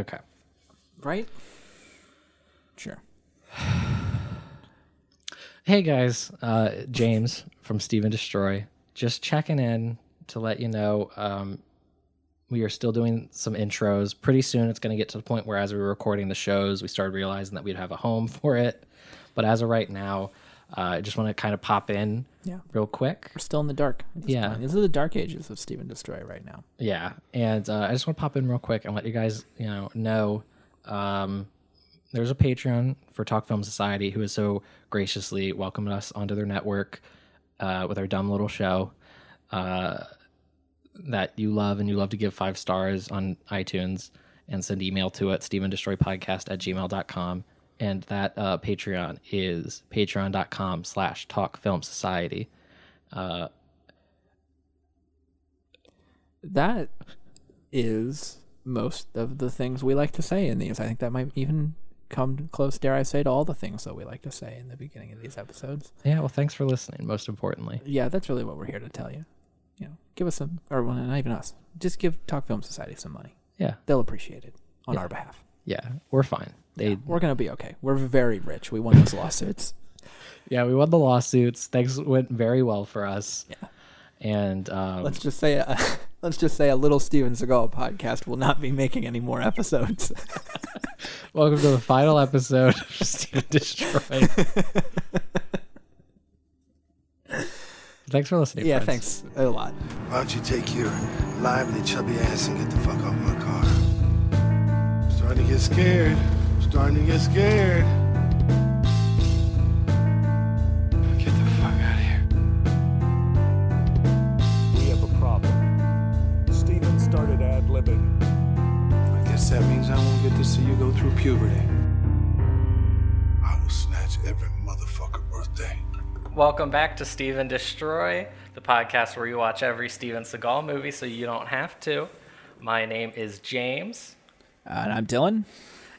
Okay. Right? Sure. Hey guys, uh, James from Steve 'N Destroy. Just checking in to let you know um, we are still doing some intros. Pretty soon it's going to get to the point where, as we were recording the shows, we started realizing that we'd have a home for it. But as of right now, uh, I just want to kind of pop in Yeah. real quick. We're still in the dark. this Yeah. point. These are the dark ages of Steve 'N Destroy right now. Yeah, and uh, I just want to pop in real quick and let you guys, you know, know um, there's a Patreon for Talk Film Society who has so graciously welcomed us onto their network uh, with our dumb little show uh, that you love and you love to give five stars on iTunes and send email to it, stevendestroypodcast at gmail.com. And that uh, Patreon is patreon.com slash talk film society. That is most of the things we like to say in these. I think that might even come close, dare I say, to all the things that we like to say in the beginning of these episodes. Yeah, well, thanks for listening, most importantly. Yeah, that's really what we're here to tell you. You know, give us some, or well, not even us. Just give Talk Film Society some money. Yeah, They'll appreciate it on Yeah. our behalf. yeah, we're fine. They, We're gonna be okay. We're very rich. We won those lawsuits. yeah, we won the lawsuits. Things went very well for us. Yeah. And um, Let's just say, uh, let's just say, a little Steven Seagal podcast will not be making any more episodes. welcome to the final episode of Steve 'N Destroy. thanks for listening. yeah, friends. thanks a lot. Why don't you take your lively, chubby ass and get the fuck off my car? I'm starting to get scared. I'm starting to get scared. Get the fuck out of here. We have a problem. Steven started ad libbing. I guess that means I won't get to see you go through puberty. I will snatch every motherfucker birthday. Welcome back to Steve 'N Destroy, the podcast where you watch every Steven Seagal movie so you don't have to. My name is James, Uh, and I'm Dylan.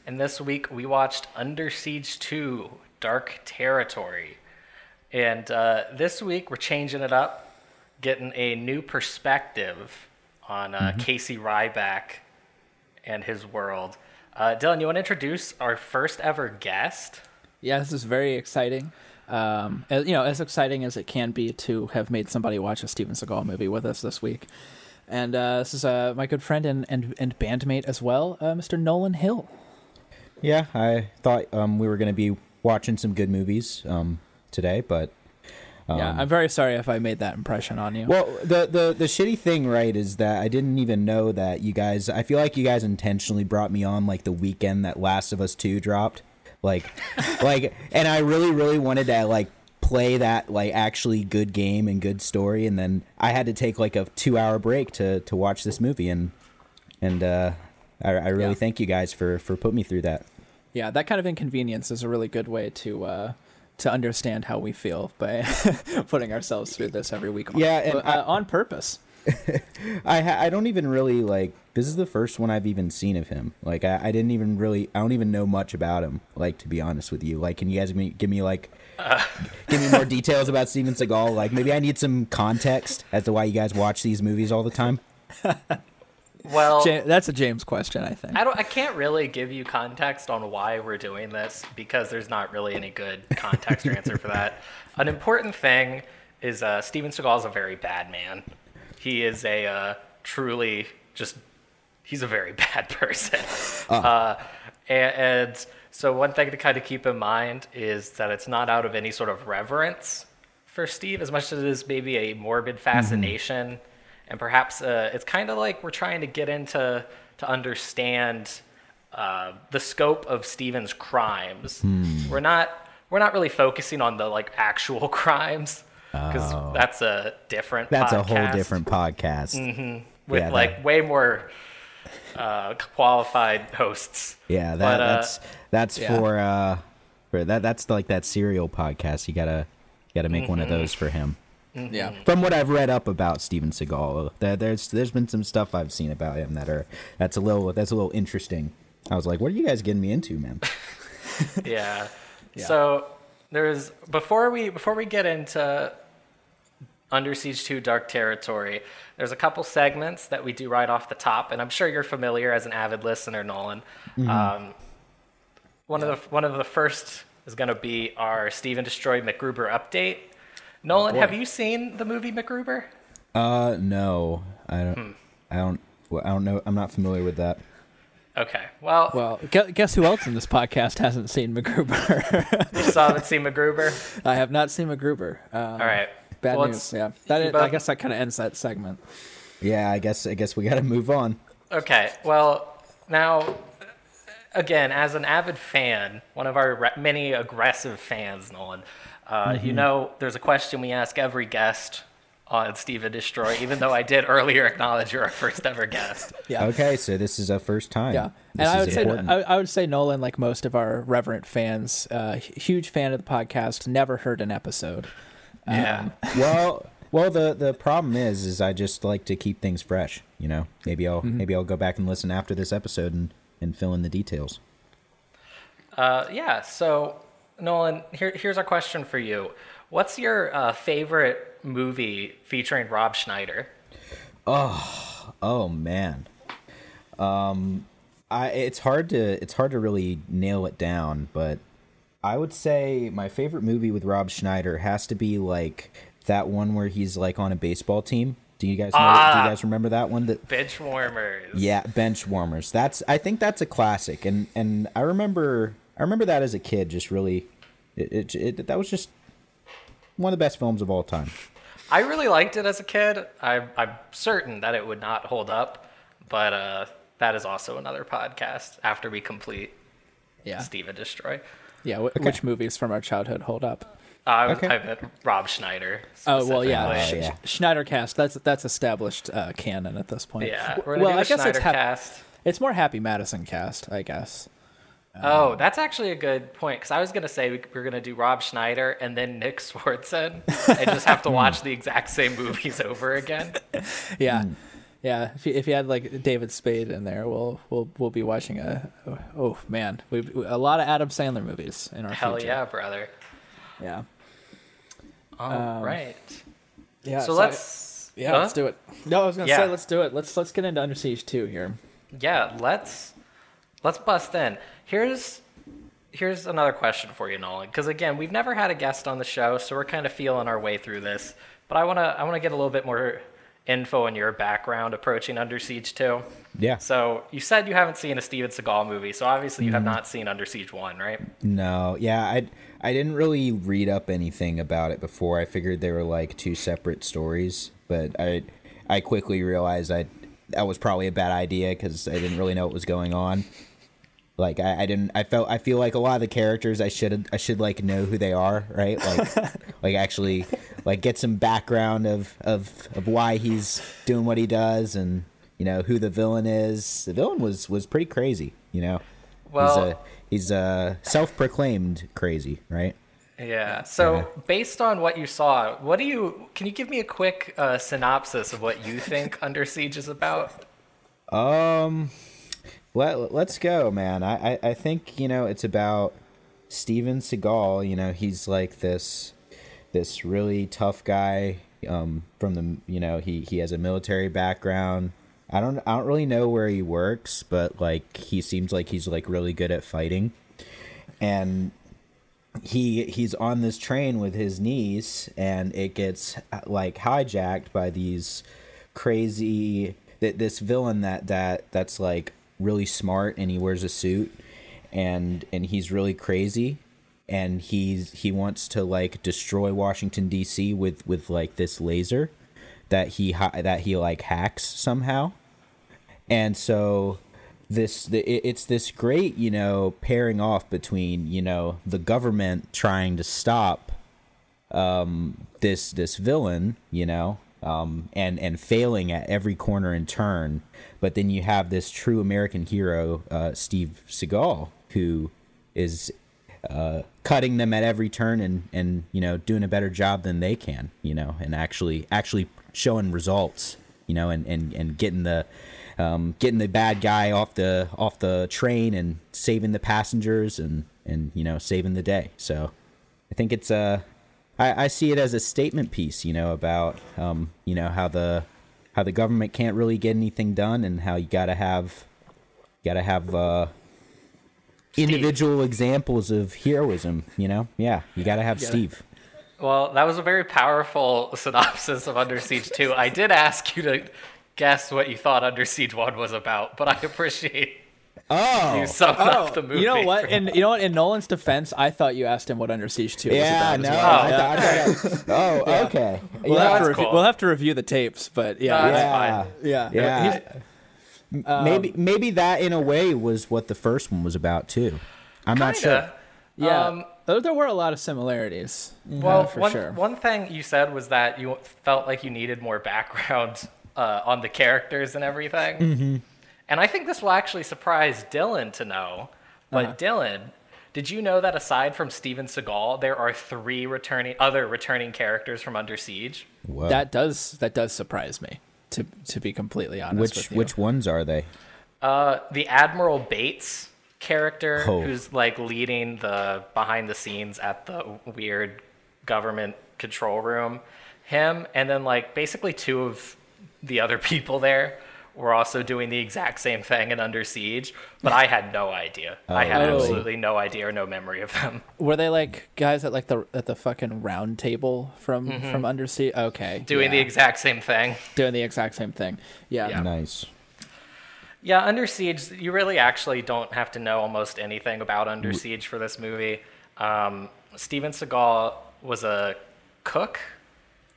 And this week we watched Under Siege 2 Dark Territory. And uh, this week we're changing it up, getting a new perspective on uh, Casey Ryback and his world. Uh, Dylan, you want to introduce our first ever guest? Yeah, this is very exciting. Um, as, you know, as exciting as it can be to have made somebody watch a Steven Seagal movie with us this week. And uh, this is uh, my good friend and, and, and bandmate as well, uh, Mr. Nolan Hill. Yeah, I thought um, we were going to be watching some good movies um, today, but yeah, I'm very sorry if I made that impression on you. well, the, the the shitty thing, right, is that I didn't even know that you guys. I feel like you guys intentionally brought me on like the weekend that Last of Us Two dropped, like, like, and I really, really wanted to like play that like actually good game and good story, and then I had to take like a two hour break to to watch this movie, and and uh, I, I really Yeah. thank you guys for for putting me through that. Yeah, that kind of inconvenience is a really good way to uh, to understand how we feel by putting ourselves through this every week. Yeah, and But, uh, on purpose. I ha- I don't even really like. This is the first one I've even seen of him. Like I, I didn't even really. I don't even know much about him. Like to be honest with you. Like, can you guys give me, give me like, give me more details about Steven Seagal? Like maybe I need some context as to why you guys watch these movies all the time. Well, that's a James question, I think. I don't. I can't really give you context on why we're doing this because there's not really any good context or answer for that. An important thing is uh, Steven Seagal is a very bad man. He is a uh, truly just. He's a very bad person. Uh, and, and so one thing to kind of keep in mind is that it's not out of any sort of reverence for Steve, as much as it is maybe a morbid fascination, and perhaps uh, it's kind of like we're trying to get into to understand uh, the scope of Steven's crimes. We're not we're not really focusing on the like actual crimes because that's a different. That's a whole podcast different podcast. with yeah, like that- way more uh, qualified hosts. Yeah, that But, uh, that's that's yeah. for uh, for that that's like that serial podcast. You gotta you gotta make one of those for him. Yeah. from what I've read up about Steven Seagal, there, there's there's been some stuff I've seen about him that are that's a little that's a little interesting. I was like, what are you guys getting me into, man? yeah. So there's before we before we get into Under Siege 2 Dark Territory, there's a couple segments that we do right off the top, and I'm sure you're familiar as an avid listener, Nolan. Um, one of the one of the first is going to be our Steve 'N Destroy MacGruber update. Nolan, have you seen the movie MacGruber? Uh, no, I don't. I don't. well, I don't know. I'm not familiar with that. Okay, well, Well, guess who else in this podcast hasn't seen MacGruber? you still haven't seen MacGruber. I have not seen MacGruber. Um, All right, Bad Well, news. Yeah. That you I guess that kind of ends that segment. Yeah, I guess. I guess we got to move on. Okay, well, now, again, as an avid fan, one of our re- many aggressive fans, Nolan, uh, you know, there's a question we ask every guest on Steve 'N Destroy, even though I did earlier acknowledge you're our first ever guest. Yeah. Okay, so this is a first time. Yeah, This and I is would say. I, I would say Nolan, like most of our reverent fans, uh, huge fan of the podcast. Never heard an episode. Yeah. well, well, the the problem is, is I just like to keep things fresh. You know, maybe I'll Mm-hmm. maybe I'll go back and listen after this episode and and fill in the details. Uh, yeah, so, Nolan, here, here's our question for you. What's your uh, favorite movie featuring Rob Schneider? Oh oh man, um, I it's hard to it's hard to really nail it down, but I would say my favorite movie with Rob Schneider has to be like that one where he's like on a baseball team. Do you guys know? do Ah. you guys remember that one? That Bench Warmers. Yeah, bench warmers. That's I think that's a classic, and and I remember I remember that as a kid. Just really, it, it, it that was just one of the best films of all time. I really liked it as a kid. I, I'm certain that it would not hold up, but uh, that is also another podcast after we complete Yeah, Steve 'N Destroy. yeah. Wh- Which movies from our childhood hold up? Uh, I, Okay. I meant Rob Schneider. Oh well, yeah. specifically. Oh, yeah. Schneider cast. That's that's established uh, canon at this point. Yeah, we're gonna well, do I guess Schneider it's hap- cast. it's more Happy Madison cast, I guess. Oh, um, that's actually a good point because I was gonna say we, we're gonna do Rob Schneider and then Nick Swardson and just have to hmm. watch the exact same movies over again. Yeah, Hmm. yeah. If you, if you had like David Spade in there, we'll we'll we'll be watching a oh, oh man, we a lot of Adam Sandler movies in our Hell future. yeah, brother! yeah, All um, right. yeah. So let's yeah, Huh? let's do it. No, I was gonna Yeah. say let's do it. Let's let's get into Under Siege two here. yeah let's let's bust in here's here's another question for you nolan because again we've never had a guest on the show so we're kind of feeling our way through this but i want to i want to get a little bit more info on your background approaching under siege 2 Yeah. so you said you haven't seen a steven seagal movie so obviously you have mm-hmm. not seen under siege 1 right No, yeah, I I didn't really read up anything about it before. I figured they were like two separate stories, but I I quickly realized I that was probably a bad idea because I didn't really know what was going on. Like I, I didn't I felt I feel like a lot of the characters I should I should like know who they are, right? Like like actually like get some background of of of why he's doing what he does and you know who the villain is. The villain was was pretty crazy, you know. Well- he's a he's a self-proclaimed crazy, right? yeah so Yeah. based on what you saw what do you can you give me a quick uh, synopsis of what you think under siege is about Um, let let's go, man. I, I I think you know it's about Steven Seagal. You know he's like this this really tough guy. Um, from the you know he he has a military background. I don't I don't really know where he works, but like he seems like he's like really good at fighting, and he he's on this train with his niece and it gets like hijacked by these crazy th- this villain that that that's like really smart and he wears a suit and and he's really crazy and he's he wants to like destroy Washington DC with with like this laser that he hi- that he like hacks somehow. And so this the, it's this great you know pairing off between you know the government trying to stop um this this villain you know um and and failing at every corner and turn but then you have this true american hero uh steve seagal who is uh cutting them at every turn and and you know doing a better job than they can you know and actually actually showing results you know and and and getting the um, getting the bad guy off the off the train and saving the passengers and and you know saving the day. So I think it's uh I, I see it as a statement piece, you know, about um, you know how the how the government can't really get anything done, and how you gotta have gotta have uh, individual examples of heroism. You know, yeah, you gotta have Steve. Well, that was a very powerful synopsis of Under Siege 2. I did ask you to guess what you thought Under Siege 1 was about, but I appreciate Oh, you summing up the movie. You know what? for- In you know what? In Nolan's defense, I thought you asked him what Under Siege Two yeah, was no, about. as well. I thought- I thought- oh, okay, We'll, yeah, have to that's review, cool. we'll have to review the tapes, but yeah, No, that's yeah. fine. yeah, Yeah. He's- maybe maybe that in a way was what the first one was about too. I'm not sure. Yeah. Um, there, there were a lot of similarities. uh, Well, for one, sure. one thing you said was that you felt like you needed more background uh, on the characters and everything. Mm-hmm. And I think this will actually surprise Dylan to know. But Uh-huh. Dylan, did you know that aside from Steven Seagal, there are three returning other returning characters from Under Siege? Whoa. that does that does surprise me. To to be completely honest which with you. which ones are they? Uh, the Admiral Bates character, Oh. who's like leading the behind the scenes at the weird government control room, him, and then like basically two of the other people there were also doing the exact same thing in Under Siege, but I had no idea. I had Oh. absolutely no idea or no memory of them. Were they like guys at like the at the fucking round table from from Under Siege? Okay, Mm-hmm. Doing the exact same thing. doing the exact same thing. Yeah. Yeah. Nice. Yeah, Under Siege, you really actually don't have to know almost anything about Under Siege for this movie. Um, Steven Seagal was a cook.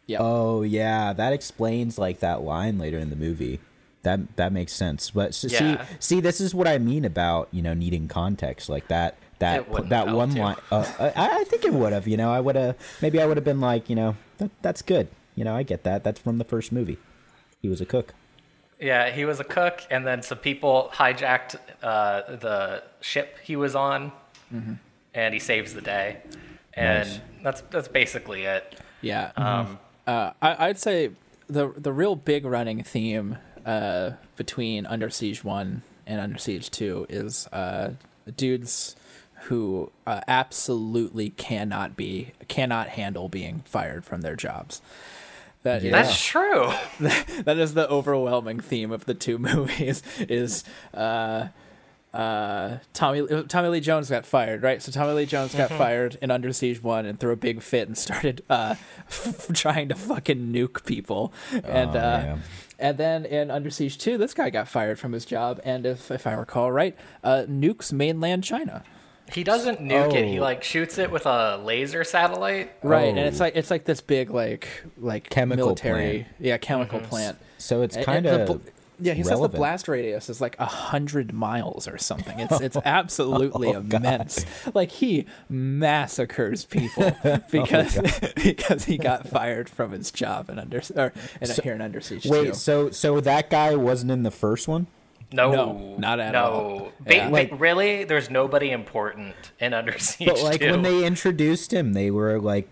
Yep. Oh yeah, that explains like that line later in the movie. That that makes sense. But so, Yeah. see, see, this is what I mean about you know needing context like that. That that one helped line. Uh, I, I think it would have. You know, I would have. Maybe I would have been like, you know, that, that's good. You know, I get that. That's from the first movie. He was a cook. Yeah, he was a cook, and then some people hijacked uh, the ship he was on, and he saves the day. And Nice. that's that's basically it. Yeah. Um, Uh, I, I'd say the the real big running theme uh, between Under Siege One and Under Siege Two is uh, dudes who uh, absolutely cannot be cannot handle being fired from their jobs. That is- That's true. that is the overwhelming theme of the two movies. Is uh, uh, Tommy Tommy Lee Jones got fired, right? So Tommy Lee Jones got fired in Under Siege One and threw a big fit and started uh, trying to fucking nuke people. And Oh, uh, yeah. And then in Under Siege Two, this guy got fired from his job, and if if I recall right, uh, nukes mainland China. He doesn't nuke it. He Oh. like shoots it with a laser satellite. Right, and Oh. it's like it's like this big like like Chemical military plant. yeah chemical Mm-hmm. plant. So it's kind of bl- yeah. He says the blast radius is like a hundred miles or something. It's it's oh, absolutely Oh, God. immense. Like he massacres people oh, because because he got fired from his job and under or in here in Under Siege Wait, too. so so that guy wasn't in the first one? No, No, not at no. all. Ba- Yeah. ba- Like- really, there's nobody important in Under Siege But like 2. when they introduced him, they were like,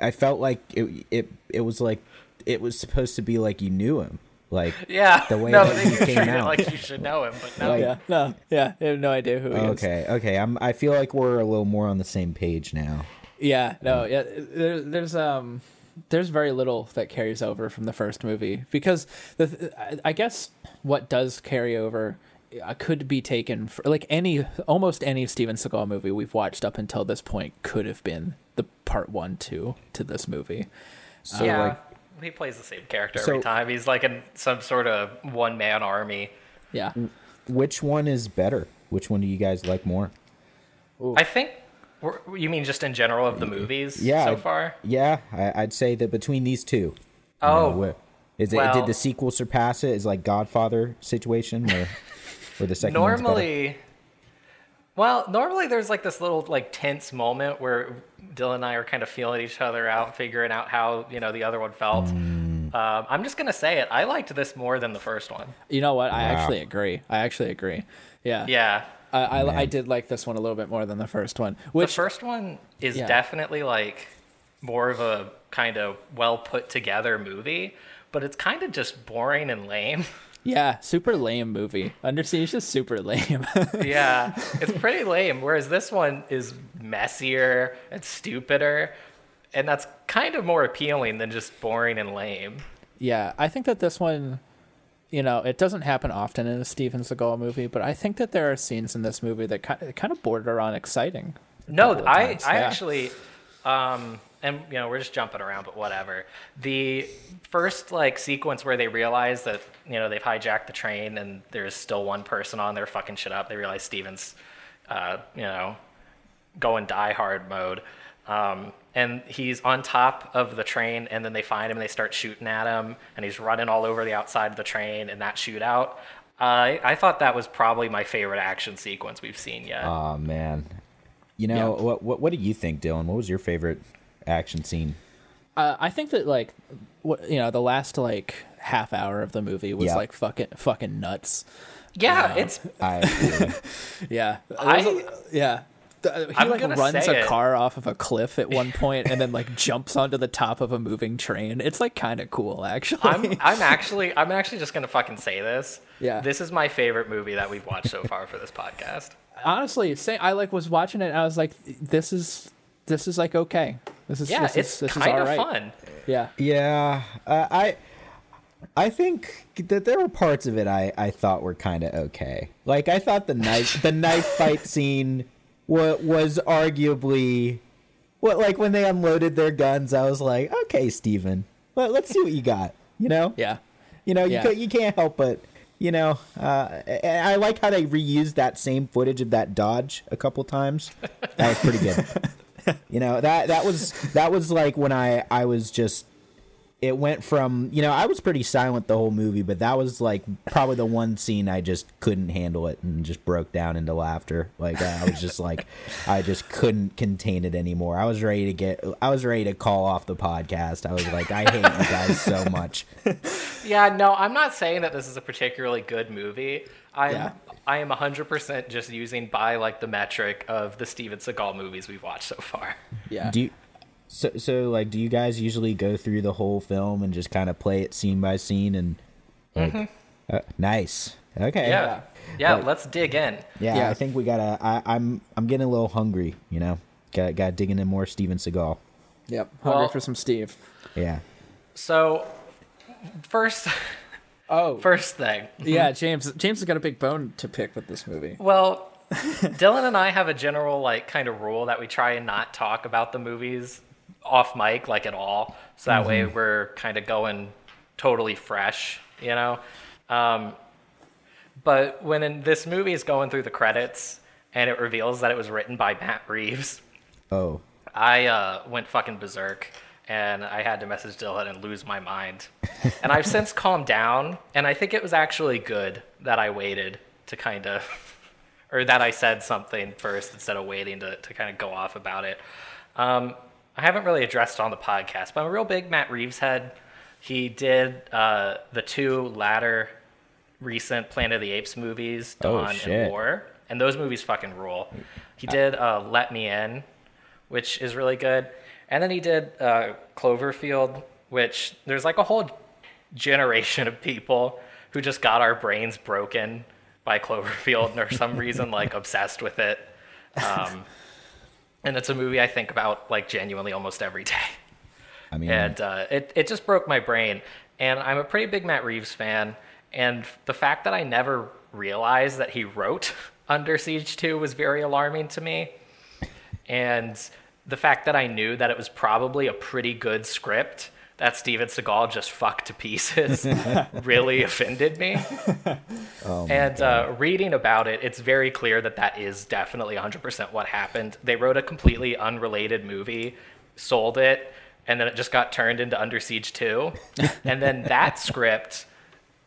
I felt like it it it was like it was supposed to be like you knew him, like yeah, the way no, that he came out. like you should know him, but no. Like- yeah, no, yeah, I have no idea who he is. okay, okay. I'm I feel like we're a little more on the same page now. Yeah, no, yeah. There, there's um, there's very little that carries over from the first movie because the th- I- I guess what does carry over uh, could be taken for like any almost any Steven Seagal movie we've watched up until this point could have been the part one two to this movie. So yeah, like he plays the same character So- every time. He's like in some sort of one man army. Yeah, which one is better? Which one do you guys like more? I think. You mean just in general of the movies Yeah, so far? Yeah, I, I'd say that between these two. you know, Oh, where- is it well- did the sequel surpass it? Is like Godfather situation where where the second one's normally well normally there's like this little like tense moment where dylan and i are kind of feeling each other out figuring out how you know the other one felt Mm. um, i'm just gonna say it i liked this more than the first one you know what? I Wow. actually agree. I actually agree. Yeah, yeah I I, I did like this one a little bit more than the first one. the first one is Yeah. definitely like more of a kind of well put together movie but it's kind of just boring and lame yeah, super lame movie. Under Siege is super lame. yeah, it's pretty lame. Whereas this one is messier and stupider, and that's kind of more appealing than just boring and lame. Yeah, I think that this one, you know, it doesn't happen often in a Steven Seagal movie, but I think that there are scenes in this movie that kind of, kind of border on exciting. No, I times. I Yeah. actually, um, and you know we're just jumping around, but whatever. The first like sequence where they realize that you know they've hijacked the train and there's still one person on there fucking shit up. They realize Steven's, uh, you know, going die hard mode. Um, and he's on top of the train, and then they find him and they start shooting at him, and he's running all over the outside of the train in that shootout. I I thought that was probably my favorite action sequence we've seen yet. Oh man. You know Yeah. what, what? What do you think, Dylan? What was your favorite action scene? Uh, I think that like, what you know, the last like half hour of the movie was Yeah. like fucking fucking nuts. yeah, it's I. Yeah, I- yeah. He I'm like runs a it. car off of a cliff at one point and then like jumps onto the top of a moving train. It's like kind of cool, actually. I'm I'm actually I'm actually just gonna fucking say this. Yeah. This is my favorite movie that we've watched so far for this podcast. honestly say I like was watching it. and I was like, this is this is like okay. This is Yeah, this it's is, this is kind all of right. fun. Yeah, yeah, uh, I. I think that there were parts of it I, I thought were kind of okay. Like I thought the knife the knife fight scene wa- was arguably what like when they unloaded their guns. I was like, okay, Steven, let, let's see what you got. You know, yeah, You know, you Yeah. ca- you can't help but you know. Uh, and I like how they reused that same footage of that dodge a couple times. That was pretty good. you know that that was that was like when I I was just. It went from you know I was pretty silent the whole movie, but that was like probably the one scene I just couldn't handle it and just broke down into laughter. Like I was just like I just couldn't contain it anymore. I was ready to get I was ready to call off the podcast. I was like I hate you guys so much. Yeah, no, I'm not saying that this is a particularly good movie. I'm Yeah. I am 100% just using by like the metric of the Steven Seagal movies we've watched so far. yeah. Do you, so so like do you guys usually go through the whole film and just kind of play it scene by scene and like uh, nice okay Yeah. Yeah, Like- let's dig in. yeah, Yeah. I think we gotta I, I'm I'm getting a little hungry you know got got digging in more Steven Seagal Yep. Hungry Well- for some Steve. yeah So first Oh, first thing. yeah. James James has got a big bone to pick with this movie. Well, Dylan and I have a general like kind of rule that we try and not talk about the movies off mic like at all. So that way we're kind of going totally fresh, you know. Um, but when in, this movie is going through the credits and it reveals that it was written by Matt Reeves, oh I uh, went fucking berserk and I had to message Dylan and lose my mind. and I've since calmed down, and I think it was actually good that I waited to kind of, or that I said something first instead of waiting to, to kind of go off about it. Um, I haven't really addressed on the podcast, but I'm a real big Matt Reeves head. He did uh, the two latter recent Planet of the Apes movies, Oh, Dawn shit. and War, and those movies fucking rule. He did uh, Let Me In, which is really good, and then he did uh, Cloverfield, which there's like a whole generation of people who just got our brains broken by Cloverfield and are for some reason like obsessed with it. Um, and it's a movie I think about like genuinely almost every day I mean and uh, it it just broke my brain. And I'm a pretty big Matt Reeves fan, and the fact that I never realized that he wrote Under Siege 2 was very alarming to me. And the fact that I knew that it was probably a pretty good script that Steven Seagal just fucked to pieces really offended me. oh And uh, reading about it, it's very clear that that is definitely 100% what happened. They wrote a completely unrelated movie, sold it, and then it just got turned into Under Siege 2. and then that script,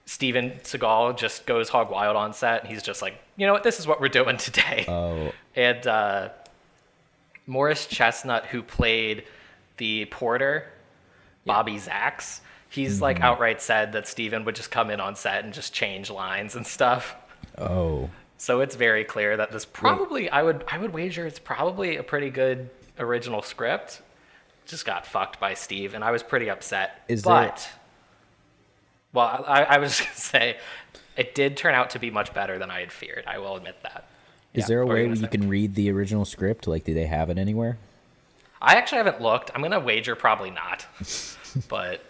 Steven Seagal just goes hog wild on set, and he's just like, you know what, this is what we're doing today. oh and uh, Morris Chestnut, who played the porter, Bobby Zachs, he's mm-hmm. like outright said that Steven would just come in on set and just change lines and stuff. oh So it's very clear that this probably I would I would wager it's probably a pretty good original script. Just got fucked by Steve, and I was pretty upset. Is there- but well, I, I was gonna say it did turn out to be much better than I had feared. I will admit that. Is Yeah, there a way you where you can read the original script like do they have it anywhere I actually haven't looked. I'm gonna wager probably not, but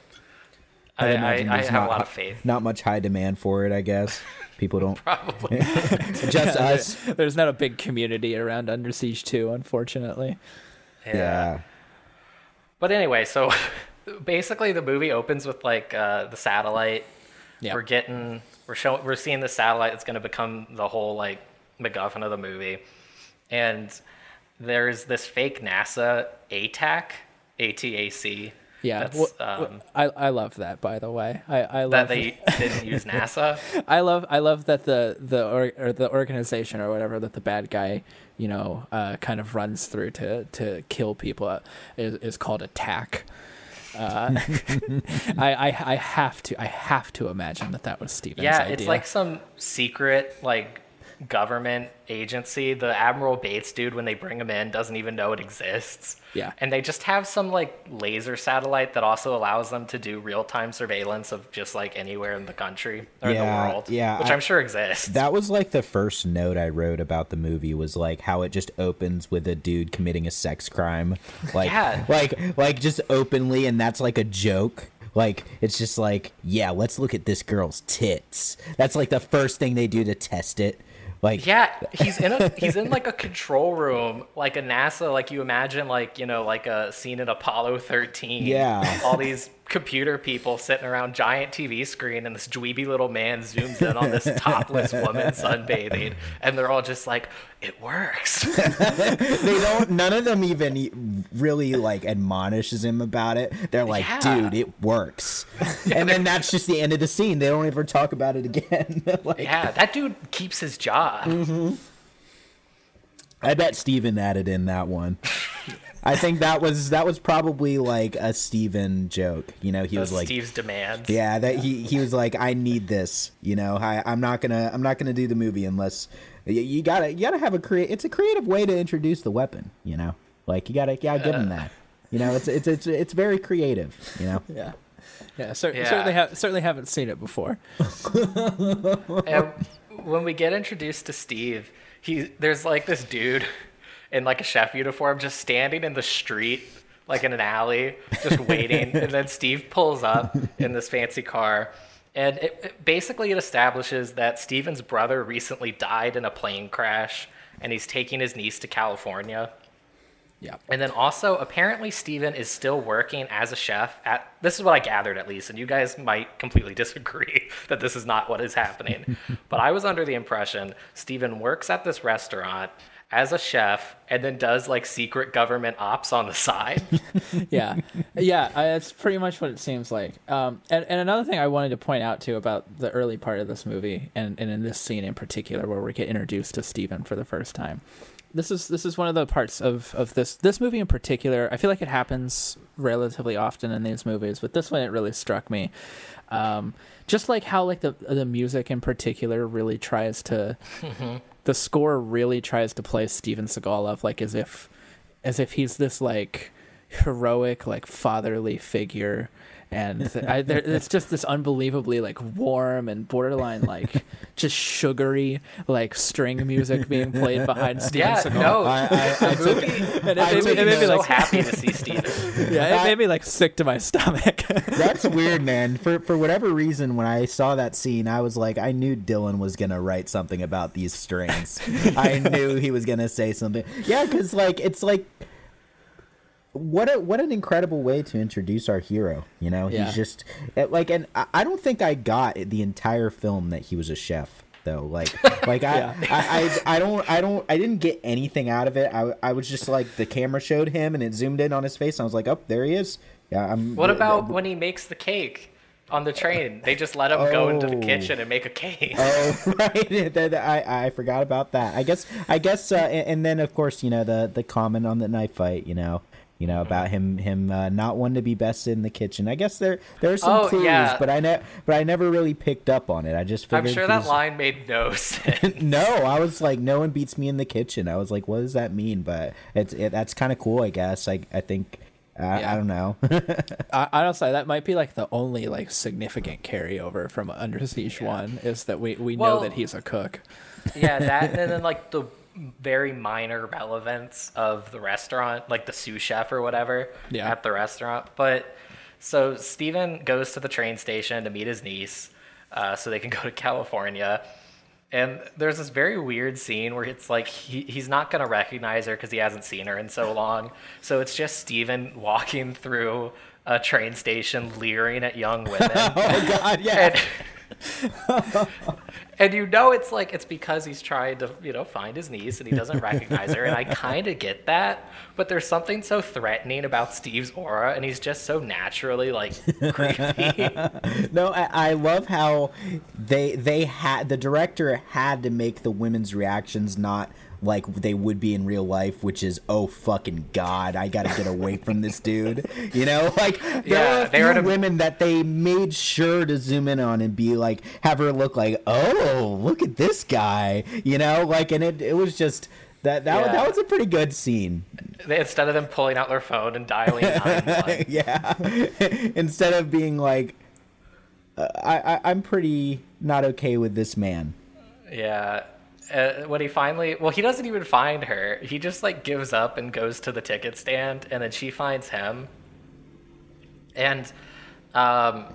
I, I, imagine I there's have a lot of faith. Not much high demand for it, I guess. People don't. Probably. just us. There's not a big community around Under Siege 2, unfortunately. Yeah. But anyway, so basically the movie opens with like uh, the satellite. Yeah. We're getting we're showing we're seeing the satellite that's going to become the whole like MacGuffin of the movie, and there's this fake NASA ATAC ATAC. Yeah, wh- um, I I love that. By the way, I I that they didn't use NASA. I love I love that the the or, or the organization or whatever that the bad guy you know uh, kind of runs through to to kill people uh, is is called attack. Uh, I, I I have to I have to imagine that that was Steven's Yeah, idea. it's like some secret like government agency. The Admiral Bates dude, when they bring him in, doesn't even know it exists. Yeah. and they just have some like laser satellite that also allows them to do real time surveillance of just like anywhere in the country or in Yeah, the world. yeah, which I, am sure exists. That was like the first note I wrote about the movie was like how it just opens with a dude committing a sex crime. Like Yeah. like like just openly and that's like a joke. Like it's just like, yeah, let's look at this girl's tits. That's like the first thing they do to test it. Like Yeah, he's in a he's in like a control room, like a NASA, like you imagine, like you know, like a scene in Apollo 13. Yeah. all these computer people sitting around giant TV screen, and this dweeby little man zooms in on this topless woman sunbathing, and they're all just like, "It works." they don't none of them even really like admonishes him about it. They're like, Yeah. dude, it works. and then that's just the end of the scene. They don't ever talk about it again. like yeah, that dude keeps his job. Mm-hmm. I bet Steven added in that one. I think that was that was probably like a Steven joke. You know, he was like Steve's demands. Yeah, that he he was like, I need this. You know, I I'm not gonna I'm not gonna do the movie unless you, you gotta you gotta have a create. It's a creative way to introduce the weapon. You know, like you gotta you gotta give him that. You know, it's it's it's it's very creative. You know, yeah. Yeah, cer- Yeah. certainly have certainly haven't seen it before. And when we get introduced to Steve, he there's like this dude in like a chef uniform just standing in the street, like in an alley, just waiting. and then Steve pulls up in this fancy car. And it, it basically it establishes that Steven's brother recently died in a plane crash and he's taking his niece to California. Yeah. And then also, apparently, Steven is still working as a chef at. This is what I gathered, at least, and you guys might completely disagree that this is not what is happening. but I was under the impression Steven works at this restaurant as a chef and then does like secret government ops on the side. yeah, yeah, I, that's pretty much what it seems like. Um, and, and another thing I wanted to point out too about the early part of this movie, and, and in this scene in particular, where we get introduced to Steven for the first time. This is this is one of the parts of, of this this movie in particular. I feel like it happens relatively often in these movies, but this one it really struck me. Um, just like how like the the music in particular really tries to the score really tries to play Steven Seagal up like as if as if he's this like heroic like fatherly figure and th- I, there, it's just this unbelievably like warm and borderline like just sugary like string music being played behind Steven yeah, Seagal. no, I, I, I took. And it I made me- took it made I'm me so like happy to see Steven. yeah, it made me like sick to my stomach. That's weird, man. For for whatever reason, when I saw that scene, I was like, I knew Dylan was gonna write something about these strings. I knew he was gonna say something. Yeah, because like it's like. What a what an incredible way to introduce our hero. You know, Yeah. he's just eh, like, and I don't think I got the entire film that he was a chef though. Like, like I, Yeah. I, I, I don't, I don't, I didn't get anything out of it. I, I was just like the camera showed him and it zoomed in on his face. And I was like, oh, there he is. Yeah, I'm. What about when he makes the cake on the train? They just let him go into the Oh. kitchen and make a cake. Oh right, I I forgot about that. I guess I guess, uh, and, and then of course you know the the comment on the knife fight. You know, you know about him him uh, not wanting to be best in the kitchen. I guess there there are some Oh, clues, yeah. but I ne- but I never really picked up on it. I just figured I'm figured sure he that was- line made no sense. No, I was like, no one beats me in the kitchen. I was like, what does that mean? But it's it, that's kind of cool, I guess. I I think. I, Yeah. I don't know. I, honestly, that might be like the only like significant carryover from Under Siege One is that we we know that he's a cook. yeah, that and then like the very minor relevance of the restaurant, like the sous chef or whatever Yeah. at the restaurant. But so Steven goes to the train station to meet his niece uh, so they can go to California. And there's this very weird scene where it's like he, he's not going to recognize her because he hasn't seen her in so long. So it's just Steven walking through a train station leering at young women. Oh God, yeah. and, and you know it's like it's because he's trying to you know find his niece and he doesn't recognize her and i kind of get that but there's something so threatening about steve's aura and he's just so naturally like creepy No, I, I love how they they had the director had to make the women's reactions not like they would be in real life, which is oh fucking god, I gotta get away from this dude. You know, like there Yeah, are a they were to- women that they made sure to zoom in on and be like, have her look like, oh, look at this guy. You know, like, and it it was just. That, that, Yeah. that was a pretty good scene. Instead of them pulling out their phone and dialing 911 yeah. Instead of being like, uh, I, I I'm pretty not okay with this man. Yeah. Uh, when he finally, well, he doesn't even find her. He just like gives up and goes to the ticket stand, and then she finds him. And um,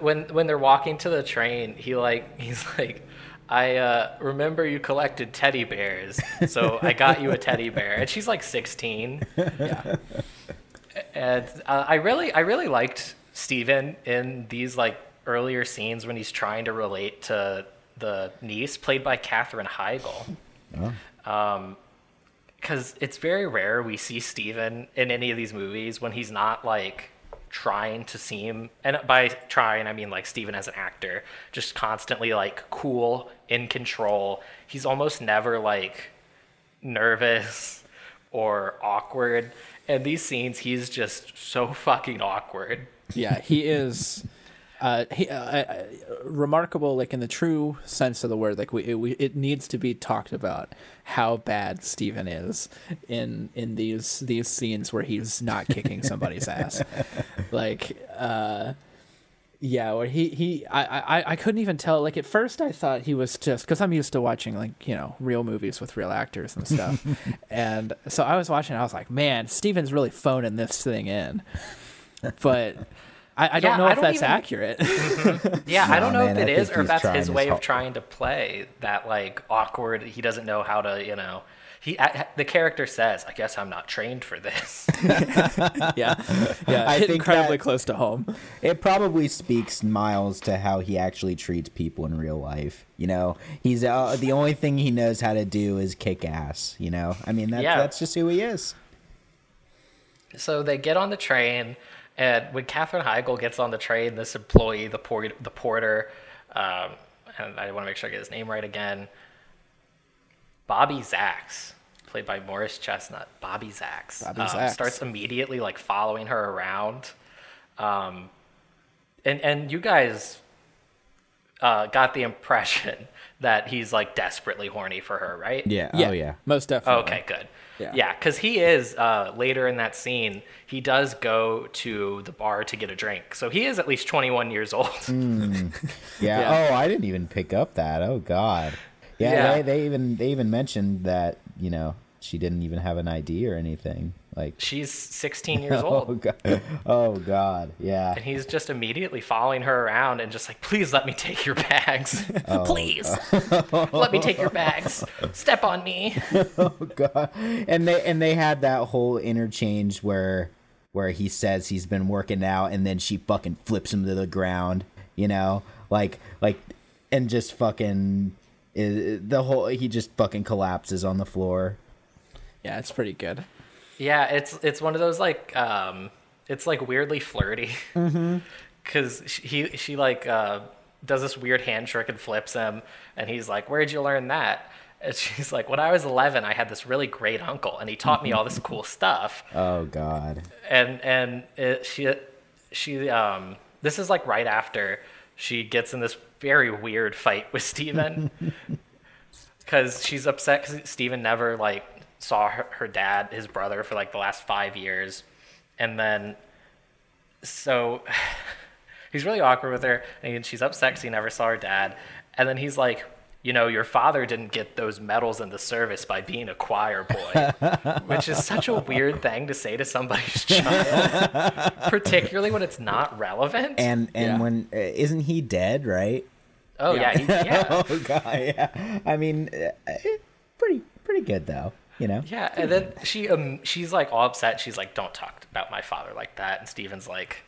when when they're walking to the train, he like he's like, I uh, remember you collected teddy bears, so I got you a teddy bear. And she's like 16. Yeah. And uh, I really, I really liked Steven in these like earlier scenes when he's trying to relate to the niece, played by Katherine Heigl. Um, because it's very rare we see Steven in any of these movies when he's not like trying to seem, and by trying I mean like Steven as an actor, just constantly like cool, in control. He's almost never like nervous or awkward. And these scenes, he's just so fucking awkward. yeah, he is uh, he, uh, uh, remarkable, like in the true sense of the word. Like we it, we, it needs to be talked about how bad Steven is in in these these scenes where he's not kicking somebody's ass. Like, uh, yeah, where he he I, I I couldn't even tell. Like at first, I thought he was just because I'm used to watching like you know real movies with real actors and stuff, and so I was watching. I was like, man, Steven's really phoning this thing in, but. I, I don't Yeah, know I if don't that's even- accurate. Yeah, I don't know man, if I it is or if that's his his way har- of trying to play that like awkward. He doesn't know how to, you know. He a- the character says, "I guess I'm not trained for this." yeah, yeah, I think incredibly close to home. It probably speaks miles to how he actually treats people in real life. You know, he's uh, the only thing he knows how to do is kick ass. You know, I mean that, Yeah. that's just who he is. So they get on the train, and when Katherine Heigl gets on the train, this employee, the port, the porter, um, and I want to make sure I get his name right again, Bobby Zachs, played by Morris Chestnut. Bobby Zachs, Bobby um, Zachs. starts immediately like following her around, um, and and you guys uh, got the impression that he's like desperately horny for her, right? Yeah. Yeah, Oh yeah. most definitely. Okay, good. Yeah. Yeah, because he is uh, later in that scene. He does go to the bar to get a drink, so he is at least 21 years old. Yeah. Yeah. Oh, I didn't even pick up that. Oh God. Yeah. Yeah. They, they even they even mentioned that you know she didn't even have an ID or anything. Like. She's 16 years old. Oh old, God. Oh God. Yeah. and he's just immediately following her around and just like, "Please let me take your bags. Oh, Please let me take your bags. Step on me." Oh God. And they and they had that whole interchange where where he says he's been working out and then she fucking flips him to the ground, you know? Like like and just fucking the whole he just fucking collapses on the floor. Yeah, it's pretty good. Yeah, it's it's one of those like um, it's like weirdly flirty. Because he she like uh, does this weird hand trick and flips him, and he's like, "Where'd you learn that?" And she's like, "When I was 11, I had this really great uncle, and he taught me all this cool stuff." Oh god. And and it, she she um this is like right after she gets in this very weird fight with Steven. Because she's upset because Steven never like saw her, her dad, his brother, for like the last five years, and then so he's really awkward with her, and she's upset because he never saw her dad, and then he's like, you know, your father didn't get those medals in the service by being a choir boy, which is such a weird thing to say to somebody's child, particularly when it's not relevant. And and Yeah. when uh, isn't he dead? Right? oh yeah, he, yeah, Oh god, yeah. I mean, uh, uh, pretty pretty good though. You know. yeah. And then she um, she's like all upset. She's like, "Don't talk about my father like that." And Steven's like.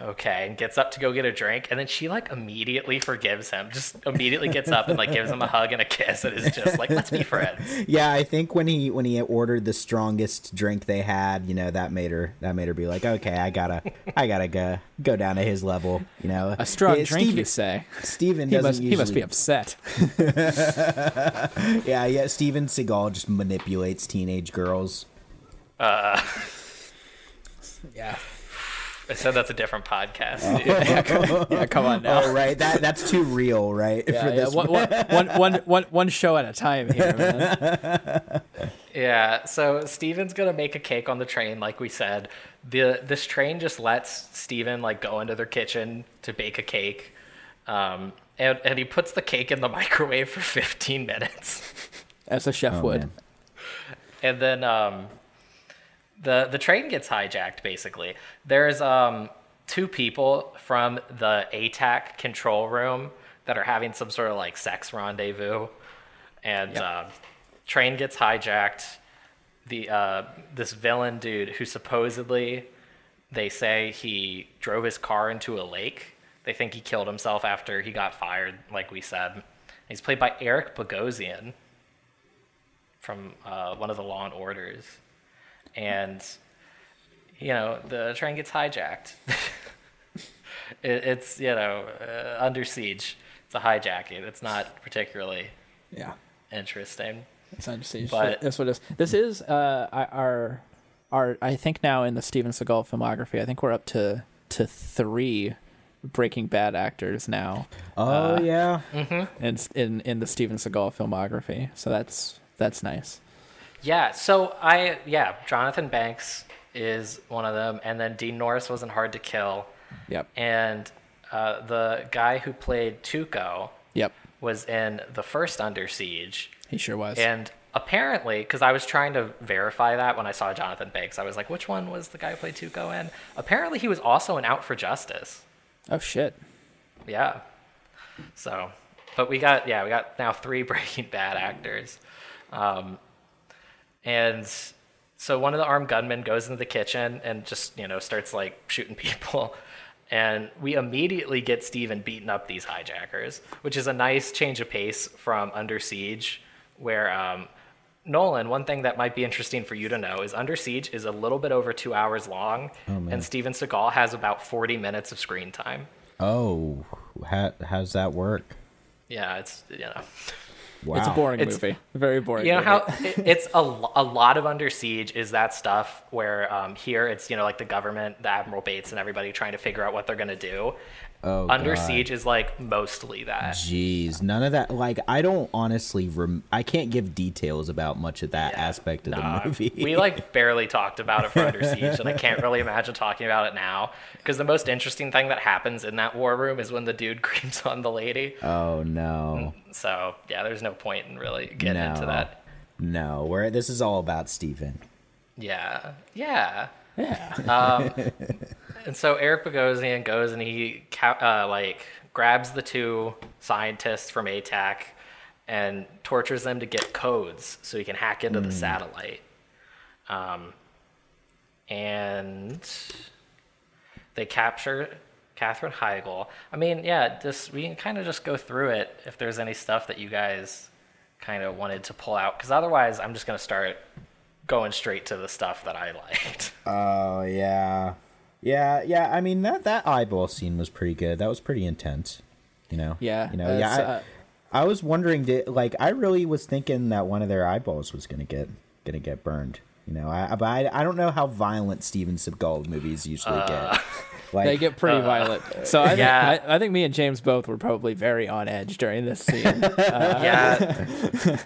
Okay, and gets up to go get a drink, and then she like immediately forgives him. Just immediately gets up and like gives him a hug and a kiss, and is just like, "Let's be friends." Yeah, I think when he when he ordered the strongest drink they had, you know, that made her that made her be like, okay, I gotta I gotta go go down to his level. You know, A strong Yeah, drink, Steven, you say? Steven He doesn't must, usually. he must be upset. Yeah, yeah. Steven Seagal just manipulates teenage girls. Uh. yeah. I said that's a different podcast. Yeah, come on now. Oh, right. That that's too real, right? Yeah, For yeah, this one, one, one, one, one, one show at a time here, man. Yeah, so Steven's gonna make a cake on the train, like we said. The this train just lets Steven like go into their kitchen to bake a cake. Um, and, and he puts the cake in the microwave for 15 minutes. As a chef Oh, would. man. And then um, the the train gets hijacked basically. There's um, two people from the ATAC control room that are having some sort of like sex rendezvous. And uh, train gets hijacked. The uh, this villain dude who supposedly they say he drove his car into a lake. They think he killed himself after he got fired, like we said. He's played by Eric Bogosian from uh, one of the Law and Orders, and you know the train gets hijacked. it, it's you know uh, under siege. It's a hijacking. It's not particularly Yeah. interesting. It's under siege. But- That's what it is. This is uh, our, our, I think now in the Steven Seagal filmography, I think we're up to, to three Breaking Bad actors now Oh yeah. in, in, in the Steven Seagal filmography. So that's, that's nice. Yeah. So I yeah, Jonathan Banks is one of them, and then Dean Norris wasn't hard to kill, Yep. and uh, the guy who played Tuco Yep. was in the first Under Siege. He sure was. And apparently, because I was trying to verify that when I saw Jonathan Banks, I was like, which one was the guy who played Tuco in? Apparently, he was also in Out for Justice. oh shit. Yeah. So, but we got, yeah, we got now three Breaking Bad actors. Um, and so one of the armed gunmen goes into the kitchen and just, you know, starts like shooting people. And we immediately get Steven beating up these hijackers, which is a nice change of pace from Under Siege, where um, Nolan, one thing that might be interesting for you to know is Under Siege is a little bit over two hours long, and Steven Seagal has about 40 minutes of screen time. Oh, how how's that work? Yeah, it's, you know. Wow. It's a boring It's- movie. Very boring. You know movie. how it, it's a, a lot of Under Siege is that stuff where um, here it's you know like the government, the Admiral Bates, and everybody trying to figure out what they're gonna do. Oh, Under God. Siege is like mostly that. Jeez, none of that. Like, I don't honestly. Rem- I can't give details about much of that aspect of Nah, the movie. we like barely talked about it for Under Siege, and I can't really imagine talking about it now because the most interesting thing that happens in that war room is when the dude creeps on the lady. oh no, mm, So yeah, there's no point in really getting no, into that. no. Where this is all about Steven. Yeah, yeah. Yeah. Um, And so Eric Bogosian goes and he ca- uh, like grabs the two scientists from ATAC and tortures them to get codes so he can hack into the satellite. Um, and they capture Katherine Heigl. I mean, yeah, just we can kind of just go through it if there's any stuff that you guys kind of wanted to pull out, because otherwise I'm just gonna start going straight to the stuff that I liked. Oh yeah, yeah, yeah. I mean that that eyeball scene was pretty good. That was pretty intense. You know. Yeah, You know. Yeah. I, uh, I was wondering, did like I really was thinking that one of their eyeballs was gonna get gonna get burned. You know, I but I, I don't know how violent Steven Seagal movies usually get. Like, they get pretty violent. So I think, yeah. I, I think me and James both were probably very on edge during this scene. yeah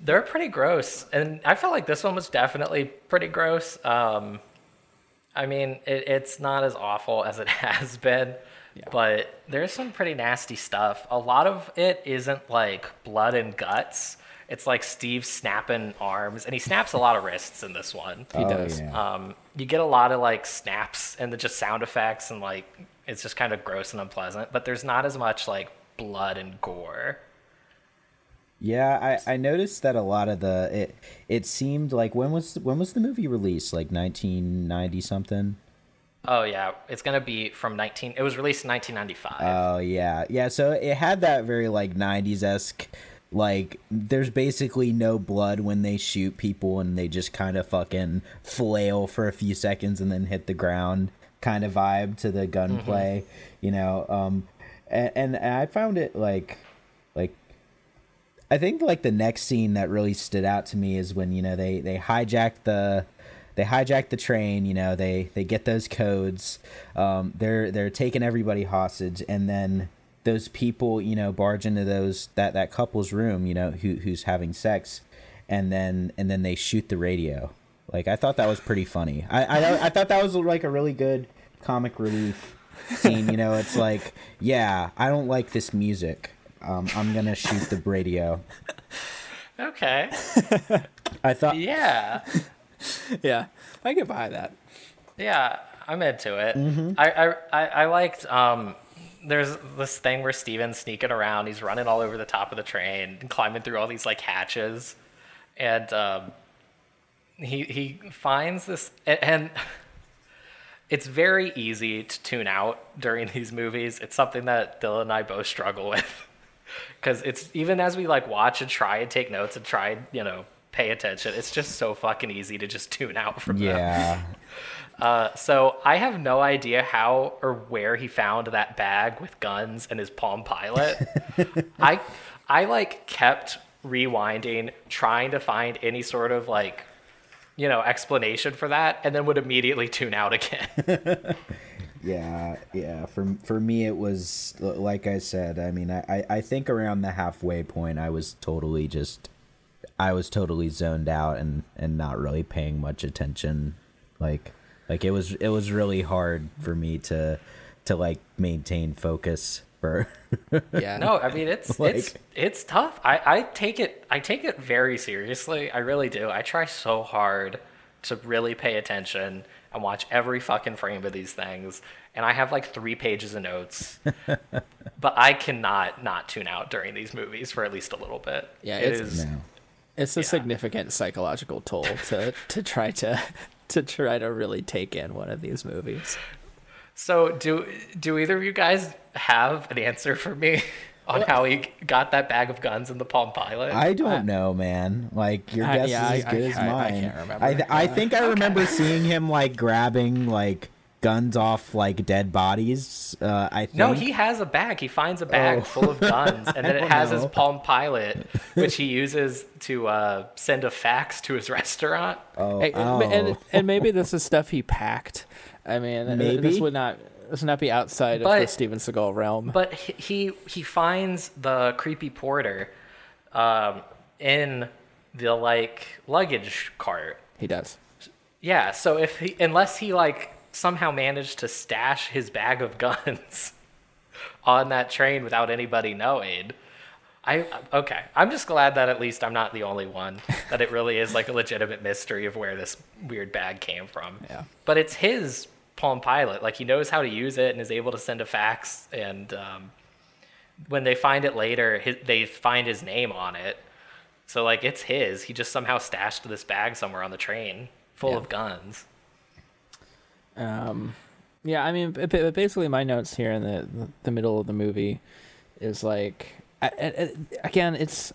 they're pretty gross and i felt like this one was definitely pretty gross um i mean it, it's not as awful as it has been But there's some pretty nasty stuff. A lot of it isn't like blood and guts. It's like Steve snapping arms, and he snaps a lot of wrists in this one. He Oh, does. yeah. Um, you get a lot of like snaps and the just sound effects, and like it's just kind of gross and unpleasant. But there's not as much like blood and gore. Yeah, I, I noticed that a lot of the it it seemed like when was when was the movie released? Like nineteen ninety something. Oh yeah, it's gonna be from 19. It was released in 1995. Oh yeah, yeah. So it had that very like '90s esque, like there's basically no blood when they shoot people, and they just kind of fucking flail for a few seconds and then hit the ground, kind of vibe to the gunplay, you know. Um, and, and I found it like I think like the next scene that really stood out to me is when you know they they hijack the they hijack the train. You know they they get those codes. Um, they're they're taking everybody hostage, and then those people you know barge into those that that couple's room. You know who who's having sex, and then and then they shoot the radio. Like I thought that was pretty funny. I I, I thought that was like a really good comic relief scene. You know, it's like yeah, I don't like this music. Um, I'm gonna shoot the radio. okay. I thought Yeah. Yeah, I get behind that. Yeah, I'm into it. Mm-hmm. I, I, I, I liked. Um, there's this thing where Steven's sneaking around. He's running all over the top of the train, and climbing through all these like hatches, and um, he he finds this a- and. It's very easy to tune out during these movies. It's something that Dylan and I both struggle with. Because it's even as we like watch and try and take notes and try and, you know, pay attention, it's just so fucking easy to just tune out from them. yeah. Uh, so I have no idea how or where he found that bag with guns and his Palm Pilot. I I like kept rewinding, trying to find any sort of like you know explanation for that, and then would immediately tune out again. Yeah, yeah. For for me, it was like I said. I mean, I, I I think around the halfway point, I was totally just, I was totally zoned out and and not really paying much attention. Like like it was it was really hard for me to to like maintain focus for. Yeah, no, I mean it's it's it's tough. I I take it I take it very seriously. I really do. I try so hard to really pay attention and watch every fucking frame of these things. And I have like three pages of notes, but I cannot not tune out during these movies for at least a little bit. Yeah, it it's- is. no. it's a Yeah. significant psychological toll to to try to to try to really take in one of these movies. So do do either of you guys have an answer for me on how he got that bag of guns in the Palm Pilot? I don't know, man. Like your I- guess yeah, is as I- good I as can't- I mine. can't remember. I, th- I think I remember seeing him like grabbing like guns off like dead bodies. Uh, I think. No, he has a bag. He finds a bag Oh. full of guns, and then it don't has his. Palm Pilot, which he uses to uh, send a fax to his restaurant. Oh, Hey, oh. and and maybe this is stuff he packed. I mean, maybe this would not not be outside of the But- Steven Seagal realm. But he he, he finds the creepy porter um, in the like luggage cart. he does. Yeah, so if he unless he like somehow managed to stash his bag of guns on that train without anybody knowing. I okay. I'm just glad that at least I'm not the only one. That it really is like a legitimate mystery of where this weird bag came from. Yeah. But it's his Palm Pilot. Like he knows how to use it and is able to send a fax. And um, when they find it later, his, they find his name on it. So like it's his. He just somehow stashed this bag somewhere on the train full Yeah. of guns. Um, yeah, I mean, basically, my notes here in the the middle of the movie is like, I, I, I- again, it's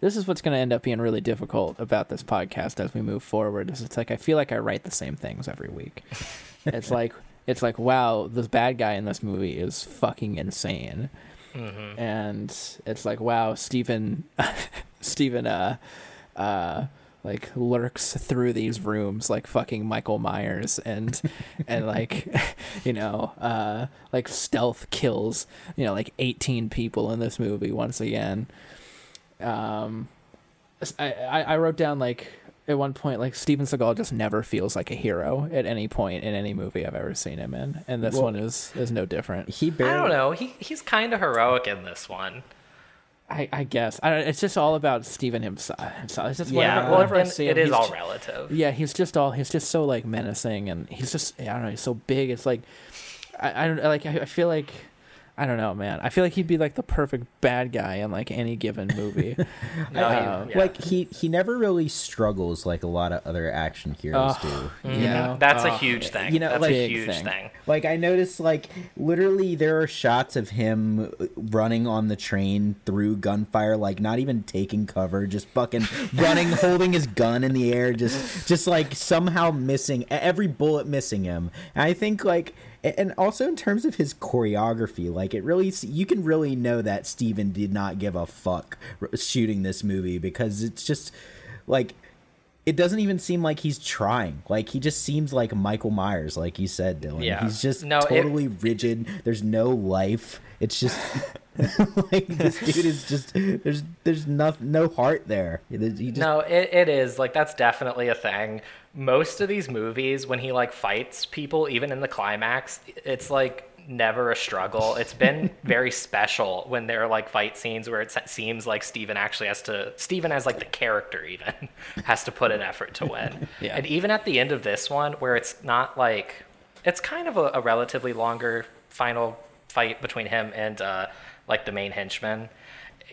this is what's going to end up being really difficult about this podcast as we move forward. Is it's like I feel like I write the same things every week. it's like it's like wow, this bad guy in this movie is fucking insane, and it's like wow, Steven, Steven, uh, uh like lurks through these rooms like fucking Michael Myers and and like you know uh like stealth kills you know like 18 people in this movie once again. Um I I, I wrote down like at one point like Steven Seagal just never feels like a hero at any point in any movie I've ever seen him in, and this Well- one is is no different. He I don't know. He he's kind of heroic in this one. I, I guess I don't, it's just all about Steven himself. himself. It's just Yeah, whenever, well, whenever I see him, is he's all ju- relative. Yeah, he's just all he's just so like menacing, and he's just I don't know, he's so big. It's like I, I don't like I, I feel like I don't know, man. I feel like he'd be like the perfect bad guy in like any given movie. No, he- Uh, yeah. Like he he never really struggles like a lot of other action heroes Ugh. do. you Yeah, know? that's a Oh, huge thing. you know, that's like- a huge thing. thing. Like I noticed, like literally, there are shots of him running on the train through gunfire, like not even taking cover, just fucking running, holding his gun in the air, just just like somehow missing every bullet, missing him. And I think like, and also in terms of his choreography, like it really, you can really know that Steven did not give a fuck shooting this movie because it's just like it doesn't even seem like he's trying. Like he just seems like Michael Myers, like you said, Dylan. Yeah. He's just No, it- totally rigid. There's no life. It's just like this dude is just there's there's no no heart there. He just, No, it, it is like that's definitely a thing. Most of these movies, when he like fights people, even in the climax, it's like never a struggle. It's been very special when there are like fight scenes where it seems like Steven actually has to. Steven as like the character even has to put an effort to win. Yeah. And even at the end of this one, where it's not like it's kind of a, a relatively longer final fight between him and uh, like the main henchman.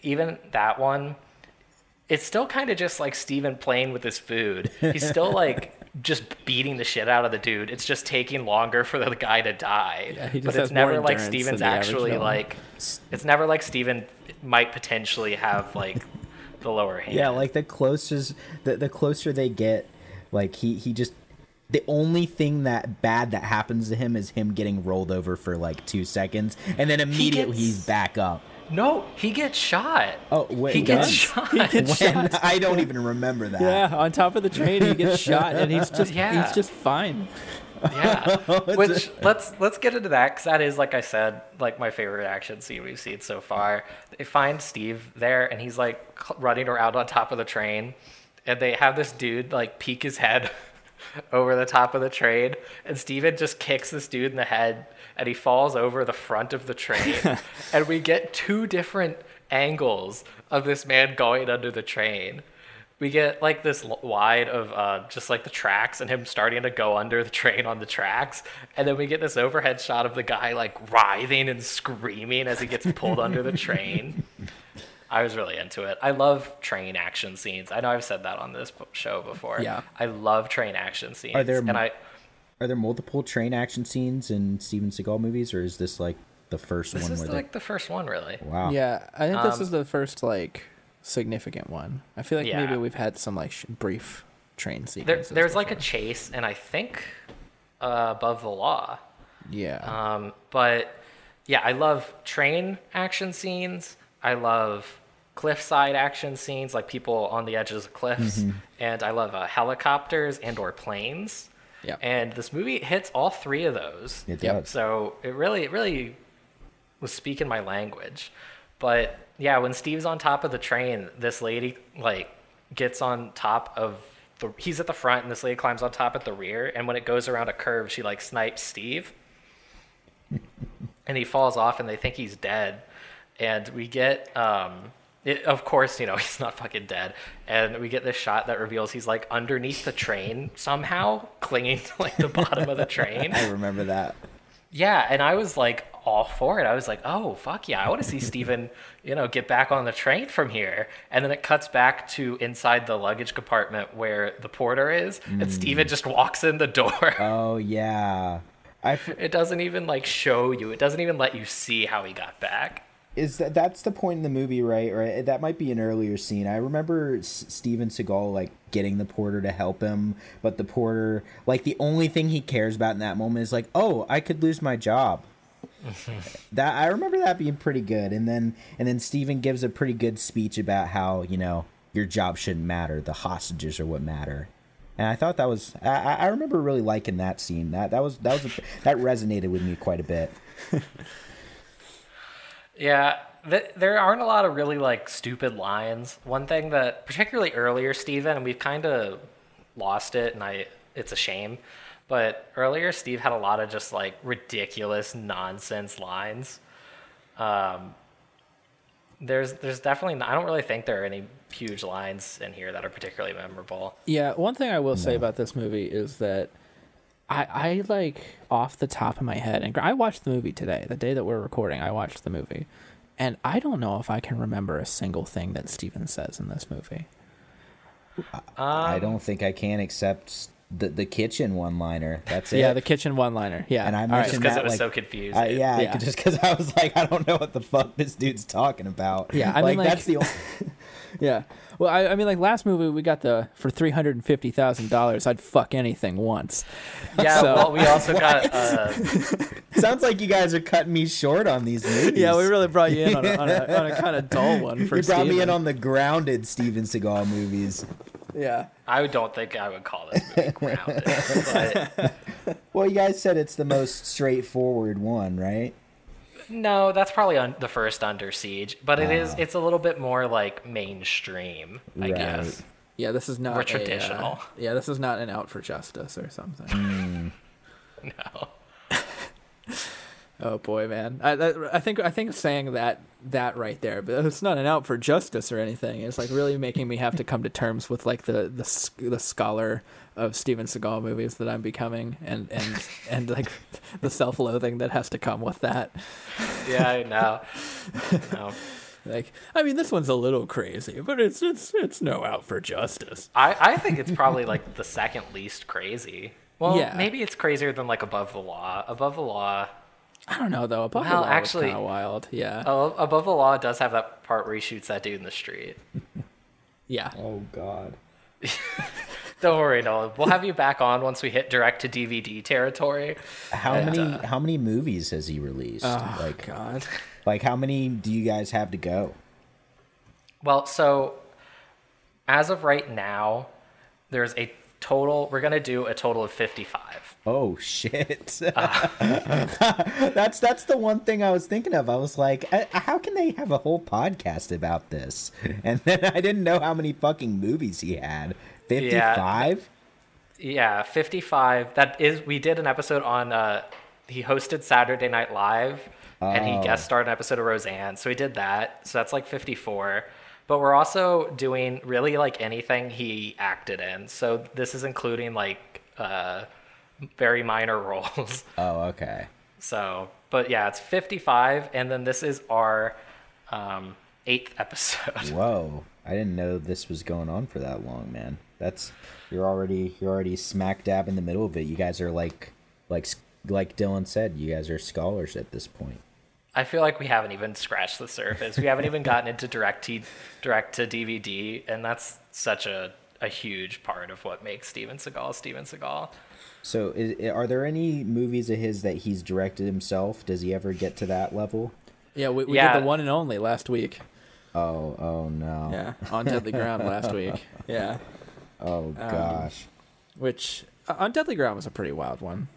Even that one, it's still kind of just like Steven playing with his food. He's still like just beating the shit out of the dude. It's just taking longer for the guy to die. Yeah, he but it's never like Steven's than the average actually like it's never like Steven might potentially have like the lower hand. yeah, like the closest the the closer they get, like he he just the only thing that bad that happens to him is him getting rolled over for like two seconds, and then immediately gets- he's back up. No, he gets shot. Oh wait, he gets what? shot. He gets When? shot. I don't even remember that. Yeah, on top of the train, he gets shot, and he's just Yeah. he's just fine. Yeah. Which let's let's get into that because that is like I said, like my favorite action scene we've seen so far. They find Steve there and he's like running around on top of the train, and they have this dude like peek his head over the top of the train, and Steven just kicks this dude in the head, and he falls over the front of the train, and we get two different angles of this man going under the train. We get like this l- wide of uh, just like the tracks and him starting to go under the train on the tracks. And then we get this overhead shot of the guy like writhing and screaming as he gets pulled under the train. I was really into it. I love train action scenes. I know i've said that on this show before. Yeah. i love train action scenes. Are there and i Are there multiple train action scenes in Steven Seagal movies, or is this like the first this one This is where like the first one really? Wow. Yeah, I think this Um, is the first like significant one. I feel like Yeah. maybe we've had some like sh- brief train there, sequences. there's like a chase and i think uh, above the law yeah. Um, but yeah, I love train action scenes. I love cliffside action scenes, like people on the edges of cliffs, and I love uh, helicopters and or planes. Yeah. And this movie hits all three of those. It does. So it really, it really was speaking my language. But yeah, when Steve's on top of the train, this lady like gets on top of the. He's at the front, and this lady climbs on top at the rear. And when it goes around a curve, she like snipes Steve, and he falls off, and they think he's dead. And we get, um, it, of course, you know he's not fucking dead. And we get this shot that reveals he's like underneath the train somehow, clinging to like the bottom of the train. I remember that. Yeah, and I was like all for it. I was like, "Oh, fuck yeah. I want to see Steven, you know, get back on the train from here." And then it cuts back to inside the luggage compartment where the porter is, and Steven mm. just walks in the door. Oh yeah. I f- it doesn't even like show you. It doesn't even let you see how he got back. Is that that's the point in the movie, right? Right. That might be an earlier scene. I remember S- Steven Seagal like getting the porter to help him, but the porter like the only thing he cares about in that moment is like, oh, I could lose my job. that I remember that being pretty good, and then and then Steven gives a pretty good speech about how you know your job shouldn't matter. The hostages are what matter. And I thought that was I, I remember really liking that scene. That that was that was a, that resonated with me quite a bit. Yeah, th- there aren't a lot of really like stupid lines. One thing that, particularly earlier, Steven, and we've kind of lost it, and I it's a shame. But earlier, Steve had a lot of just like ridiculous nonsense lines. Um, there's there's definitely I don't really think there are any huge lines in here that are particularly memorable. Yeah, one thing I will say about this movie is that I I like off the top of my head, and I watched the movie today, the day that we're recording. I watched the movie, and I don't know if I can remember a single thing that Steven says in this movie. I Um, don't think I can accept the the kitchen one liner. That's it. Yeah, the kitchen one-liner. Yeah, And I All right. mentioned because that, it was like, so confused. Uh, yeah, Yeah. just because I was like, I don't know what the fuck this dude's talking about. Yeah, I like, mean, like- that's the only. Yeah. Well, I, I mean, like last movie, we got the for three hundred and fifty thousand dollars. I'd fuck anything once. yeah, so- well, we also got uh, Sounds like you guys are cutting me short on these movies. Yeah, we really brought you in on a, on a, on a kind of dull one for You brought me in on the grounded Steven Seagal movies. Yeah. I don't think I would call this movie grounded. but Well, you guys said it's the most straightforward one, right? no, that's probably on the first Under Siege, but it is it's a little bit more like mainstream, I Right. guess. Yeah, this is not More a, uh, traditional. yeah, this is not an out for justice or something. No. oh boy, man. I, I I think I think saying that that right there, but it's not an out for justice or anything. It's like really making me have to come to terms with like the the the scholar of Steven Seagal movies that I'm becoming, and and and like the self-loathing that has to come with that. Yeah, I know. No. Like, I mean, this one's a little crazy, but it's it's it's no out for justice. I, I think it's probably like the second least crazy. Well, Yeah. maybe it's crazier than like Above the Law. Above the Law. I don't know though. Above Well, the Law actually- kind of wild. Yeah. Oh, Above the Law does have that part where he shoots that dude in the street. Yeah. Oh God. Don't worry, Nolan. We'll have you back on once we hit direct to DVD territory. How And, many uh, how many movies has he released? Oh, like God. like how many do you guys have to go? Well, so as of right now, there's a total. We're gonna do a total of 55. Oh shit. that's that's the one thing I was thinking of. I was like, I, how can they have a whole podcast about this? And then I didn't know how many fucking movies he had. 55? Yeah, 55. That is. We did an episode on. Uh, he hosted Saturday Night Live, and he Oh. guest starred an episode of Roseanne. So he did that. So that's like 54. But we're also doing really like anything he acted in. So this is including like uh, very minor roles. Oh, okay. So, but yeah, it's 55, and then this is our um, eighth episode. Whoa. I didn't know this was going on for that long, man. That's you're already you're already smack dab in the middle of it. You guys are like like like Dylan said, you guys are scholars at this point. I feel like we haven't even scratched the surface. We haven't even gotten into direct to direct to DVD, and that's such a a huge part of what makes Steven Seagal Steven Seagal. So, is, are there any movies of his that he's directed himself? Does he ever get to that level? Yeah, we, we Yeah. did the one and only last week. Oh, oh no. Yeah, on Deadly Ground last week. Yeah, Oh gosh. which uh, on Deadly Ground was a pretty wild one.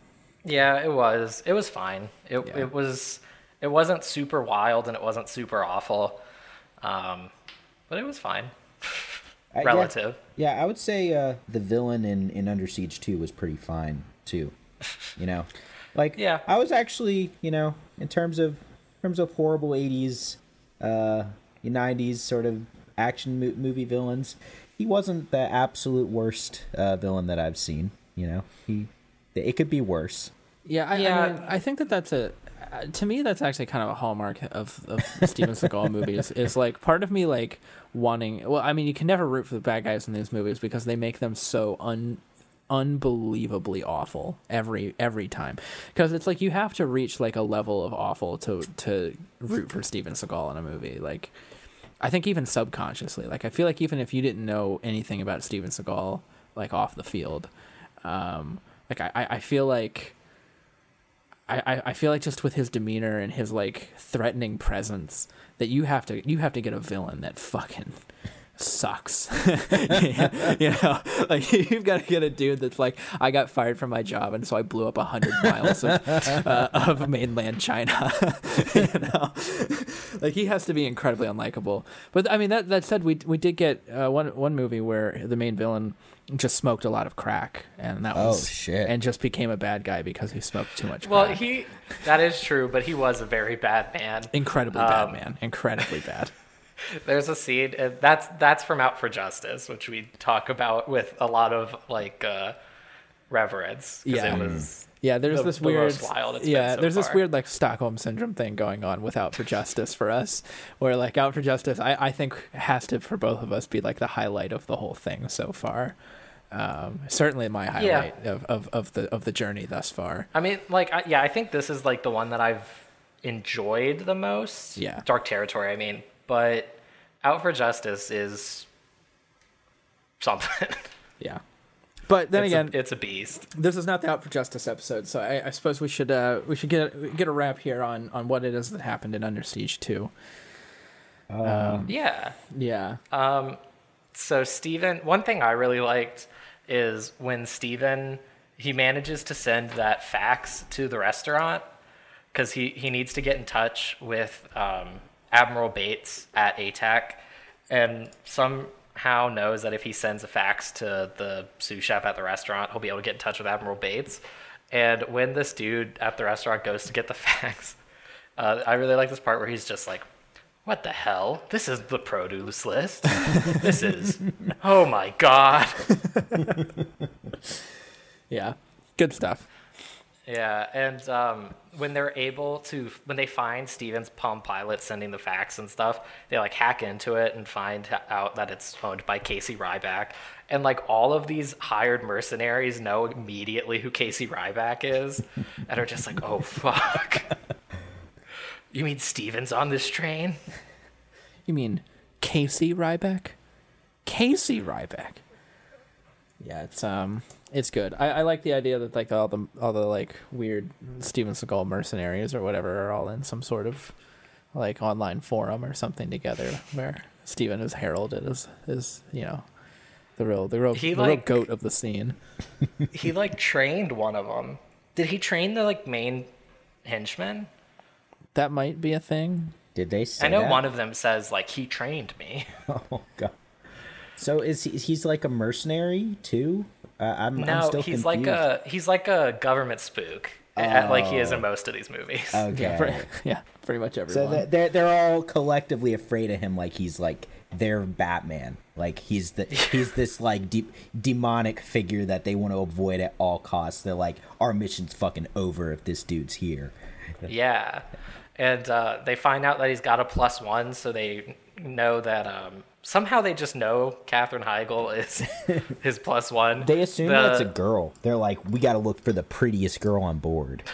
Yeah, it was. It was fine. It Yeah. it was. It wasn't super wild and it wasn't super awful, um, but it was fine. I- yeah, Relative. Yeah, I would say uh, the villain in, in Under Siege 2 was pretty fine too. You know, like Yeah. I was actually, you know, in terms of in terms of horrible 80s, uh, 90s sort of action mo- movie villains, he wasn't the absolute worst uh, villain that I've seen. You know, he it could be worse. Yeah, I, Yeah. I, mean, I think that that's a. uh, To me, that's actually kind of a hallmark of of Steven Seagal movies. Is like part of me like wanting. Well, I mean, you can never root for the bad guys in these movies because they make them so un unbelievably awful every every time. Because it's like you have to reach like a level of awful to to root for Steven Seagal in a movie. Like, I think even subconsciously, like I feel like even if you didn't know anything about Steven Seagal, like off the field, um, like I I I feel like. I, I- feel like just with his demeanor and his like threatening presence that you have to you have to get a villain that fucking sucks. you know, like you've got to get a dude that's like, I got fired from my job, and so I blew up a hundred miles of, uh, of mainland China. you know, like he has to be incredibly unlikable. But I mean, that that said, we we did get uh, one one movie where the main villain just smoked a lot of crack, and that Oh, was shit. and just became a bad guy because he smoked too much. Well, crack. he that is true, but he was a very bad man. incredibly bad Um, man, incredibly bad. There's a scene uh, that's that's from Out for Justice, which we talk about with a lot of like uh, reverence. 'cause Yeah. it was Yeah, there's the- this the weird, wild it's yeah, so there's this weird like Stockholm syndrome thing going on with Out for Justice for us, where like Out for Justice, I, I think has to for both of us be like the highlight of the whole thing so far. Um, certainly my highlight of, of, of the of the journey thus far. I mean, like, I, yeah, I think this is like the one that I've enjoyed the most. Yeah. Dark Territory, I mean, but Out for Justice is something. Yeah, but then it's again, a, it's a beast. this is not the Out for Justice episode, so I, I suppose we should uh, we should get get a wrap here on on what it is that happened in Under Siege two. Yeah. Yeah, Um, so Steven, one thing I really liked is when Steven he manages to send that fax to the restaurant because he, he needs to get in touch with um, Admiral Bates at ATAC and somehow knows that if he sends a fax to the sous chef at the restaurant, he'll be able to get in touch with Admiral Bates. And when this dude at the restaurant goes to get the fax, uh, I really like this part where he's just like, what the hell? This is the produce list. this is, oh my god. yeah, good stuff. Yeah, and um, when they're able to, when they find Steven's Palm Pilot sending the fax and stuff, they like hack into it and find out that it's owned by Casey Ryback. And like all of these hired mercenaries know immediately who Casey Ryback is and are just like, oh fuck. You mean Steven's on this train? You mean Casey Ryback? Casey Ryback. Yeah, it's um, it's good. I, I like the idea that like all the all the like weird Steven Seagal mercenaries or whatever are all in some sort of like online forum or something together where Steven is heralded as is you know the real the real He, the real goat of the scene. He like trained one of them. Did he train the like main henchman? That might be a thing. Did they say I know that? one of them says like he trained me. Oh god. So is he? He's like a mercenary too? Uh, I'm, I'm No, still he's confused. like a he's like a government spook, a- like he is in most of these movies. Okay. Pretty- yeah, pretty much so everyone. they're, they're they're all collectively afraid of him, like he's like their Batman. Like he's the he's this like deep demonic figure that they want to avoid at all costs. They're like, our mission's fucking over if this dude's here. Yeah, and uh, they find out that he's got a plus one, so they know that um, somehow they just know Katherine Heigl is his plus one. They assume The- that's a girl. They're like, we got to look for the prettiest girl on board.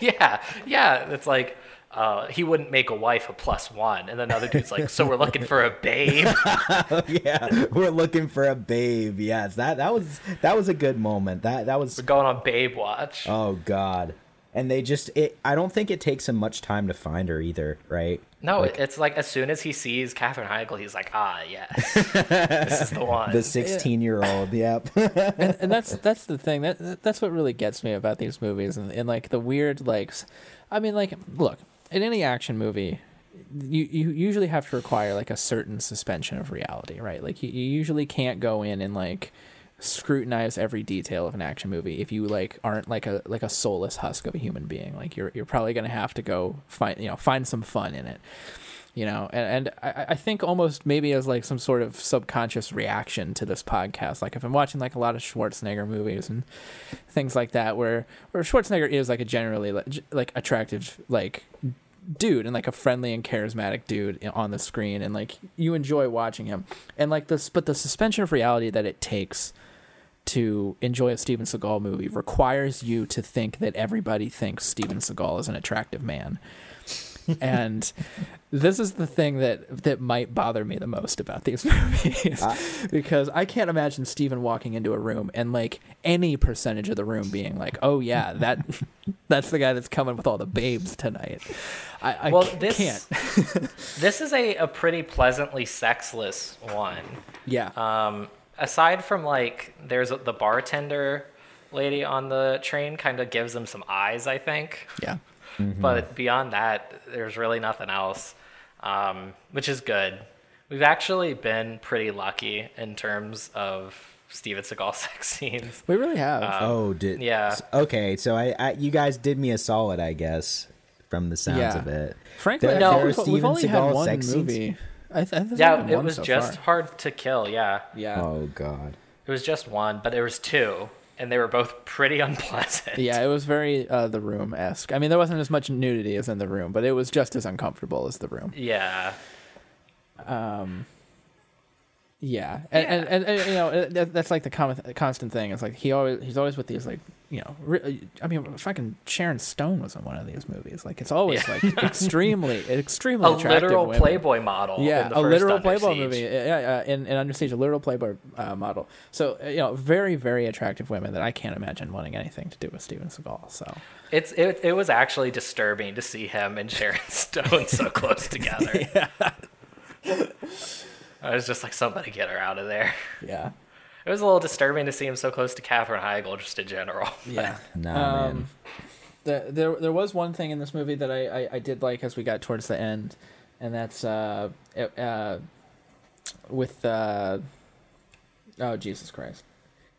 Yeah, yeah. It's like uh, he wouldn't make a wife a plus one, and then the other dude's like, "So we're looking for a babe." yeah, we're looking for a babe. Yes, that that was that was a good moment. That that was We're going on babe watch. oh god. And they just it. I don't think it takes him much time to find her either, right? no, like- it's like as soon as he sees Katherine Heigl, he's like, "Ah, yes, this is the one." The sixteen-year-old. Yep. and, and that's that's the thing that that- that's what really gets me about these movies and, and like the weird like i mean like look in any action movie you you usually have to require like a certain suspension of reality right like you, you usually can't go in and like scrutinize every detail of an action movie if you like aren't like a like a soulless husk of a human being. Like you're you're probably going to have to go find you know find some fun in it you know? And, and I, I think almost maybe as like some sort of subconscious reaction to this podcast. Like if i'm watching like a lot of schwarzenegger movies and things like that where where schwarzenegger is like a generally like, like attractive like dude and like a friendly and charismatic dude on the screen and like you enjoy watching him. And like this but the suspension of reality that it takes to enjoy a Steven Seagal movie requires you to think that everybody thinks Steven Seagal is an attractive man and this is the thing that that might bother me the most about these movies because I can't imagine Steven walking into a room and like any percentage of the room being like, "Oh yeah, that that's the guy that's coming with all the babes tonight." I, I Well, c- this- can't. This is a, a pretty pleasantly sexless one. yeah, Um, aside from like, there's the bartender lady on the train kind of gives them some eyes, I think. yeah, But beyond that, there's really nothing else, um, which is good. We've actually been pretty lucky in terms of Steven Seagal sex scenes. we really have. oh, did yeah. Okay, so I, I you guys did me a solid, I guess, from the sounds Yeah. of it. Frankly, There- No. there we've, we've Steven only had one sex scenes? Movie. I, th- I think Yeah, only it was so just far. hard to kill. Yeah, yeah. Oh God. it was just one, but there was two, and they were both pretty unpleasant. Yeah, it was very uh, the room esque. I mean, there wasn't as much nudity as in the room, but it was just as uncomfortable as the room. Yeah. Yeah, and and, and, and, you know uh, that, that's like the common, constant thing. It's like he always he's always with these like you know re- I mean fucking Sharon Stone was in one of these movies. Like it's always Yeah. like extremely extremely A literal women. Playboy model. Yeah, in the a literal Under Playboy Siege. movie. Yeah, yeah, in, in Under Siege, a literal Playboy uh, model. So uh, you know, very very attractive women that I can't imagine wanting anything to do with Steven Seagal. So It's it, it was actually disturbing to see him and Sharon Stone so close together. I was just like, somebody get her out of there. yeah, It was a little disturbing to see him so close to Katherine Heigl, just in general. yeah. no, Um, the, there there was one thing in this movie that I, I, I did like as we got towards the end, and that's uh, it, uh with uh oh Jesus Christ,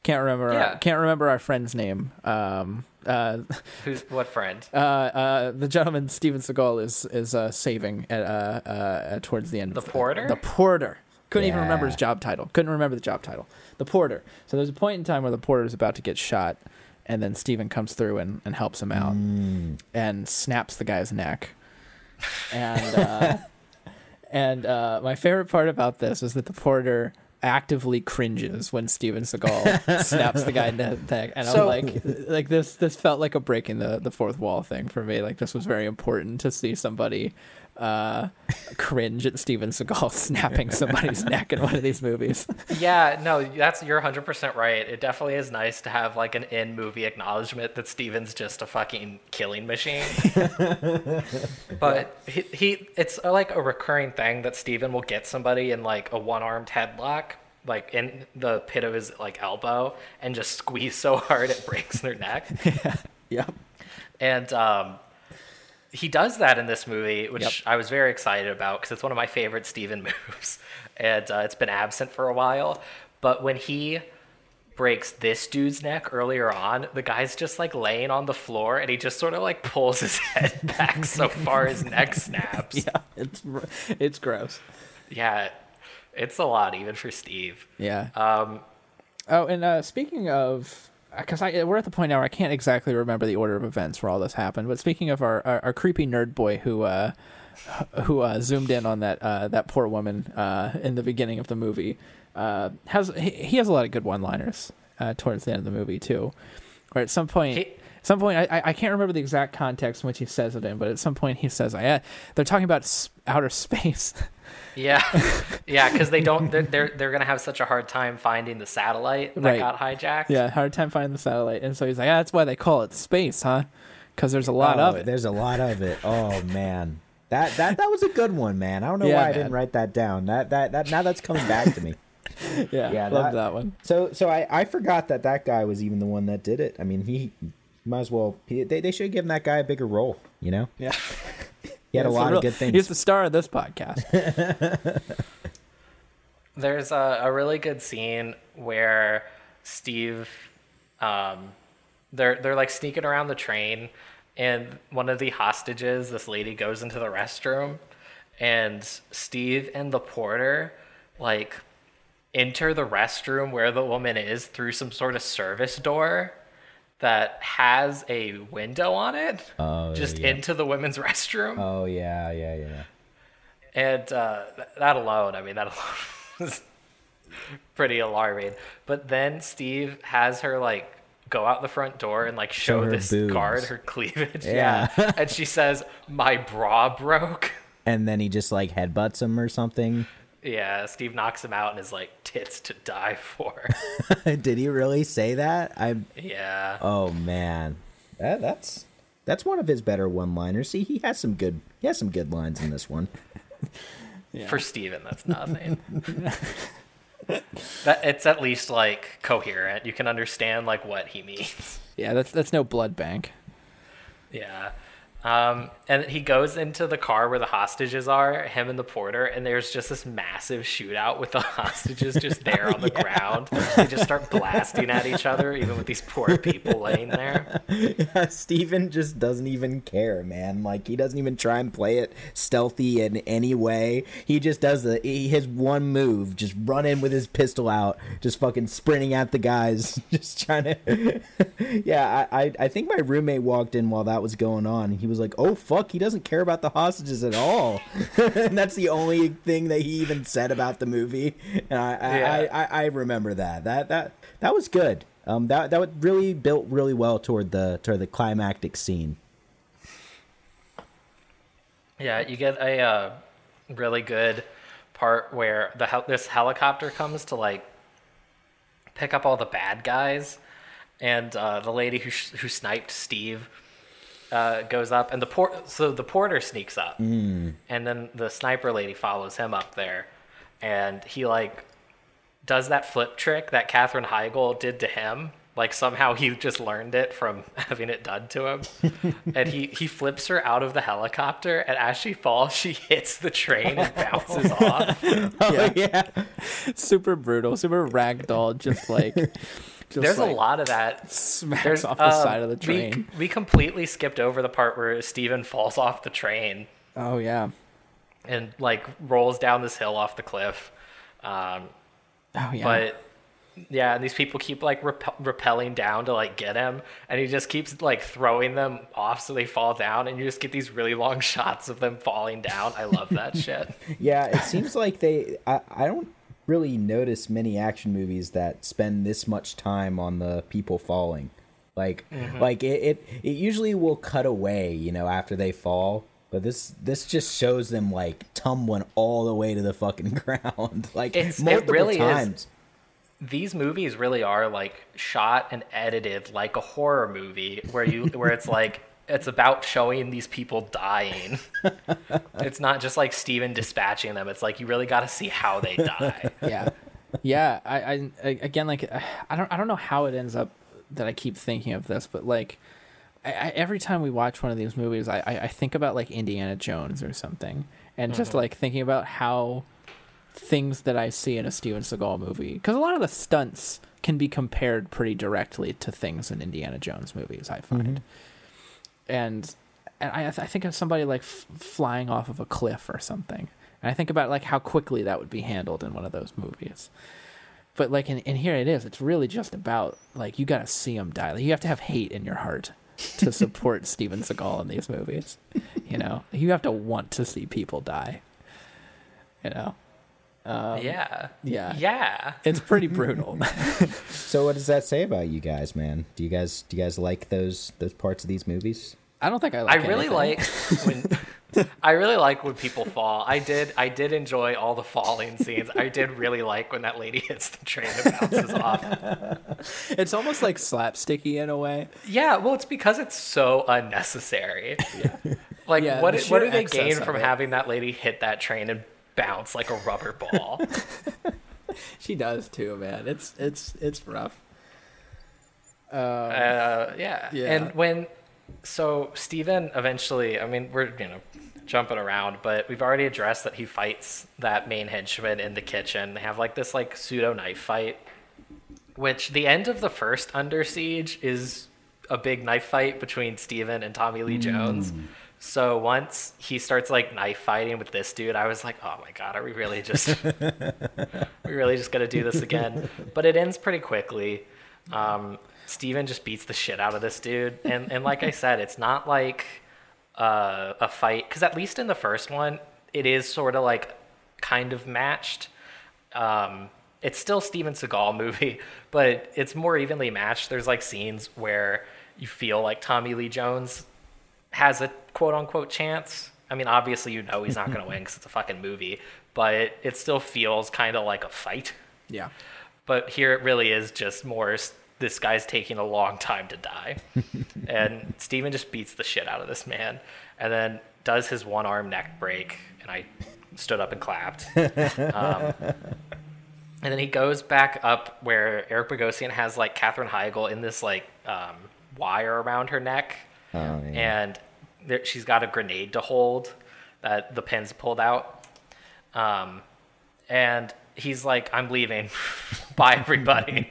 can't remember Yeah. our, can't remember our friend's name. Um, uh, Who's what friend? uh, uh, the gentleman Steven Seagal is is uh, saving at uh, uh, towards the end. The of porter? The porter. Couldn't even remember his job title. Couldn't remember the job title. The porter. So there's a point in time where the porter is about to get shot, and then Steven comes through and, and helps him out and snaps the guy's neck. And uh, and uh, my favorite part about this is that the porter actively cringes when Steven Seagal snaps the guy in the neck, and So- I'm like, like this this felt like a breaking the the fourth wall thing for me. Like this was very important to see somebody uh, cringe at Steven Seagal snapping somebody's neck in one of these movies. Yeah, no, that's you're 100% right. It definitely is nice to have like an in-movie acknowledgement that Steven's just a fucking killing machine. but he, he it's uh, like a recurring thing that Steven will get somebody in like a one-armed headlock like in the pit of his like elbow and just squeeze so hard it breaks their neck. Yeah. yep. And um, he does that in this movie, which Yep. I was very excited about because it's one of my favorite Steven moves, and uh, it's been absent for a while. But when he breaks this dude's neck earlier on, the guy's just like laying on the floor, and he just sort of like pulls his head back so far his neck snaps. Yeah, it's it's gross. Yeah, it's a lot even for Steve. Yeah. Um, Oh, and uh, speaking of, because I we're at the point now where I can't exactly remember the order of events where all this happened. But speaking of our our, our creepy nerd boy who uh, who uh, zoomed in on that uh, that poor woman uh, in the beginning of the movie, uh, has he, he has a lot of good one-liners uh, towards the end of the movie too. Where at some point. He- at some point, I, I- I can't remember the exact context in which he says it in, but at some point he says, "I they're talking about outer space." Yeah, yeah, because they don't. They're, they're they're gonna have such a hard time finding the satellite that Right. got hijacked. yeah, hard time finding the satellite, and so he's like, "Ah, "That's why they call it space, huh? Because there's a lot oh, of it." There's a lot of it. Oh man. That that that was a good one, man. I don't know Yeah, why I didn't write that down. That that that now that's coming back to me. Yeah, Yeah, love that- that one. So so I I forgot that that guy was even the one that did it. I mean, he might as well he, they they should have given that guy a bigger role, you know? Yeah, He had a He's lot the of good things. He's the star of this podcast. There's a, a really good scene where Steve, um, they're they're like sneaking around the train, and one of the hostages, this lady, goes into the restroom, and Steve and the porter, like, enter the restroom where the woman is through some sort of service door that has a window on it, Oh, just yeah. into the women's restroom. Oh yeah, yeah, yeah. And uh, that alone, I mean, that alone was pretty alarming. But then Steve has her like go out the front door and like show, Show this boobs. guard her cleavage. Yeah. Yeah. and she says, "My bra broke." And then he just like headbutts him or something. Yeah, Steve knocks him out and is like, "Tits to die for." Did he really say that? I'm yeah. oh man, that, that's that's one of his better one-liners. See, he has some good he has some good lines in this one. For Steven, that's nothing. that it's at least like coherent. You can understand like what he means. Yeah, that's that's no blood bank. Yeah. Um, and he goes into the car where the hostages are, him and the porter, and there's just this massive shootout with the hostages just there on the ground. They just start blasting at each other, even with these poor people laying there. Steven just doesn't even care, man. Like he doesn't even try and play it stealthy in any way. He just does the he, his one move, just run in with his pistol out, just fucking sprinting at the guys, just trying to. yeah, I, I I think my roommate walked in while that was going on. He was like, "Oh fuck, he doesn't care about the hostages at all," and that's the only thing that he even said about the movie. And I I, Yeah. I, I, I remember that. That that that was good. Um, that that would really built really well toward the toward the climactic scene. Yeah, you get a uh, really good part where the hel- this helicopter comes to like pick up all the bad guys, and uh, the lady who sh- who sniped Steve uh, goes up, and the port so the porter sneaks up, and then the sniper lady follows him up there, and he like does that flip trick that Katherine Heigl did to him. Like somehow he just learned it from having it done to him, and he he flips her out of the helicopter, and as she falls, she hits the train and bounces off. Oh yeah, Super brutal, super ragdoll, just like. There's a lot of that. Smacks There's off the um, side of the we- train. We, completely skipped over the part where Steven falls off the train Oh yeah. and like rolls down this hill off the cliff. Um, Oh yeah. But yeah, and these people keep like rep- rappelling down to like get him, and he just keeps like throwing them off so they fall down, and you just get these really long shots of them falling down. I love that shit. yeah. It seems like they. I I don't really notice many action movies that spend this much time on the people falling. Like mm-hmm. like it, it it usually will cut away, you know, after they fall. But this this just shows them like tumbling all the way to the fucking ground, like It's- it multiple really is. times. These movies really are like shot and edited like a horror movie, where you where it's like it's about showing these people dying. it's not just like Steven dispatching them. It's like you really got to see how they die. yeah yeah I, I I- again like i don't i don't know how it ends up that i keep thinking of this but like I, I, every time we watch one of these movies I, I i think about like indiana jones or something and just mm-hmm. like thinking about how things that i see in a steven seagal movie because a lot of the stunts can be compared pretty directly to things in indiana jones movies i find mm-hmm. And and I, I think of somebody like f- flying off of a cliff or something. And I think about like how quickly that would be handled in one of those movies. But like in, in here it is. It's really just about like you got to see him die. Like, you have to have hate in your heart to support Steven Seagal in these movies. You know, you have to want to see people die. You know, Um, yeah. yeah. Yeah. it's pretty brutal. So what does that say about you guys, man? Do you guys do you guys like those those parts of these movies? I don't think I like I really anything. like when I really like when people fall. I did I did enjoy all the falling scenes. I did really like when that lady hits the train and bounces off. It's almost like slapsticky in a way. Yeah, well, it's because it's so unnecessary. Like, Yeah, what what do they gain from it. having that lady hit that train and bounce like a rubber ball? She does too, man. It's it's it's rough. uh, yeah. Yeah. And when so Steven eventually, I mean, we're you know jumping around, but we've already addressed that he fights that main henchman in the kitchen. They have like this like pseudo knife fight, which the end of the first Under Siege is a big knife fight between Steven and Tommy Lee Jones. So once he starts like knife fighting with this dude, I was like, "Oh my god, are we really just we really just gonna do this again?" But it ends pretty quickly. Um, Steven just beats the shit out of this dude, and and like I said, it's not like uh, a fight because at least in the first one, it is sort of like kind of matched. Um, it's still Steven Seagal movie, but it's more evenly matched. There's like scenes where you feel like Tommy Lee Jones has a quote unquote chance. I mean, obviously you know he's not going to win because it's a fucking movie, but it, it still feels kind of like a fight. Yeah. But here it really is just more this guy's taking a long time to die. and Steven just beats the shit out of this man and then does his one arm neck break. And I stood up and clapped. Um, and then he goes back up where Eric Bogosian has like Katherine Heigl in this like um, wire around her neck. Oh, yeah. And there, she's got a grenade to hold that the pin's pulled out. Um, and he's like, I'm leaving. Bye, everybody.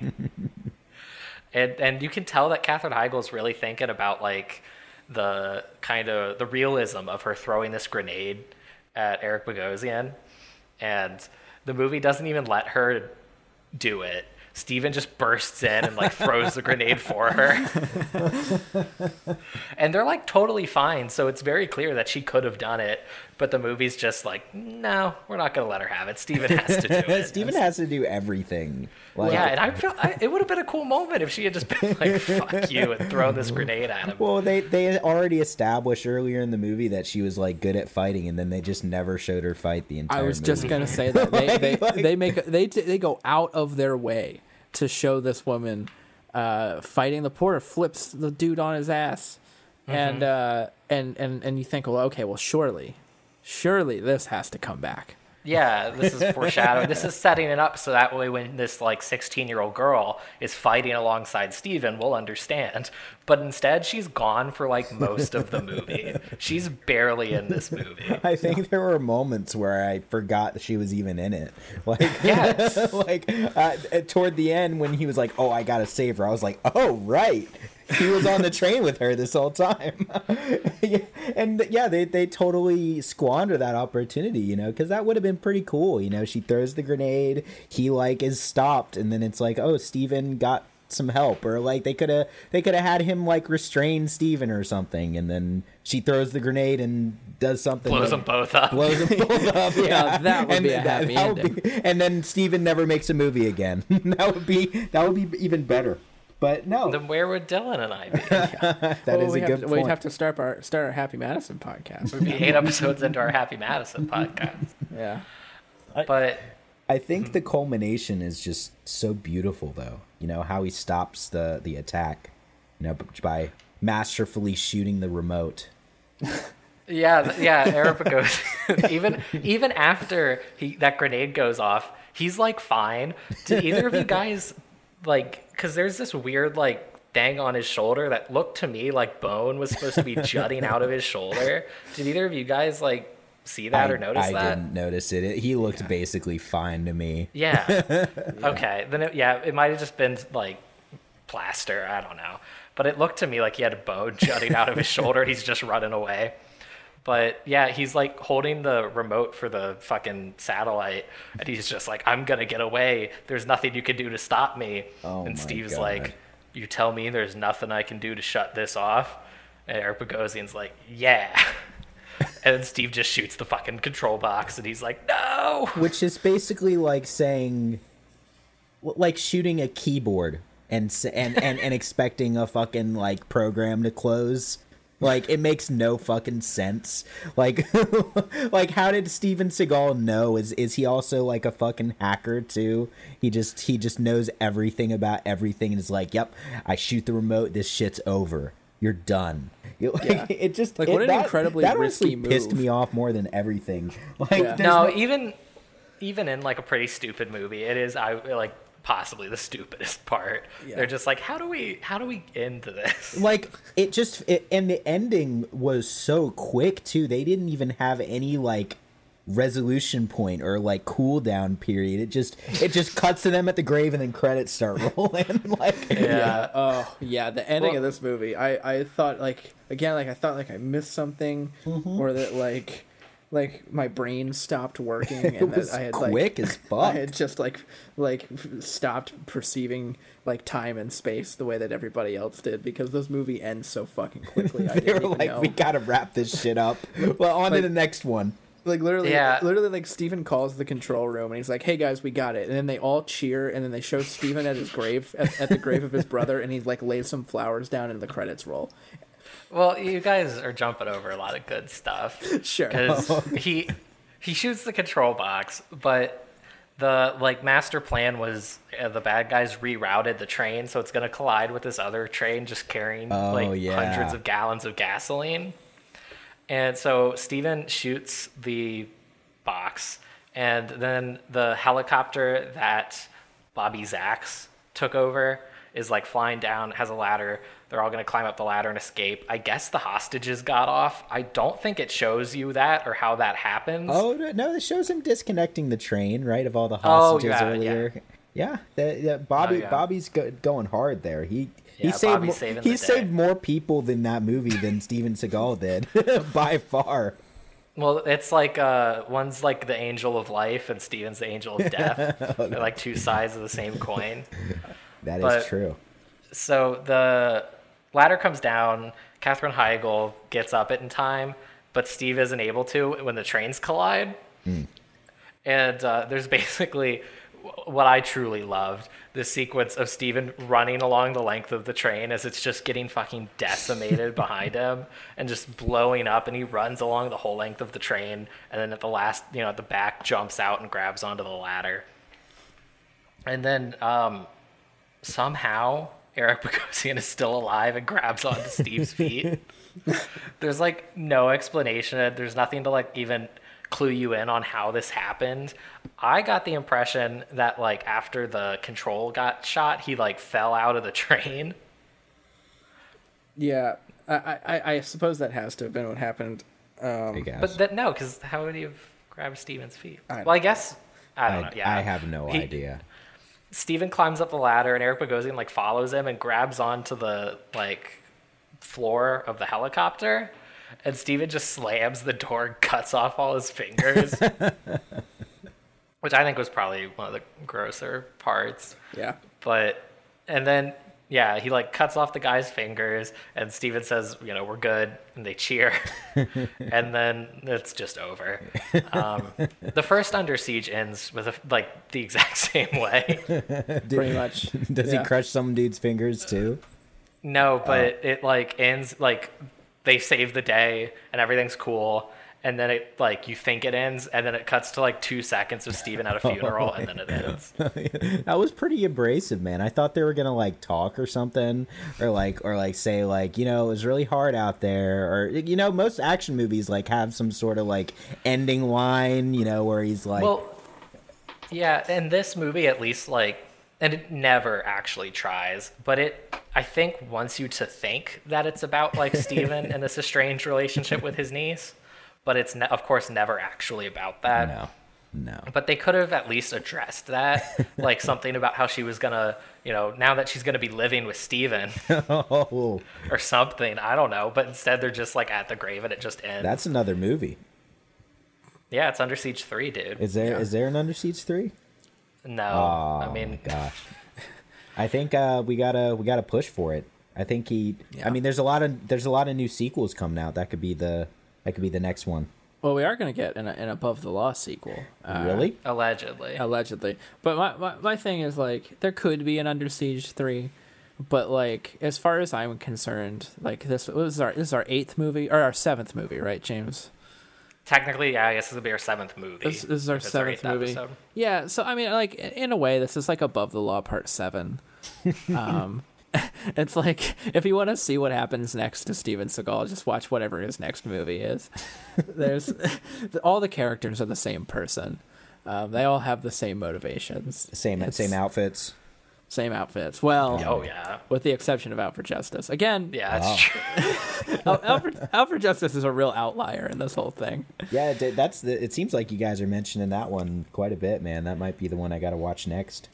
and and you can tell that Katherine Heigl's really thinking about like the kind of the realism of her throwing this grenade at Eric Bogosian, and the movie doesn't even let her do it. Steven just bursts in and like throws the grenade for her. and they're like totally fine, so it's very clear that she could have done it, but the movie's just like, no, we're not gonna let her have it. Steven has to do it. Steven has to do everything. Like, yeah, and I feel I, it would have been a cool moment if she had just been like, "Fuck you" and thrown this grenade at him. Well, they they already established earlier in the movie that she was like good at fighting, and then they just never showed her fight the entire. I was just gonna say that they they, Like- they make they t- they go out of their way to show this woman uh, fighting the porter flips the dude on his ass, and uh, and and and you think, well, okay, well, surely, surely this has to come back. Yeah, this is foreshadowing. this is setting it up so that way when this like 16 year old girl is fighting alongside Steven, we'll understand. But instead, she's gone for like most of the movie. She's barely in this movie. I think there were moments where I forgot that she was even in it. Like, Yes. like uh, toward the end when he was like, "Oh, I gotta save her," I was like, "Oh, right." He was on the train with her this whole time, Yeah, and yeah, they they totally squander that opportunity, you know, because that would have been pretty cool. You know, she throws the grenade, he like is stopped, and then it's like, oh, Steven got some help, or like they could have they could have had him like restrain Steven or something, and then she throws the grenade and does something, Blows like- them both up. blows them both up. Yeah, that would and be a that- happy ending be- and then Steven never makes a movie again. that would be that would be even better. But no, Then where would Dylan and I be? that is Well, a we have good to, point. We'd have to start our start our Happy Madison podcast. We'd be eight episodes into our Happy Madison podcast. yeah. But I think mhm. the culmination is just so beautiful, though. You know how he stops the the attack, you know, by masterfully shooting the remote. Yeah, yeah. Eric goes even even after he that grenade goes off, he's like fine. Did either of you guys like? Because there's this weird like thing on his shoulder that looked to me like bone was supposed to be jutting out of his shoulder. Did either of you guys like see that I, or notice I that? I didn't notice it. it he looked basically fine to me. Yeah. Okay. Then it, yeah, it might have just been like plaster. I don't know. But it looked to me like he had a bone jutting out of his shoulder and he's just running away. But yeah, he's like holding the remote for the fucking satellite and he's just like, I'm going to get away. There's nothing you can do to stop me. Oh and Steve's God. like, You tell me there's nothing I can do to shut this off? And Eric Bogosian's like, Yeah. and then Steve just shoots the fucking control box and he's like, No. which is basically like saying like shooting a keyboard and and and, and expecting a fucking like program to close like it makes no fucking sense. Like like how did steven seagal know? Is is he also like a fucking hacker too? He just he just knows everything about everything and is like yep i shoot the remote. This shit's over. You're done. You- like, Yeah. it just Like, it- what an that- incredibly that honestly risky pissed me off more than everything. Like Yeah. there's no, even even in like a pretty stupid movie, it is I like possibly the stupidest part. Yeah. They're just like, how do we how do we end this? like it just it, and the ending was so quick too they didn't even have any like resolution point or like cool down period it just it just cuts to them at the grave and then credits start rolling like Yeah. Oh, yeah. The ending Well- of this movie, I I thought like again like I thought like I missed something Mm-hmm. or that like like my brain stopped working and was that I had quick like as fuck. I had just like like stopped perceiving like time and space the way that everybody else did because this movie ends so fucking quickly. I they didn't were like know. we gotta wrap this shit up well on to the next one Like literally, Yeah. literally, like Steven calls the control room and he's like, "Hey guys, we got it." And then they all cheer, and then they show Steven at his grave, at, at the grave of his brother, and he like lays some flowers down, and the credits roll. Well, you guys are jumping over a lot of good stuff. Sure. because he he shoots the control box, but the like master plan was uh, the bad guys rerouted the train, so it's gonna collide with this other train just carrying Oh, like yeah. hundreds of gallons of gasoline. And so Steven shoots the box, and then the helicopter that Bobby Zachs took over is like flying down, has a ladder. They're all gonna climb up the ladder and escape. I guess the hostages got off. I don't think it shows you that or how that happens. Oh no, no, it shows him disconnecting the train, right, of all the Oh, hostages yeah, earlier. Yeah, the, the Bobby Oh, yeah. Bobby's go, going hard there. He he Yeah, saved more, he the day. saved more people than that movie than Steven Seagal did by far. Well, it's like uh, one's like the angel of life and Steven's the angel of death. They're like two sides of the same coin. That is But- true. So the ladder comes down. Katherine Heigl gets up it in time, but Steve isn't able to when the trains collide. And uh, there's basically what I truly loved the sequence of Steven running along the length of the train as it's just getting fucking decimated behind him and just blowing up. And he runs along the whole length of the train. And then at the last, you know, at the back, jumps out and grabs onto the ladder. And then um, somehow Eric Bogosian is still alive and grabs onto Steve's feet. There's like no explanation. There's nothing to like even clue you in on how this happened. I got the impression that like after the control got shot, he like fell out of the train. Yeah, I, I, I suppose that has to have been what happened. Um, I guess. But that no, because how would he have grabbed Steven's feet? I well, I guess I don't I, know. Yeah, I have no He- idea. Steven climbs up the ladder and Eric Bogosian like follows him and grabs onto the like floor of the helicopter. And Steven just slams the door and cuts off all his fingers. Which I think was probably one of the grosser parts. Yeah, But and then yeah, he like cuts off the guy's fingers and Steven says, you know, we're good and they cheer. and then it's just over. Um, the first Under Siege ends with a, like the exact same way. pretty much. Does Yeah. he crush some dude's fingers too? No, but it like ends like they save the day and everything's cool. And then it like you think it ends, and then it cuts to like two seconds of Steven at a funeral, and then it ends. that was pretty abrasive, man. I thought they were gonna like talk or something, or like or like say like you know it was really hard out there, or you know most action movies like have some sort of like ending line, you know, where he's like, Well, yeah, and this movie at least like, and it never actually tries, but it I think wants you to think that it's about like Steven and this estranged relationship with his niece, but it's ne- of course never actually about that. no, no. But they could have at least addressed that, like something about how she was gonna, you know, now that she's gonna be living with Steven Oh, or something. I don't know. But instead, they're just like at the grave and it just ends. that's another movie. yeah, it's Under Siege three, dude. Is there is there an Under Siege three? no, Oh I mean, gosh, I think uh, we gotta we gotta push for it. I think he. Yeah. I mean, there's a lot of there's a lot of new sequels coming out. That could be the that could be the next one. Well, we are going to get an, an Above the Law sequel. Uh, really? allegedly. Allegedly. But my, my, my thing is, like, there could be an Under Siege 3. But, like, as far as I'm concerned, like, this, this, is, our, this is our eighth movie, or our seventh movie, right, James? Technically, yeah, I guess this will be our seventh movie. This, this is our seventh eighth movie. episode. Yeah, so, I mean, like, in a way, this is like Above the Law Part 7. um, it's like, if you want to see what happens next to Steven Seagal, just watch whatever his next movie is. There's all the characters are the same person. Um, they all have the same motivations. Same It's- same outfits. Same outfits. Well, Oh yeah, with the exception of Out for Justice. Again, yeah, that's Wow. true. Out, Out, for, Out for Justice is a real outlier in this whole thing. Yeah, that's the. It seems like you guys are mentioning that one quite a bit, man. That might be the one I got to watch next.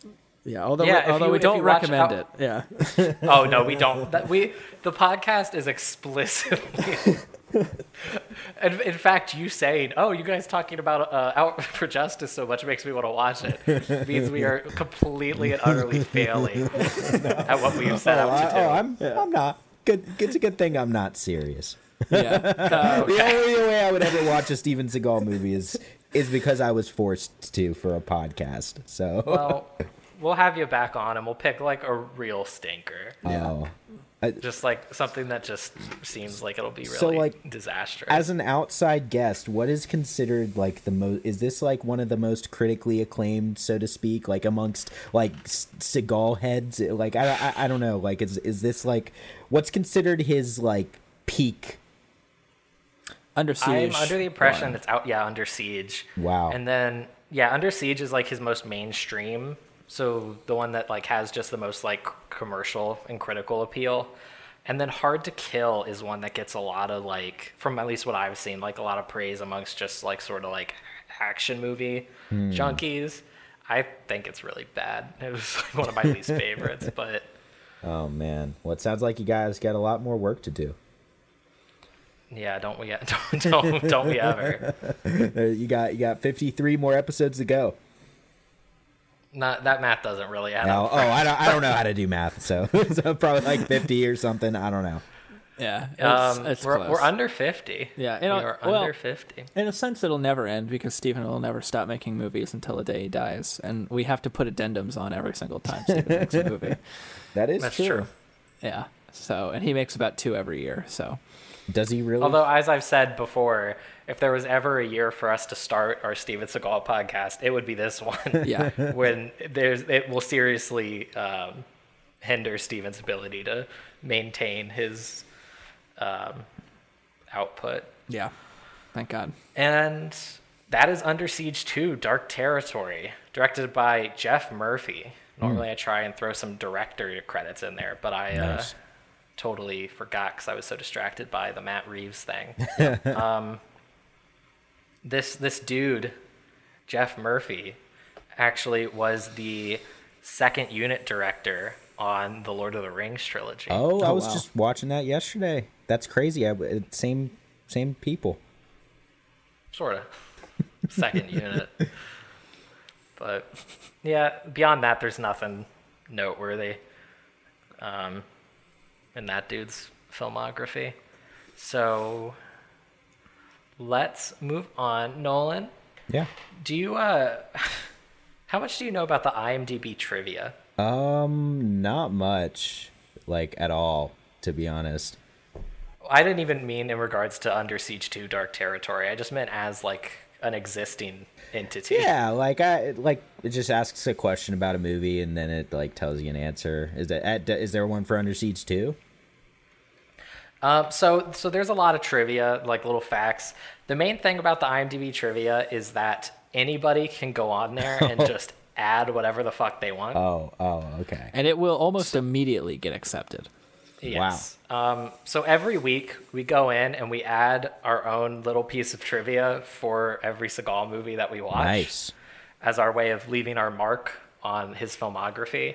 Yeah, although Yeah, we, although you- we don't recommend Out- it. Yeah. Oh no, we don't. That, we the podcast is explicitly. in, in fact, you saying, "Oh, you guys talking about uh, Out for Justice so much makes me want to watch it," means we are completely and utterly failing at what we've set oh, out to I, do. oh, I'm I'm not good. It's a good thing I'm not serious. Yeah. Uh, The only way I would ever watch a Steven Seagal movie is is because I was forced to for a podcast. So Well, we'll have you back on, and we'll pick like a real stinker, oh. just like something that just seems like it'll be really So, like, disastrous. As an outside guest, what is considered like the most? Is this like one of the most critically acclaimed, so to speak, like amongst like S- Seagal heads? Like I, I, I don't know. Like is is this like what's considered his like peak? Under Siege. I'm under the impression one. it's out, yeah, Under Siege. Wow. And then, yeah, Under Siege is like his most mainstream. So the one that like has just the most like commercial and critical appeal. And then Hard to Kill is one that gets a lot of like, from at least what I've seen, like a lot of praise amongst just like sort of like action movie Hmm. junkies. I think it's really bad. It was like one of my least favorites, but Oh man, well it sounds like you guys got a lot more work to do. yeah, don't we don't don't, don't we ever? You got you got fifty three more episodes to go. Not that math doesn't really add Oh, up. oh, I don't I don't know how to do math, so so probably like fifty or something. I don't know. Yeah. It's, Um, it's we're, close. we're under 50. Yeah, you we are well- under 50. In a sense, it'll never end because Steven will never stop making movies until the day he dies, and we have to put addendums on every single time Steven makes a movie. That is That's true. true. Yeah. So, and he makes about two every year. So, Does he really? Although, as I've said before, if there was ever a year for us to start our Steven Seagal podcast, it would be this one. yeah, when there's, it will seriously um, hinder Steven's ability to maintain his um, output. yeah. Thank God. And that is Under Siege 2 Dark Territory, directed by Geoff Murphy. Normally I try and throw some director credits in there, but I uh, totally forgot because I was so distracted by the Matt Reeves thing. um, this this dude, Geoff Murphy, actually was the second unit director on the Lord of the Rings trilogy. Oh, I Oh, was wow. just watching that yesterday. That's crazy. I, same same people. sort of second unit but yeah beyond that there's nothing noteworthy um, in that dude's filmography so let's move on nolan Yeah. do you uh how much do you know about the imdb trivia Um, not much, like at all, to be honest. i didn't even mean in regards to under siege 2 dark territory i just meant as like an existing entity Yeah, like I like it just asks a question about a movie and then it like tells you an answer. Is that at, is there one for Under Siege too? Um, so so there's a lot of trivia, like little facts. The main thing about the IMDb trivia is that anybody can go on there and just add whatever the fuck they want. Oh, oh, okay. And it will almost immediately get accepted. yes. Um, so every week we go in and we add our own little piece of trivia for every Seagal movie that we watch. Nice. as our way of leaving our mark on his filmography.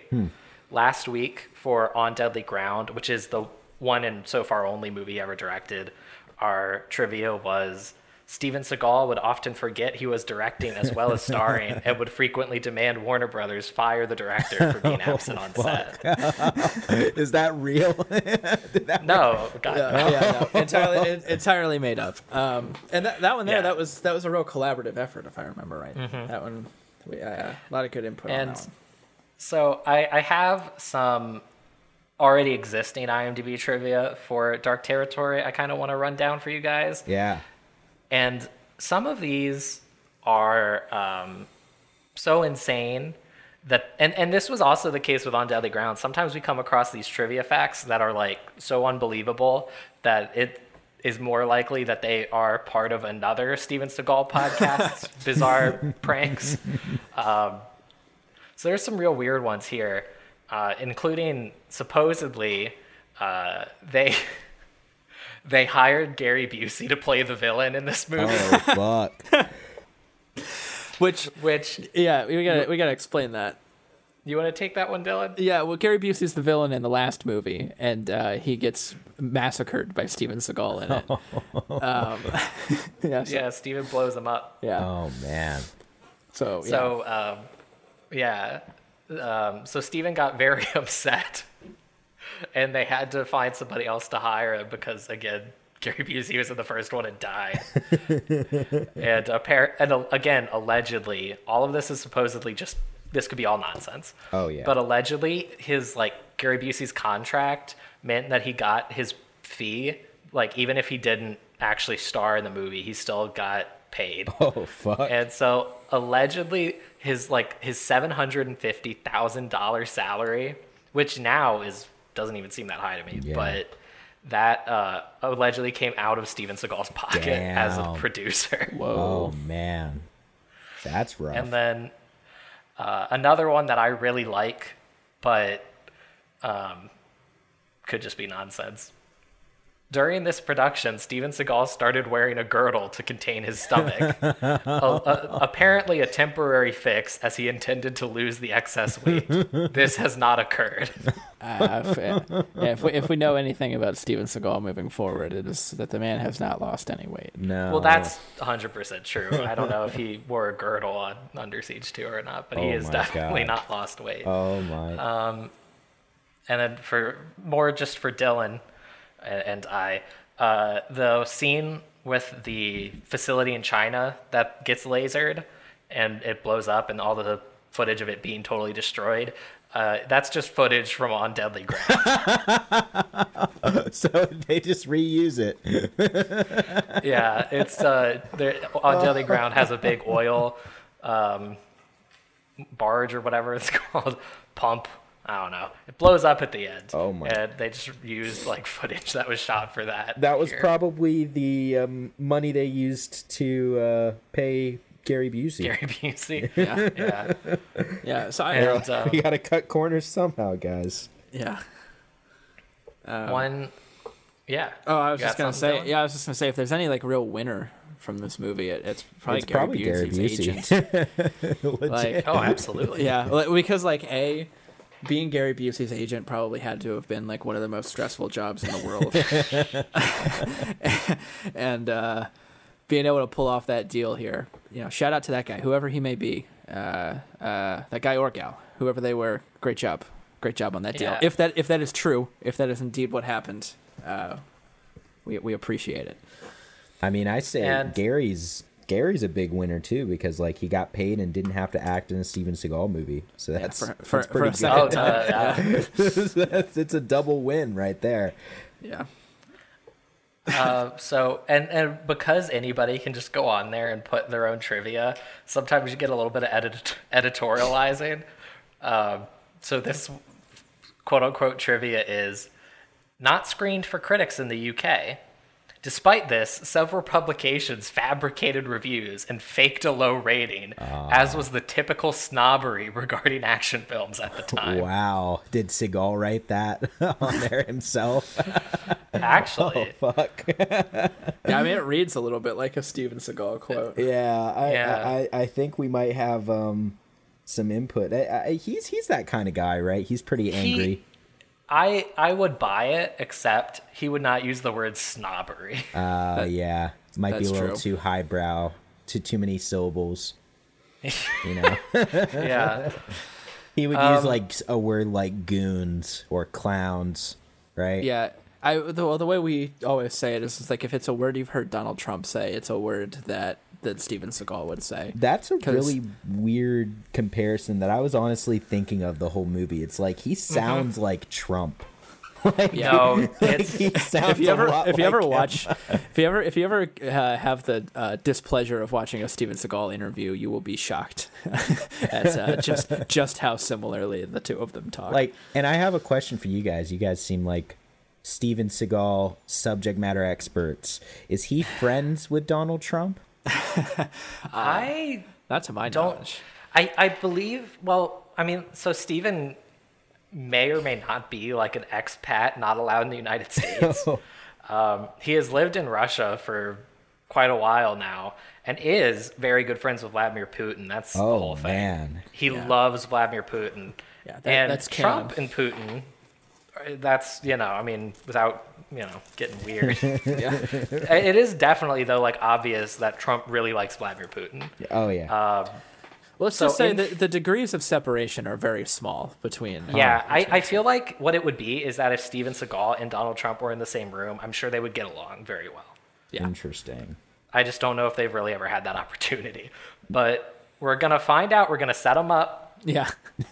Last week for On Deadly Ground, which is the one and so far only movie ever directed, our trivia was Steven Seagal would often forget he was directing as well as starring and would frequently demand Warner Brothers fire the director for being absent on set. Is that real? Did that- No, God, no. yeah, no, entirely, en- entirely made up. Um, and that, that one there, Yeah. that was that was a real collaborative effort, if I remember right. That one, we, uh, a lot of good input on And that one. so I, I have some already existing IMDb trivia for Dark Territory I kind of want to run down for you guys. Yeah. And some of these are um, so insane that, and, and this was also the case with On Deadly Ground. Sometimes we come across these trivia facts that are like so unbelievable that it is more likely that they are part of another Steven Seagal podcast's bizarre pranks. Um, so there's some real weird ones here, uh, including supposedly uh, they they hired Gary Busey to play the villain in this movie, Oh fuck. Which, which yeah, we gotta we gotta explain that. you want to take that one, Dylan? Yeah, well, Gary Busey's the villain in the last movie, and uh, he gets massacred by Steven Seagal in it. um, yeah, so, Yeah, Steven blows him up. yeah. Oh man. So, yeah. So um, yeah, um, so Steven got very upset and they had to find somebody else to hire because again, Gary Busey was in the first one and died. and appar- and uh, again, allegedly, all of this is supposedly just this could be all nonsense. Oh, yeah. But allegedly, his like Gary Busey's contract meant that he got his fee. Like even if he didn't actually star in the movie, he still got paid. Oh fuck. And so allegedly his like his seven hundred and fifty thousand dollar salary, which now is doesn't even seem that high to me, Yeah. but that uh, allegedly came out of Steven Seagal's pocket as a Damn. producer. oh man, that's rough. And then uh, another one that I really like, but um, could just be nonsense. During this production, Steven Seagal started wearing a girdle to contain his stomach. A- a- apparently, a temporary fix as he intended to lose the excess weight. this has not occurred. Uh, if, yeah, if, we, if we know anything about Steven Seagal moving forward, it is that the man has not lost any weight. no. Well, that's 100% true. I don't know if he wore a girdle on Under Siege 2 or not, but he Oh has definitely God. not lost weight. Oh my. Uh, and then for more just for Dylan a- and I, uh, the scene with the facility in China that gets lasered and it blows up and all the footage of it being totally destroyed. Uh, that's just footage from on Deadly Ground. so they just reuse it. yeah, it's uh, on Deadly Ground has a big oil um, barge or whatever it's called, pump. I don't know. It blows up at the end. Oh my. And they just used like footage that was shot for that. That was here. probably the um, money they used to uh, pay Gary Busey. Gary Busey. Yeah, Yeah. yeah. So I, And um, we gotta cut corners somehow, guys. yeah. one, yeah. Oh, I was just gonna say, Dylan? yeah, I was just gonna say, if there's any like real winner from this movie, it, it's probably It's Gary probably Gary Busey. agent. Like, Oh, absolutely. yeah, because like a being Gary Busey's agent probably had to have been like one of the most stressful jobs in the world, and uh, being able to pull off that deal here, you know, shout out to that guy, whoever he may be, uh, uh, that guy or gal, whoever they were, great job, great job on that deal. Yeah. If that if that is true, if that is indeed what happened, uh, we we appreciate it. I mean, I say And- Gary's Gary's a big winner too because like he got paid and didn't have to act in a Steven Seagal movie. So that's for- for- that's for pretty a good. second uh, yeah. It's a double win right there. Yeah. Uh, so and and because anybody can just go on there and put their own trivia, sometimes you get a little bit of edit- editorializing. Um, so this quote unquote trivia is not screened for critics in the UK. Despite this, several publications fabricated reviews and faked a low rating, as was the typical snobbery regarding action films at the time. Wow, did Seagal write that on there himself? Actually, Fuck. Yeah, I mean, it reads a little bit like a Steven Seagal quote. Yeah, I, Yeah. I, I think we might have um some input. I, I, he's he's that kind of guy, right? He's pretty angry. I I would buy it, except he would not use the word snobbery. uh, yeah, might be a little true. too highbrow, too too many syllables. You know, yeah, he would use Um, like a word like goons or clowns, right? Yeah, I the, well, the way we always say it is it's like if it's a word you've heard Donald Trump say, it's a word that that Steven Seagal would say. That's a really weird comparison that I was honestly thinking of the whole movie. It's like he sounds like Trump. like, no, like it's he sounds If you a ever lot if you like ever watch if you ever if you ever uh, have the uh, displeasure of watching a Steven Seagal interview, you will be shocked at uh, just just how similarly the two of them talk. like and i have a question for you guys you guys seem like steven seagal subject matter experts is he friends with donald trump I not to my don't. knowledge. I I believe. Well, I mean, so Steven may or may not be like an expat not allowed in the United States. um, he has lived in Russia for quite a while now and is very good friends with Vladimir Putin. That's the oh whole thing. man He loves Vladimir Putin. Yeah, that- and that's Trump canon. and Putin. uh, That's you know, I mean, without you know getting weird. Yeah. it is definitely though like obvious that Trump really likes Vladimir Putin. oh yeah Uh, let's So just say in- that the degrees of separation are very small between. Yeah, I, I feel like what it would be is that if Steven Seagal and Donald Trump were in the same room, I'm sure they would get along very well. Yeah. Interesting. I just don't know if they've really ever had that opportunity. But we're gonna find out. We're gonna set them up. Yeah.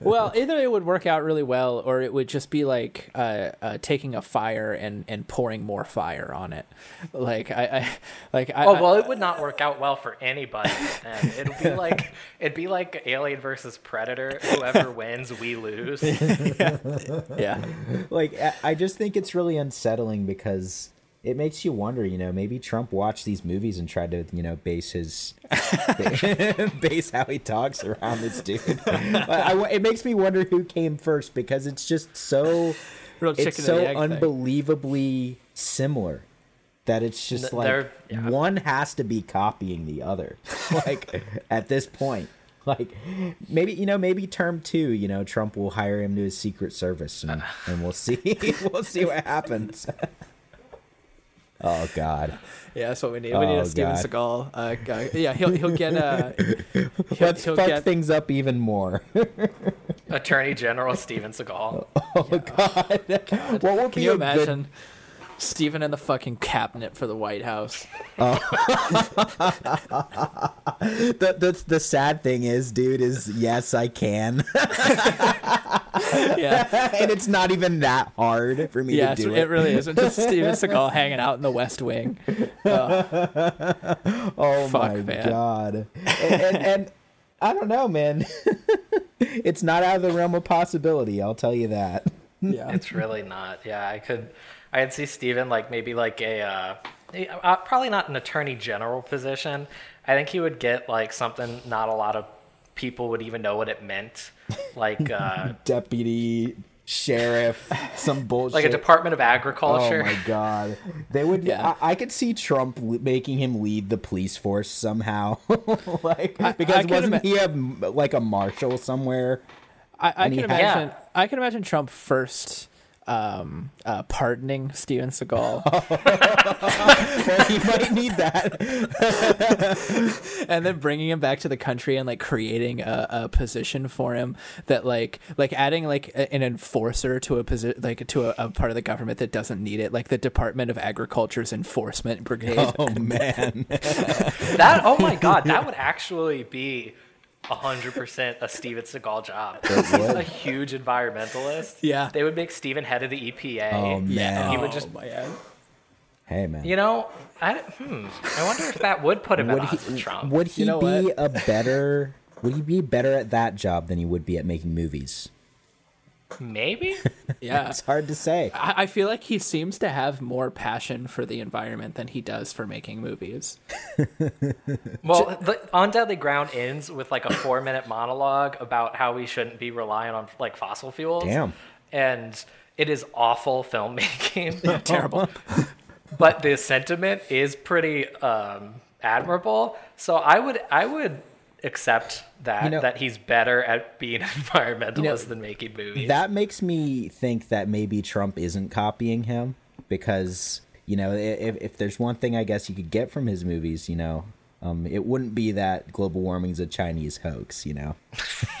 well, either it would work out really well, or it would just be like uh, uh, taking a fire and, and pouring more fire on it. Like I, I like I. Oh I- well, it would not work out well for anybody. And it'd be like it'd be like Alien versus Predator. Whoever wins, we lose. yeah. Like I- I just think it's really unsettling because it makes you wonder. You know, maybe Trump watched these movies and tried to, you know, base his base how he talks around this dude. I, it makes me wonder who came first because it's just so Real it's so egg thing. unbelievably similar that it's just Th- like yeah. one has to be copying the other. like at this point. Like maybe you know maybe term two you know Trump will hire him to his secret service and, and we'll see we'll see what happens. Oh God, Yeah, that's what we need. We need Oh, a Steven God. Seagal uh, guy. Yeah, he'll he'll get uh, he'll, let's he'll fuck get things up even more. Attorney General Steven Seagal. Oh God! What will Can be you a good- imagine Steven in the fucking cabinet for the White House? the, the the sad thing is, dude, is yes I can, Yeah. and it's not even that hard for me Yeah, to do it it. really isn't. Just Steven Seagal hanging out in the West Wing. Oh Fuck, my man. god. And, and, and I don't know, man. it's not out of the realm of possibility, I'll tell you that. Yeah. It's really not. Yeah, I could. I could see Steven like maybe like a uh, uh, probably not an attorney general position. I think he would get like something not a lot of people would even know what it meant, like uh, Deputy sheriff, some bullshit. like a Department of Agriculture. Oh my god. They would Yeah. I, I could see Trump l- making him lead the police force somehow. like because I can wasn't he a m- like a marshal somewhere? I, I can he imagine. had- Yeah. I can imagine Trump first um, uh, pardoning Steven Seagal, Well, he might need that. and then bringing him back to the country and like creating a, a position for him that like like adding like a- an enforcer to a position like to a, a part of the government that doesn't need it, like the Department of Agriculture's Enforcement Brigade. Oh man. that oh my god, that would actually be hundred percent a Steven Seagal job. He's a huge environmentalist. Yeah. they would make Steven head of the EPA. Oh man. He would just Oh, man. Hey man. You know, I hmm. I wonder if that would put him would at odds he with Trump. would he You know be what? a better would he be better at that job than he would be at making movies? Maybe. Yeah. It's hard to say. I I feel like he seems to have more passion for the environment than he does for making movies. Well, the, on Deadly Ground ends with like a four-minute monologue about how we shouldn't be relying on like fossil fuels. Damn. And it is awful filmmaking. Terrible. but the sentiment is pretty um, admirable. So I would I would accept that You know- that he's better at being environmentalist know, than making movies. That makes me think that maybe Trump isn't copying him because you know if if there's one thing I guess you could get from his movies, you know, um, it wouldn't be that global warming's a Chinese hoax, you know.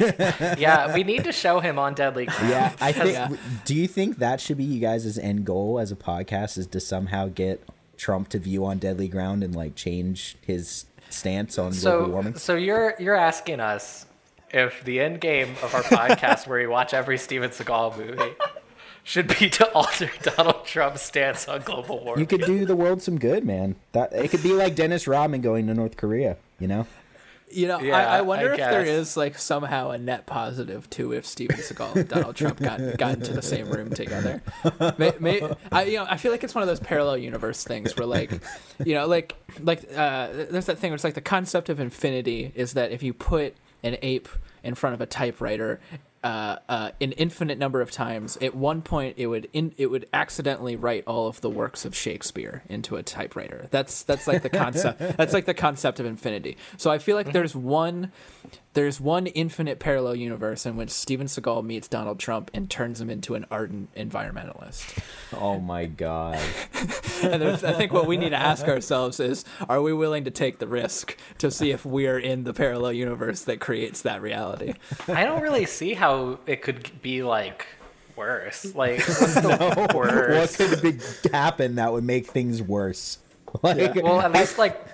yeah, we need to show him on Deadly Ground. Yeah, I think. Yeah. Do you think that should be you guys' end goal as a podcast is to somehow get Trump to view on deadly ground and like change his stance on global warming? so you're you're asking us if the end game of our podcast, where we watch every Steven Seagal movie, should be to alter Donald Trump's stance on global warming. You could do the world some good, man. That it could be like Dennis Rodman going to North Korea. You know, You know, Yeah, I, I wonder I if there is like somehow a net positive too if Steven Seagal and Donald Trump got got into the same room together. May, may, I you know I feel like it's one of those parallel universe things where like you know like like uh, there's that thing where it's like the concept of infinity is that if you put an ape in front of a typewriter. Uh, uh, an infinite number of times. At one point, it would in, it would accidentally write all of the works of Shakespeare into a typewriter. That's that's like the concept. that's like the concept of infinity. So I feel like there's one there's one infinite parallel universe in which Steven Seagal meets Donald Trump and turns him into an ardent environmentalist. Oh my god. And I think what we need to ask ourselves is are we willing to take the risk to see if we're in the parallel universe that creates that reality? I don't really see how it could be like worse. Like what's the what worst? could be, happen that would make things worse? Like, Well, at least like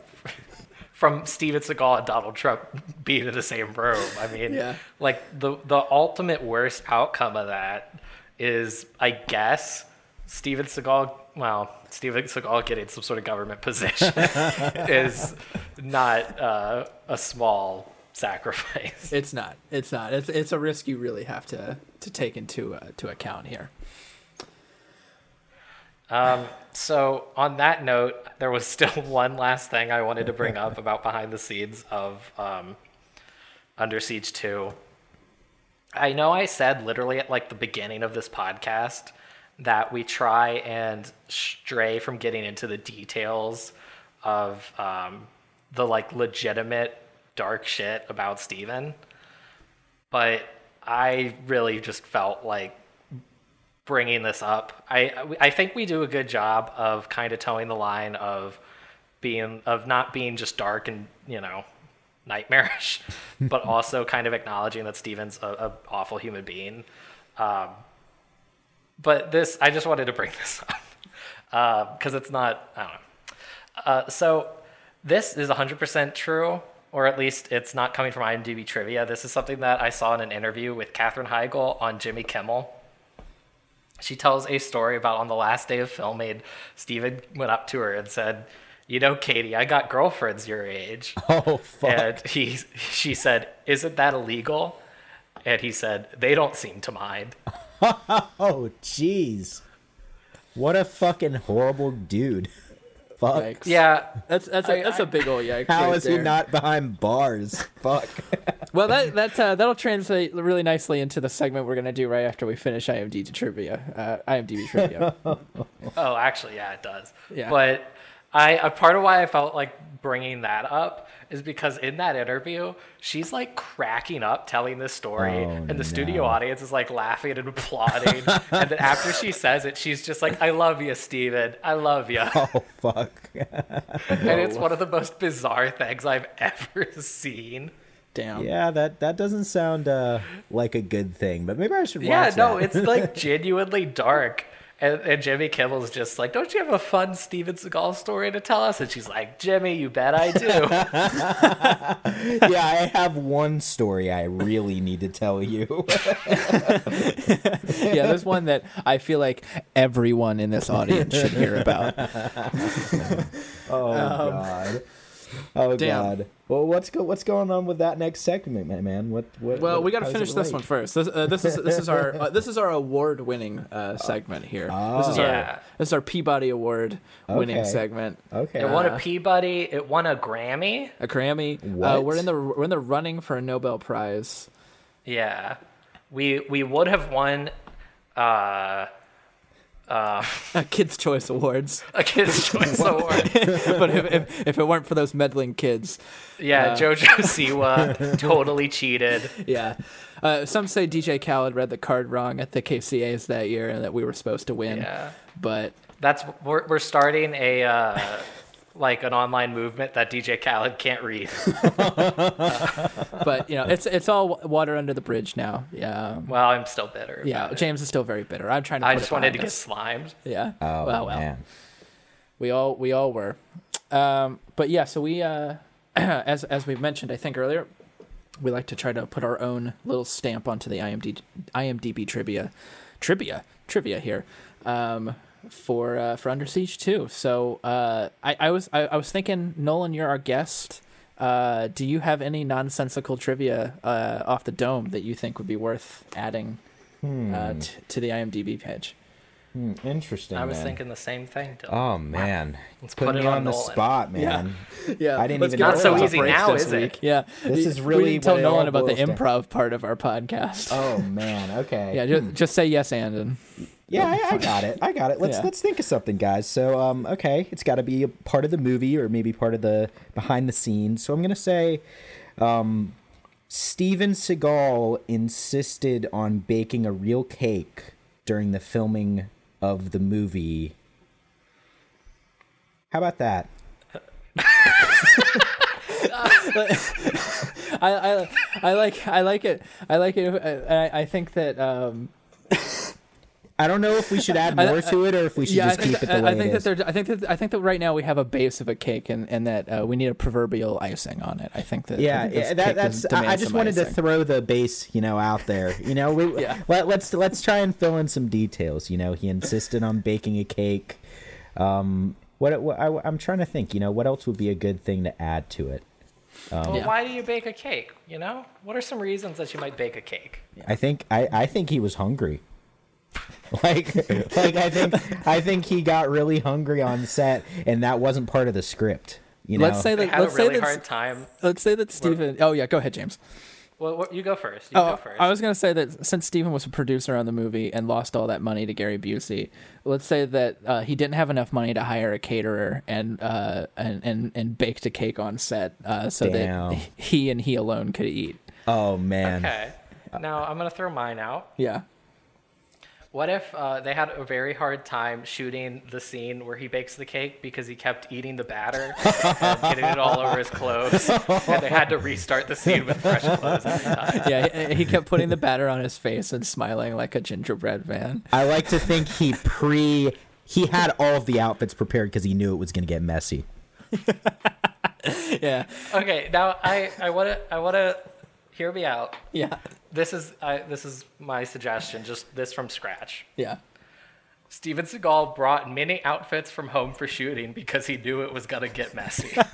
from Steven Seagal and Donald Trump being in the same room. I mean, Yeah. like the the ultimate worst outcome of that is, I guess, Steven Seagal. Well, Steven Seagal getting some sort of government position is not uh, a small sacrifice. It's not. It's not. It's it's a risk you really have to to take into uh, to account here. Um, so on that note, there was still one last thing I wanted to bring up about behind the scenes of um, Under Siege 2. I know I said literally at like the beginning of this podcast that we try and stray from getting into the details of um, the like legitimate dark shit about Steven. But I really just felt like bringing this up. I I think we do a good job of kind of toeing the line of being of not being just dark and you know nightmarish, but also kind of acknowledging that Steven's a, a awful human being. Um, but this, I just wanted to bring this up because it's not. I don't know. Uh, so this is 100% true, or at least it's not coming from IMDb trivia. This is something that I saw in an interview with Katherine Heigl on Jimmy Kimmel. She tells a story about on the last day of filming, Steven went up to her and said, "You know, Katie, I got girlfriends your age." oh fuck. And he, she said, "Isn't that illegal?" And he said, "They don't seem to mind." Oh jeez. What a fucking horrible dude. Fuck. Yikes. Yeah, That's that's a, I- that's a big old yikes. How right is he not behind bars? Fuck. Well, that that uh, that'll translate really nicely into the segment we're gonna do right after we finish IMDb trivia. Uh, IMDb trivia. Oh, actually, yeah, it does. Yeah. But I a part of why I felt like bringing that up is because in that interview, she's like cracking up telling this story, Oh, and the studio no. audience is like laughing and applauding. and then after she says it, she's just like, "I love you, Steven. I love you." Oh fuck. and it's one of the most bizarre things I've ever seen. Damn. Yeah, that that doesn't sound uh, like a good thing, but maybe I should watch Yeah, no, that. it's like genuinely dark. And, and Jimmy Kimmel's just like, don't you have a fun Steven Seagal story to tell us? And she's like, Jimmy, you bet I do. yeah, I have one story I really need to tell you. yeah, there's one that I feel like everyone in this audience should hear about. oh um, god. Oh damn. god. Well, what's go what's going on with that next segment, man? man? What? what Well, what- we got to finish this relate? one first. This, uh, this is this is our uh, this is our award-winning uh, segment here. this is Oh. our this is our Peabody Award winning Okay. segment. Okay. It won a Peabody. It won a Grammy. A Grammy. Uh, What? we're in the we're in the running for a Nobel Prize. Yeah, we we would have won uh, Uh, Kids Choice Awards. a Kids Choice Award. but if, if, if it weren't for those meddling kids, Yeah, JoJo Siwa totally cheated. yeah. Uh, some say DJ Khaled read the card wrong at the KCAs that year and that we were supposed to win. Yeah, But that's we're we're starting a. Like an online movement that DJ Khaled can't read. but you know it's it's all water under the bridge now. Yeah. Well, I'm still bitter. Yeah. James is still very bitter. I'm trying to. I put just it wanted to behind get slimed. Yeah. Oh well, well. man. We all we all were. Um, but yeah, so we uh, as as we've mentioned, I think earlier, we like to try to put our own little stamp onto the IMDb IMDb trivia, trivia trivia here, um, for uh, for Under Siege too. So uh, I I was I, I was thinking, Nolan, you're our guest. Uh, do you have any nonsensical trivia uh, off the dome that you think would be worth adding uh, t- to the IMDb page? Hmm, interesting. I was man. thinking the same thing. Dylan. Oh man, Let's put put me it on, on the spot, man. Yeah, I didn't let's even get know Not so easy now, this is it? Yeah, This is We really didn't tell Nolan about the boils down- improv part of our podcast. Oh man. Okay. yeah, just, just say yes and and Yeah, I, I got it. I got it. Let's Yeah. let's think of something, guys. So, um, okay, it's got to be a part of the movie or maybe part of the behind the scenes. So I'm gonna say, um, Steven Seagal insisted on baking a real cake during the filming of the movie. How about that? I, I, I like I like it. I like it. I, I think that um, I don't know if we should add more to it or if we should yeah, just think keep it that, the way I think it is. that I think that I think that right now we have a base of a cake and, and that uh, we need a proverbial icing on it. I think that yeah, think yeah, that, that's. I, I just some wanted to throw the base, you know, out there. You know, we, Yeah. let, let's let's try and fill in some details. You know, he insisted on baking a cake. Um, what, what I, I'm trying to think. You know, what else would be a good thing to add to it? Well, why do you bake a cake? You know, what are some reasons that you might bake a cake? I think I, I think he was hungry. like like I think I think he got really hungry on set and that wasn't part of the script. You know. Let's say that. had Let's say really that. hard time. Let's say that Stephen. Oh yeah, go ahead, James. Well, what, you go first. You Oh, go first. I was gonna say that since Stephen was a producer on the movie and lost all that money to Gary Busey, let's say that uh, he didn't have enough money to hire a caterer and uh, and, and and baked a cake on set uh, so Damn. that he and he alone could eat. oh man. Okay. Now I'm gonna throw mine out. Yeah. What if uh, they had a very hard time shooting the scene where he bakes the cake because he kept eating the batter and getting it all over his clothes, and they had to restart the scene with fresh clothes every time? Yeah, he, he kept putting the batter on his face and smiling like a gingerbread man. I like to think he pre he had all of the outfits prepared because he knew it was going to get messy. Yeah, Okay, now I I wanna I wanna hear me out. yeah, This is I, this is my suggestion, just this from scratch. yeah. Steven Seagal brought many outfits from home for shooting because he knew it was gonna get messy.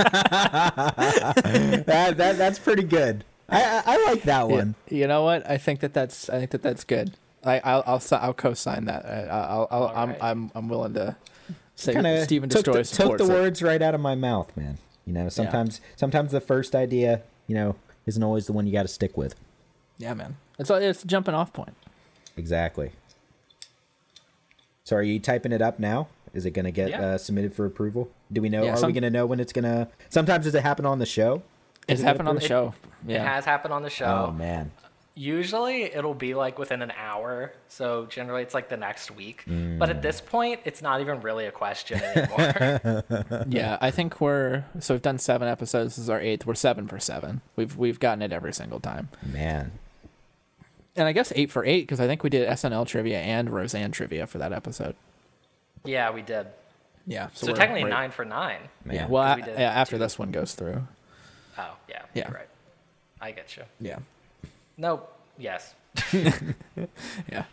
That, that that's pretty good. I I, I like that one. You know what? I think that that's I think that that's good. I I'll I'll, I'll co-sign that. I, I'll, I'll I'm Alright. I'm I'm willing to say Kind that of Stephen took, Destroy the, took supports the it. words right out of my mouth, man. You know, sometimes sometimes the first idea, you know, isn't always the one you got to stick with. Yeah, man. It's a, it's a jumping off point. Exactly. So are you typing it up now? Is it going to get Yeah. uh, submitted for approval? Do we know? Yeah, are some- we going to know when it's going to? Sometimes does it happen on the show? It's it get happened on the approved? show. It has happened on the show. Oh man. Usually it'll be like within an hour, so generally it's like the next week. But Mm. at this point, it's not even really a question anymore. yeah, I think we're so we've done seven episodes. This is our eighth. We're seven for seven. We've we've gotten it every single time. Man. And I guess eight for eight because I think we did SNL trivia and Roseanne trivia for that episode. yeah, we did. Yeah. So, we're- technically we're- nine for nine. Yeah. Well, Well, 'Cause a- we did yeah, after two. this one goes through. Oh, yeah. Yeah. Right. I get you. Yeah. No, yes. Yeah.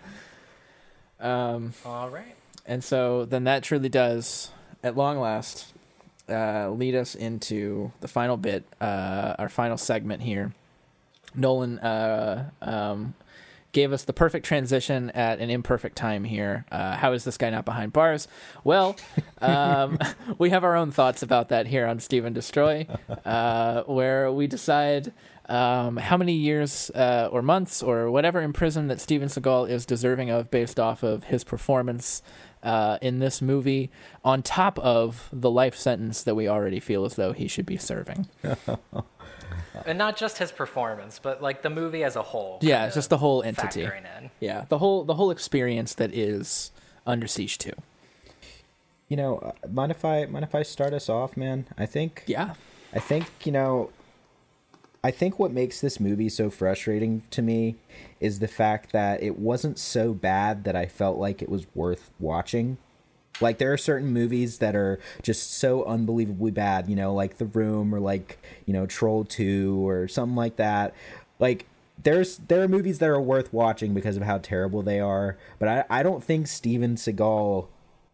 Um. All right. And so then that truly does, at long last, uh, lead us into the final bit, uh, our final segment here. Nolan uh, um, gave us the perfect transition at an imperfect time here. Uh, how is this guy not behind bars? Well, um, we have our own thoughts about that here on Steve 'N Destroy, uh, where we decide um, how many years uh, or months or whatever in prison that Steven Seagal is deserving of based off of his performance uh, in this movie, on top of the life sentence that we already feel as though he should be serving. And not just his performance, but like the movie as a whole. Yeah, just the whole entity. in. Yeah, the whole the whole experience that is Under Siege Two. You know, uh, mind if I mind if I start us off, man? I think Yeah, I think, you know, I think what makes this movie so frustrating to me is the fact that it wasn't so bad that I felt like it was worth watching. Like there are certain movies that are just so unbelievably bad, you know, like The Room or like, you know, Troll 2 or something like that. Like there's there are movies that are worth watching because of how terrible they are, but I I don't think Steven Seagal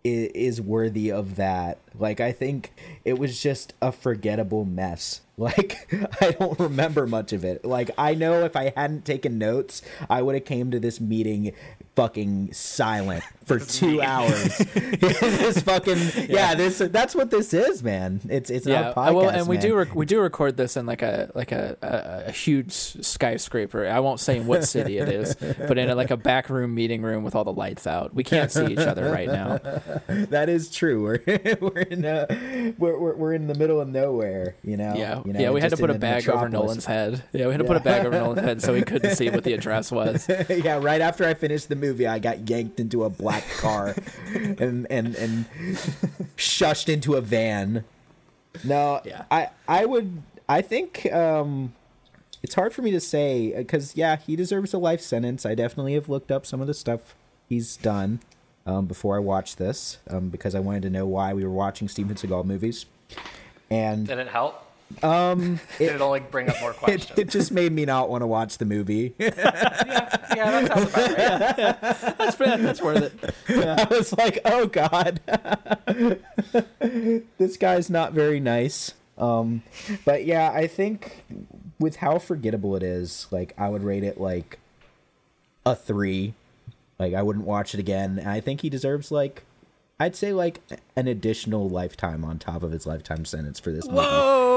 i- is worthy of that. Like I think it was just a forgettable mess. Like I don't remember much of it. Like I know if I hadn't taken notes, I would have came to this meeting fucking silent for 2 hours. this fucking yeah. this that's what this is, man. It's it's yeah. not podcast. well, and we man. do rec- we do record this in like a like a, a, a huge skyscraper. I won't say in what city it is, but in a, like a back room meeting room with all the lights out. We can't see each other right now. that is true. We're we're in a, we're, we're we're in the middle of nowhere, you know. Yeah, You know, yeah, we had to put a bag over. Nolan's head. Yeah, we had to put a bag over Nolan's head so he couldn't see what the address was. yeah, right after I finished the movie, I got yanked into a black car and and and shushed into a van. No, Yeah. I I would I think um it's hard for me to say because yeah, he deserves a life sentence. I definitely have looked up some of the stuff he's done um, before I watched this um, because I wanted to know why we were watching Steven Seagal movies, and Did it help? Um, Did it only bring up more questions? it just made me not want to watch the movie. yeah, that sounds about right. That's that's worth it. I was like, oh god, this guy's not very nice. Um, but yeah, I think with how forgettable it is, like I would rate it like a three. Like I wouldn't watch it again. And I think he deserves like, I'd say like an additional lifetime on top of his lifetime sentence for this movie. Whoa!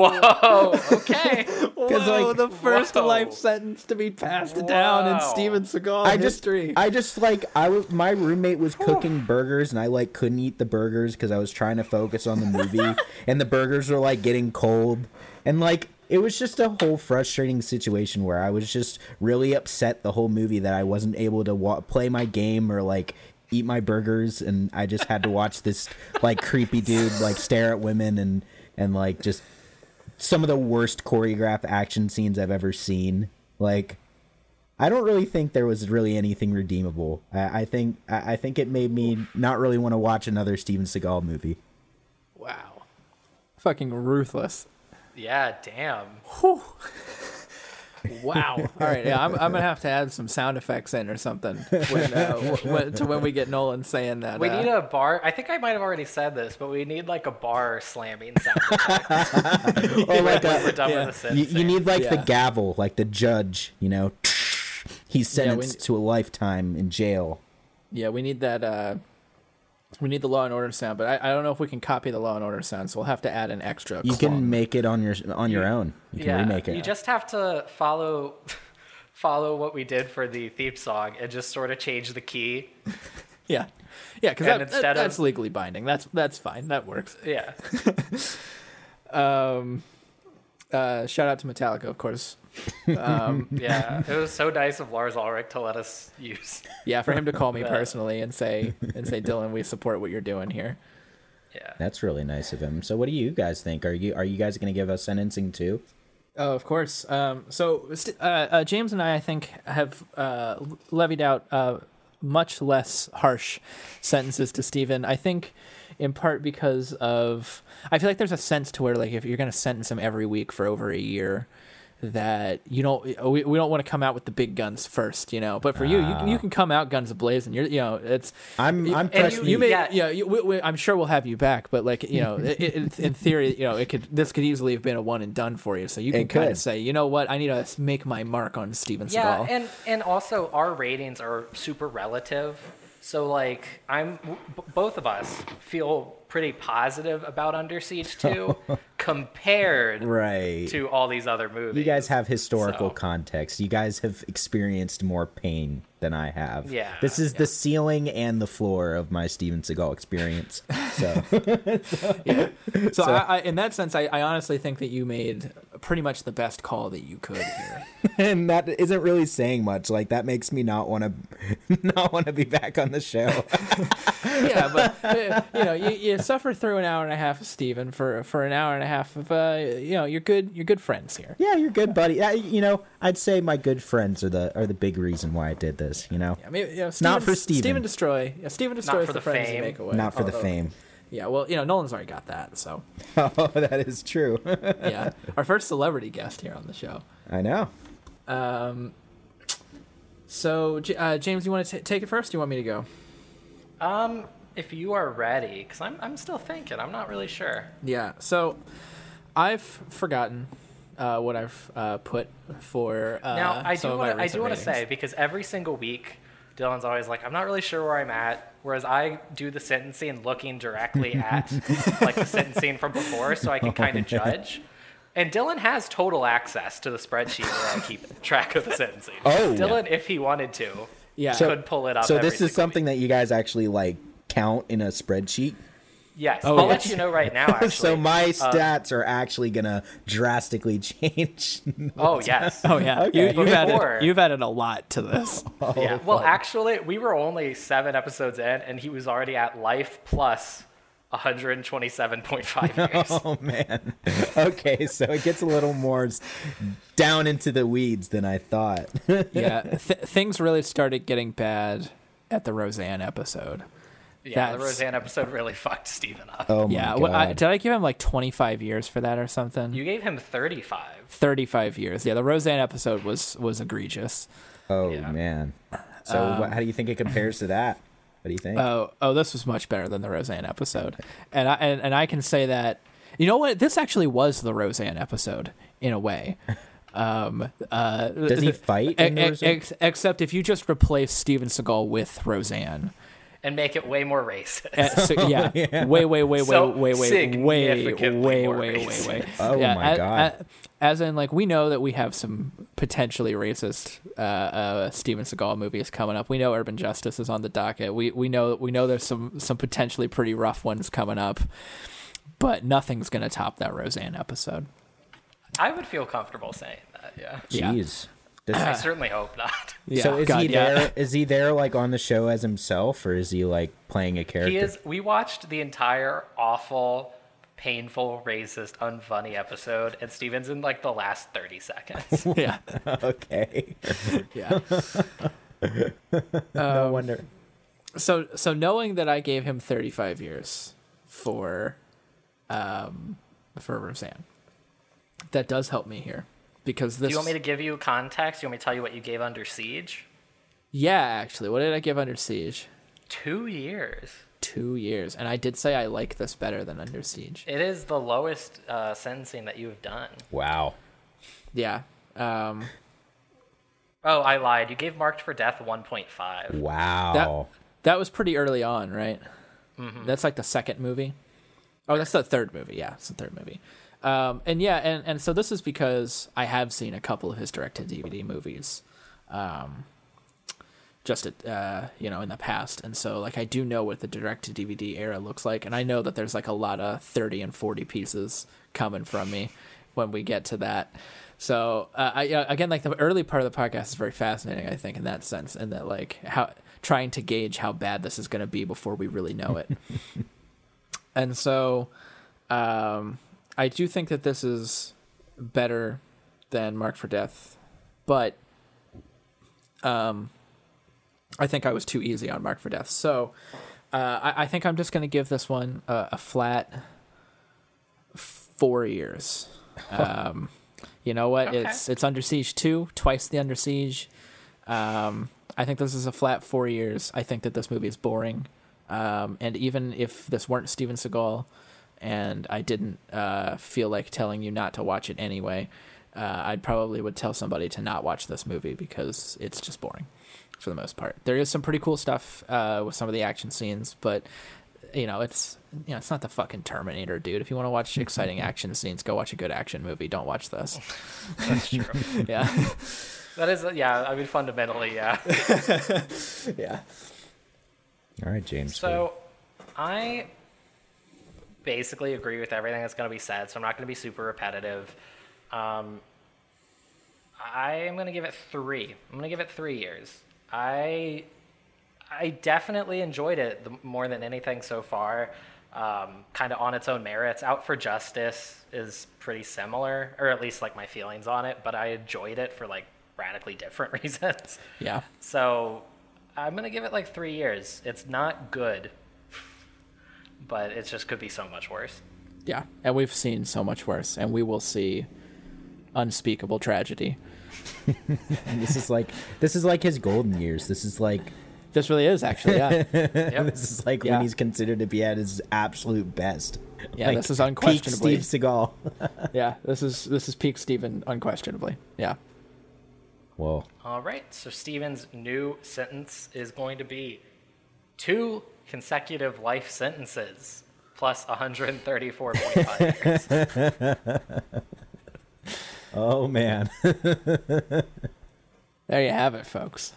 Whoa. Okay. Because Whoa, like the first Whoa. life sentence to be passed down in Steven Seagal I just, history. I just like I was. My roommate was cooking burgers, and I like couldn't eat the burgers because I was trying to focus on the movie, and the burgers were like getting cold, and like it was just a whole frustrating situation where I was just really upset the whole movie that I wasn't able to wa- play my game or like eat my burgers, and I just had to watch this like creepy dude like stare at women and and like just some of the worst choreographed action scenes I've ever seen. Like, I don't really think there was really anything redeemable. I, I think I, I think it made me not really want to watch another Steven Seagal movie. wow. Fucking ruthless. Yeah, damn. Wow. All right. Yeah, I'm, I'm gonna have to add some sound effects in or something when, uh, when, to when we get Nolan saying that. We uh, need a bar. I think I might have already said this, but we need like a bar slamming sound effect. Or like when a, yeah. the you, you need like the gavel, like the judge. You know, he's Yeah, we sentenced to a lifetime in jail. Yeah, we need that. Uh, we need the Law and Order sound, but I, I don't know if we can copy the Law and Order sound, so we'll have to add an extra. You clong. can make it on your on your own. You can yeah, remake it. You just have to follow follow what we did for the theme song and just sort of change the key. Yeah, yeah, because And that, instead that- of- that's legally binding. That's that's fine. That works. Yeah. Um, uh, shout out to Metallica, of course. Um, Yeah. it was so nice of Lars Ulrich to let us use. yeah, for him to call me Yeah. personally and say and say, Dylan, we support what you're doing here. Yeah. That's really nice of him. So, what do you guys think? Are you are you guys going to give us sentencing too? Oh, of course. Um, so uh, uh, James and I, I think, have uh, levied out uh, much less harsh sentences to Stephen. I think, in part because of, I feel like there's a sense to where, like, if you're going to sentence him every week for over a year, that you don't, we, we don't want to come out with the big guns first, you know. But for you, you, can- you ah. can come out guns ablazing. You're, you know, it's. I'm I'm and fresh you- You may, Yeah. yeah, you, we, we, I'm sure we'll have you back, but like you know, it, it, in theory, you know, it could this could easily have been a one and done for you. So you can kind of say, you know what, I need to make my mark on Steven Yeah, Seagal. and and also our ratings are super relative. So like I'm w- b- both of us feel pretty positive about Under Siege 2 compared right. to all these other movies. You guys have historical So- context. You guys have experienced more pain than I have. Yeah, This is the ceiling and the floor of my Steven Seagal experience. So so I, I, in that sense, I, I honestly think that you made pretty much the best call that you could here. and that isn't really saying much. Like that makes me not want to not want to be back on the show. yeah, but uh, you know, you, you suffer through an hour and a half of Steven for for an hour and a half of uh, you know, you're good, you're good friends here. yeah, you're good, buddy. Yeah, you know, I'd say my good friends are the are the big reason why I did this. You know, I mean, you know, Steven, Not for Steven. Steve 'N Destroy. Yeah, Steve 'N Destroy is for the, the friends you fame. make away. not for the fame. Yeah, well, you know, Nolan's already got that, so Oh, that is true. yeah, our first celebrity guest here on the show. I know. Um, so J- uh, James, you want to take it first? Or you want me to go? Um, if you are ready, because I'm I'm still thinking. I'm not really sure. Yeah. So I've forgotten uh, what I've uh, put for. Uh, Now I some do want I do want to say because every single week, Dylan's always like, I'm not really sure where I'm at. Whereas I do the sentencing looking directly at like the sentencing from before, so I can kind of judge. And Dylan has total access to the spreadsheet where I keep track of the sentencing. Oh. Dylan, if he wanted to, Yeah. could pull it up. So this is something week. that you guys actually like count in a spreadsheet. Yes, Oh, I'll yes. let you know right now. Actually. so my Uh, stats are actually gonna drastically change. oh yes. Oh yeah, Okay. you, you've added you've added a lot to this. Oh, yeah. Well, actually, we were only seven episodes in, and he was already at life plus 127.5 years. Oh man. Okay, so it gets a little more down into the weeds than I thought. yeah, th- things really started getting bad at the Roseanne episode. Yeah, the Roseanne episode really fucked Steven up. Oh my yeah, god. well, I, did I give him like 25 years for that or something? You gave him 35. 35 years. Yeah, the Roseanne episode was was egregious. oh Yeah. man. So Um, what, how do you think it compares to that? What do you think? Oh, oh, this was much better than the Roseanne episode, and I and, and I can say that. You know what? This actually was the Roseanne episode in a way. Um, uh, Does he fight in ex- Roseanne? ex- except if you just replace Steven Seagal with Roseanne. And make it way more racist. Uh, so- yeah, way, way, way, way, So way, way, way, significantly way, way, way, way. Oh yeah, my a- God. as in, like, we know that we have some potentially racist uh, uh, Steven Seagal movies coming up. We know Urban Justice is on the docket. We we know we know there's some some potentially pretty rough ones coming up, but nothing's gonna top that Roseanne episode. I would feel comfortable saying that, yeah. yeah. Jeez. Does- I certainly hope not. Yeah, so is God, he yeah. there? Is he there like on the show as himself, or is he like playing a character? He is. We watched the entire awful, painful, racist, unfunny episode, and Steven's in like the last 30 seconds. yeah, okay. yeah. no wonder. so so knowing that I gave him 35 years for um for Roseanne, that does help me here because this. Do you want me to give you context? You want me to tell you what you gave Under Siege? Yeah, actually, what did I give Under Siege? Two years. Two years, and I did say I like this better than Under Siege. It is the lowest uh, sentencing that you have done. Wow. Yeah. Um, Oh, I lied. You gave Marked for Death 1.5. Wow. that that was pretty early on, right? That's like the second movie. Oh, that's the third movie. Yeah, it's the third movie. Um, and yeah, and, and so this is because I have seen a couple of his direct to DVD movies, um, just at, uh, you know in the past, and so like I do know what the direct to DVD era looks like, and I know that there's like a lot of thirty and forty pieces coming from me when we get to that. So uh, I, uh, again, like the early part of the podcast is very fascinating, I think, in that sense, and that like how trying to gauge how bad this is going to be before we really know it. and so um, I do think that this is better than Marked for Death, but um, I think I was too easy on Marked for Death. So uh, I, I think I'm just going to give this one a, a flat four years. Um, you know what? Okay. It's it's Under Siege two, twice the Under Siege. Um, I think this is a flat four years. I think that this movie is boring. Um, and even if this weren't Steven Seagal, and I didn't uh, feel like telling you not to watch it anyway, uh, I'd probably would tell somebody to not watch this movie because it's just boring for the most part. There is some pretty cool stuff uh, with some of the action scenes, but you know, it's you know, it's not the fucking Terminator, dude. If you want to watch exciting action scenes, go watch a good action movie. Don't watch this. That's true. Yeah, that is, yeah, I mean, fundamentally, yeah. yeah. All right, James. So, I basically agree with everything that's going to be said, so I'm not going to be super repetitive. Um, I am going to give it three. I'm going to give it three years. I I definitely enjoyed it the, more than anything so far. Um, kind of on its own merits. Out for Justice is pretty similar, or at least like my feelings on it. But I enjoyed it for like radically different reasons. Yeah. So I'm gonna give it like three years. It's not good, but it just could be so much worse. Yeah. And we've seen so much worse, and we will see unspeakable tragedy. this is like this is like his golden years. This is like This really is actually, yeah. Yep. this is like Yeah. when he's considered to be at his absolute best. Yeah, Like, this is peak unquestionably- Steve Seagal. yeah, this is this is peak Steven unquestionably. Yeah. Whoa. All right. So Steven's new sentence is going to be two consecutive life sentences plus 134.5 years. Oh man. There you have it, folks.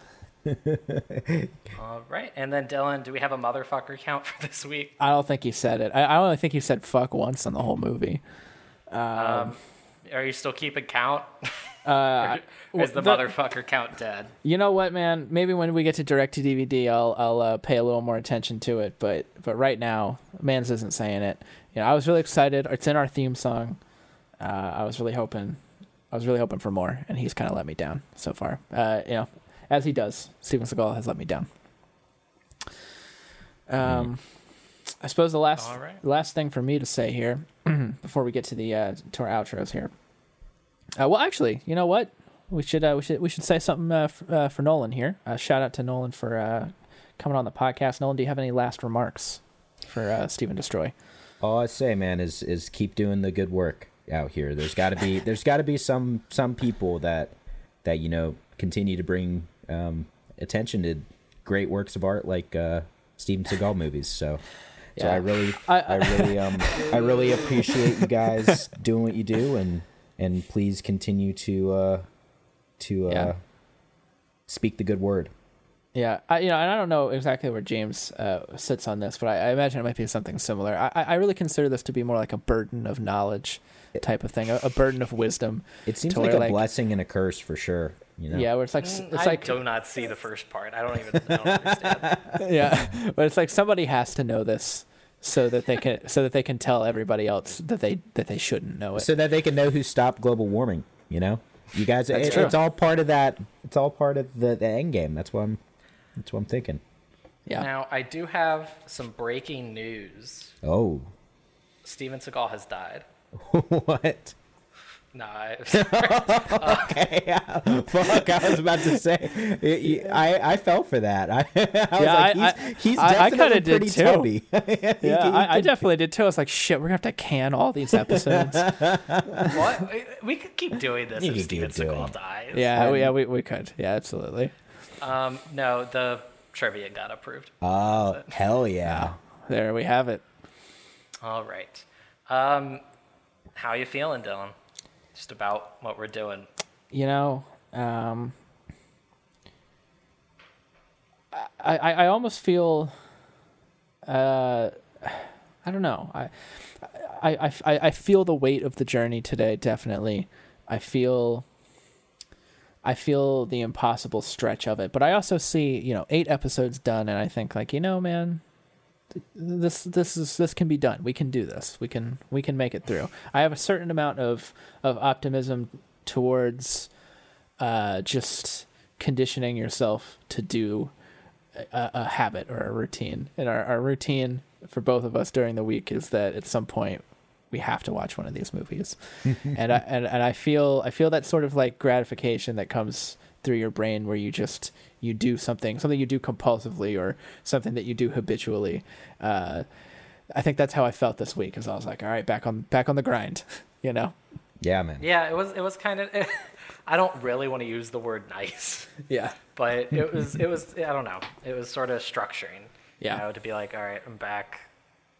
All right, and then Dylan, do we have a motherfucker count for this week? I don't think he said it. I, I only think he said fuck once in the whole movie. Um, are you still keeping count? Uh, is the, the- motherfucker count dead? You know what, man? Maybe when we get to direct to DVD, I'll I'll uh, pay a little more attention to it. But but right now, Mans isn't saying it. You know, I was really excited. It's in our theme song. Uh, I was really hoping, I was really hoping for more, and he's kind of let me down so far. Uh, you know, as he does. Steven Seagal has let me down. Um, I suppose the last right. last thing for me to say here before we get to the uh, to our outros here. Uh, well, actually, you know what? We should uh, we should we should say something uh, f- uh, for Nolan here. Uh, shout out to Nolan for uh, coming on the podcast. Nolan, do you have any last remarks for uh, Steve 'N Destroy? All I say, man, is is keep doing the good work out here. There's got to be there's got to be some some people that that you know continue to bring um, attention to great works of art like uh, Steven Seagal movies. So, so Yeah. I really I- I, really um I really appreciate you guys doing what you do and and please continue to uh to uh Yeah. speak the good word. Yeah, I, you know, and I don't know exactly where James uh, sits on this, but I, I imagine it might be something similar. I, I really consider this to be more like a burden of knowledge type of thing, a, a burden of wisdom. It seems like a like- blessing and a curse for sure. You know. Yeah, where it's like s- Mm, it's I like do not see the first part. I don't even I don't understand. yeah, but it's like somebody has to know this so that they can so that they can tell everybody else that they that they shouldn't know it. so that they can know who stopped global warming. You know, you guys, That's it- true. it's all part of that. It's all part of the, the end game. That's what I'm. That's what I'm thinking. yeah. Now I do have some breaking news. Oh, Steven Seagal has died. what? No, I, Fuck! I was about to say. I I fell for that. I, I was Yeah, like, I- he's, he's I- I definitely kinda did too. tubby. Yeah, he I, I definitely did too. I was like, shit, we're gonna have to can all these episodes. what? We- We could keep doing this You if Steven keep doing Seagal dies. yeah, we, yeah, we, we could. Yeah, absolutely. Um. No, the trivia got approved. Oh hell yeah! There we have it. All right. Um, how you feeling, Dylan? Just about what we're doing. You know, um, I, I, I almost feel, uh, I don't know. I, I, I, I feel the weight of the journey today. Definitely, I feel. I feel the impossible stretch of it, but I also see you know eight episodes done, and I think like you know, man, this this is this can be done. We can do this. We can we can make it through. I have a certain amount of of optimism towards uh, just conditioning yourself to do a, a habit or a routine. And our, our routine for both of us during the week is that at some point we have to watch one of these movies. and I and, and I feel I feel that sort of like gratification that comes through your brain where you just you do something something you do compulsively or something that you do habitually. Uh, I think that's how I felt this week because I was like, all right, back on back on the grind, you know. Yeah, man. Yeah, it was. It was kind of. I don't really want to use the word nice, Yeah. but it was. It was. I don't know. It was sort of structuring. Yeah. You know, to be like, all right, I'm back,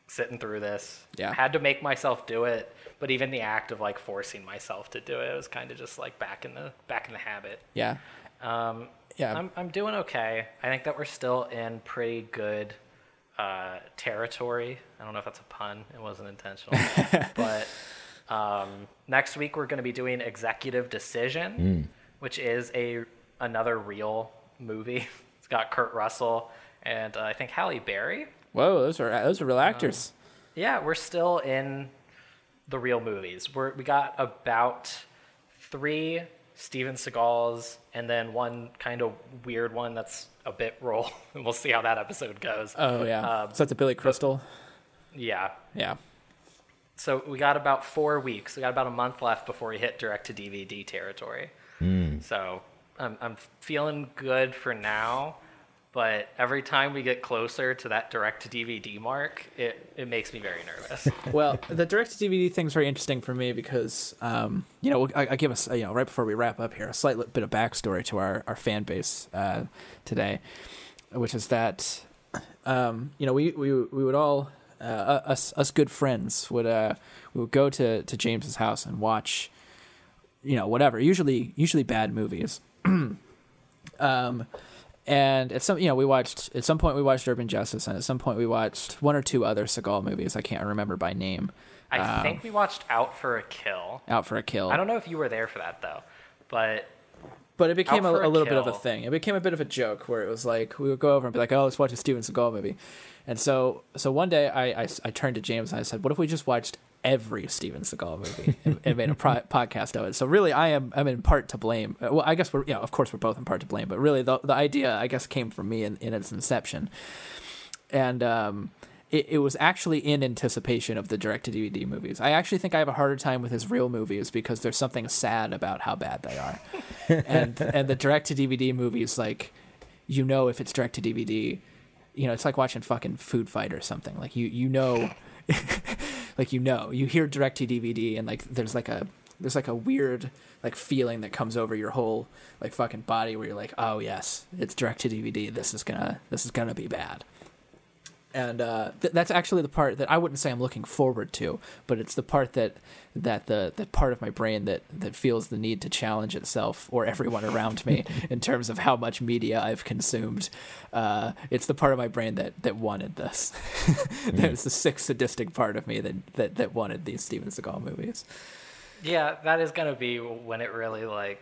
sitting through this. Yeah. I had to make myself do it, but even the act of like forcing myself to do it was kind of just like back in the back in the habit. Yeah. Um, Yeah. I'm I'm doing okay. I think that we're still in pretty good uh, territory. I don't know if that's a pun. It wasn't intentional. but um, next week we're going to be doing Executive Decision, which is a another real movie. It's got Kurt Russell and uh, I think Halle Berry. Whoa, those are those are real actors. Yeah, we're still in the real movies. We're we got about three Steven Seagals and then one kind of weird one that's a bit roll. And we'll see how that episode goes. oh yeah. Uh, so that's a Billy Crystal. yeah. Yeah. So we got about four weeks. We got about a month left before we hit direct to DVD territory. So I'm I'm feeling good for now. But every time we get closer to that direct to DVD mark, it, it makes me very nervous. well, the direct to DVD thing's very interesting for me because, um, you know, I, I give us, you know, right before we wrap up here, a slight bit of backstory to our, our fan base uh, today, which is that, um, you know, we, we, we would all, uh, us, us good friends would, uh, we would go to, to James's house and watch, you know, whatever, usually, usually bad movies. um, and at some you know we watched at some point we watched Urban Justice, and at some point we watched one or two other Seagal movies. I can't remember by name. I Um, think we watched Out for a Kill. Out for a Kill. I don't know if you were there for that though, but But it became a, a little bit of a thing. It became a bit of a joke where it was like we would go over and be like, "Oh, let's watch a Steven Seagal movie," and so so one day I I, I turned to James and I said, "What if we just watched every Steven Seagal movie and, and made a pro- podcast of it?" So really, I am I'm in part to blame. Uh, Well, I guess we're yeah, of course we're both in part to blame, but really the the idea I guess came from me in, in its inception, and um. It, it was actually in anticipation of the direct to DVD movies. I actually think I have a harder time with his real movies because there's something sad about how bad they are and and the direct to DVD movies, like you know, if it's direct to DVD, you know, it's like watching fucking Food Fight or something. Like you you know, like you know, you hear direct to DVD, and like there's like a there's like a weird like feeling that comes over your whole like fucking body where you're like, oh yes, it's direct to DVD. This is gonna this is gonna be bad and uh, th- that's actually the part that I wouldn't say I'm looking forward to, but it's the part that that the the part of my brain that that feels the need to challenge itself or everyone around me in terms of how much media I've consumed. Uh, it's the part of my brain that that wanted this. There's the sick sadistic part of me that that that wanted these Steven Seagal movies. yeah, that is gonna be when it really like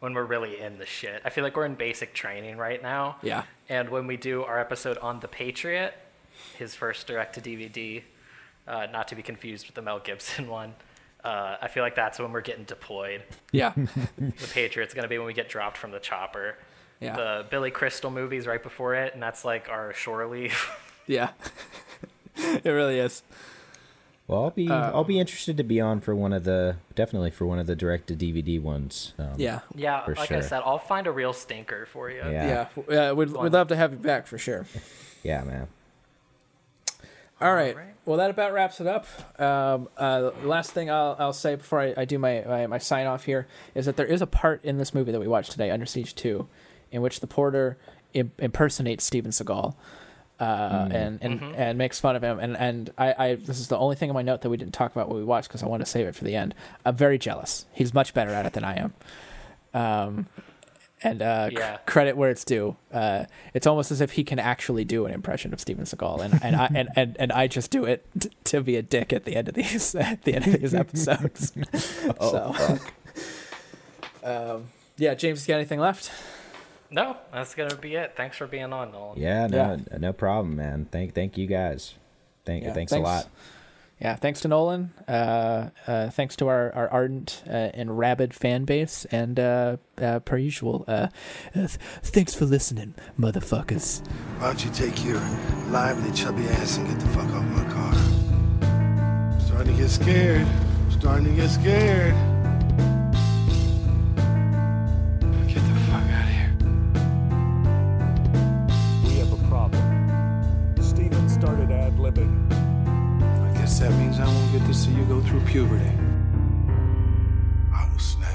when we're really in the shit. I feel like we're in basic training right now. Yeah. And when we do our episode on the Patriot, his first direct to DVD, uh, not to be confused with the Mel Gibson one. Uh, I feel like that's when we're getting deployed. Yeah, The Patriot's gonna be when we get dropped from the chopper. Yeah. The Billy Crystal movies right before it, and that's like our shore leave. yeah, it really is. Well, I'll be Uh, I'll be interested to be on for one of the definitely for one of the direct to DVD ones. Um, Yeah, yeah, For like I sure. said, I'll find a real stinker for you. Yeah. yeah, yeah. We'd, we'd love to have you back for sure. yeah, man. All right. Alright. Well, that about wraps it up. Um, uh, last thing I'll, I'll say before I, I do my, my, my sign off here is that there is a part in this movie that we watched today, Under Siege 2, in which the porter Im- impersonates Steven Seagal. Uh, and and, and makes fun of him and and I, I this is the only thing in my note that we didn't talk about what we watched because I want to save it for the end. I'm very jealous. He's much better at it than I am. Um, and uh, c- credit where it's due. Uh, it's almost as if he can actually do an impression of Steven Seagal, and and I and, and, and I just do it t- to be a dick at the end of these at the end of these episodes. so, um, yeah, James, you got anything left? No, that's gonna be it. Thanks for being on, Nolan. Yeah, no, Yeah. no problem, man. Thank thank you guys. Thank Yeah, thanks, a lot. Yeah, thanks to Nolan. Uh, uh, thanks to our, our ardent uh, and rabid fan base, and uh, uh, per usual, uh, uh, th- thanks for listening, motherfuckers. Why don't you take your lively, chubby ass and get the fuck off my car? I'm starting to get scared. I'm starting to get scared. Get the fuck out of here. We have a problem. Steven started ad libbing that means I won't get to see you go through puberty. I will snap.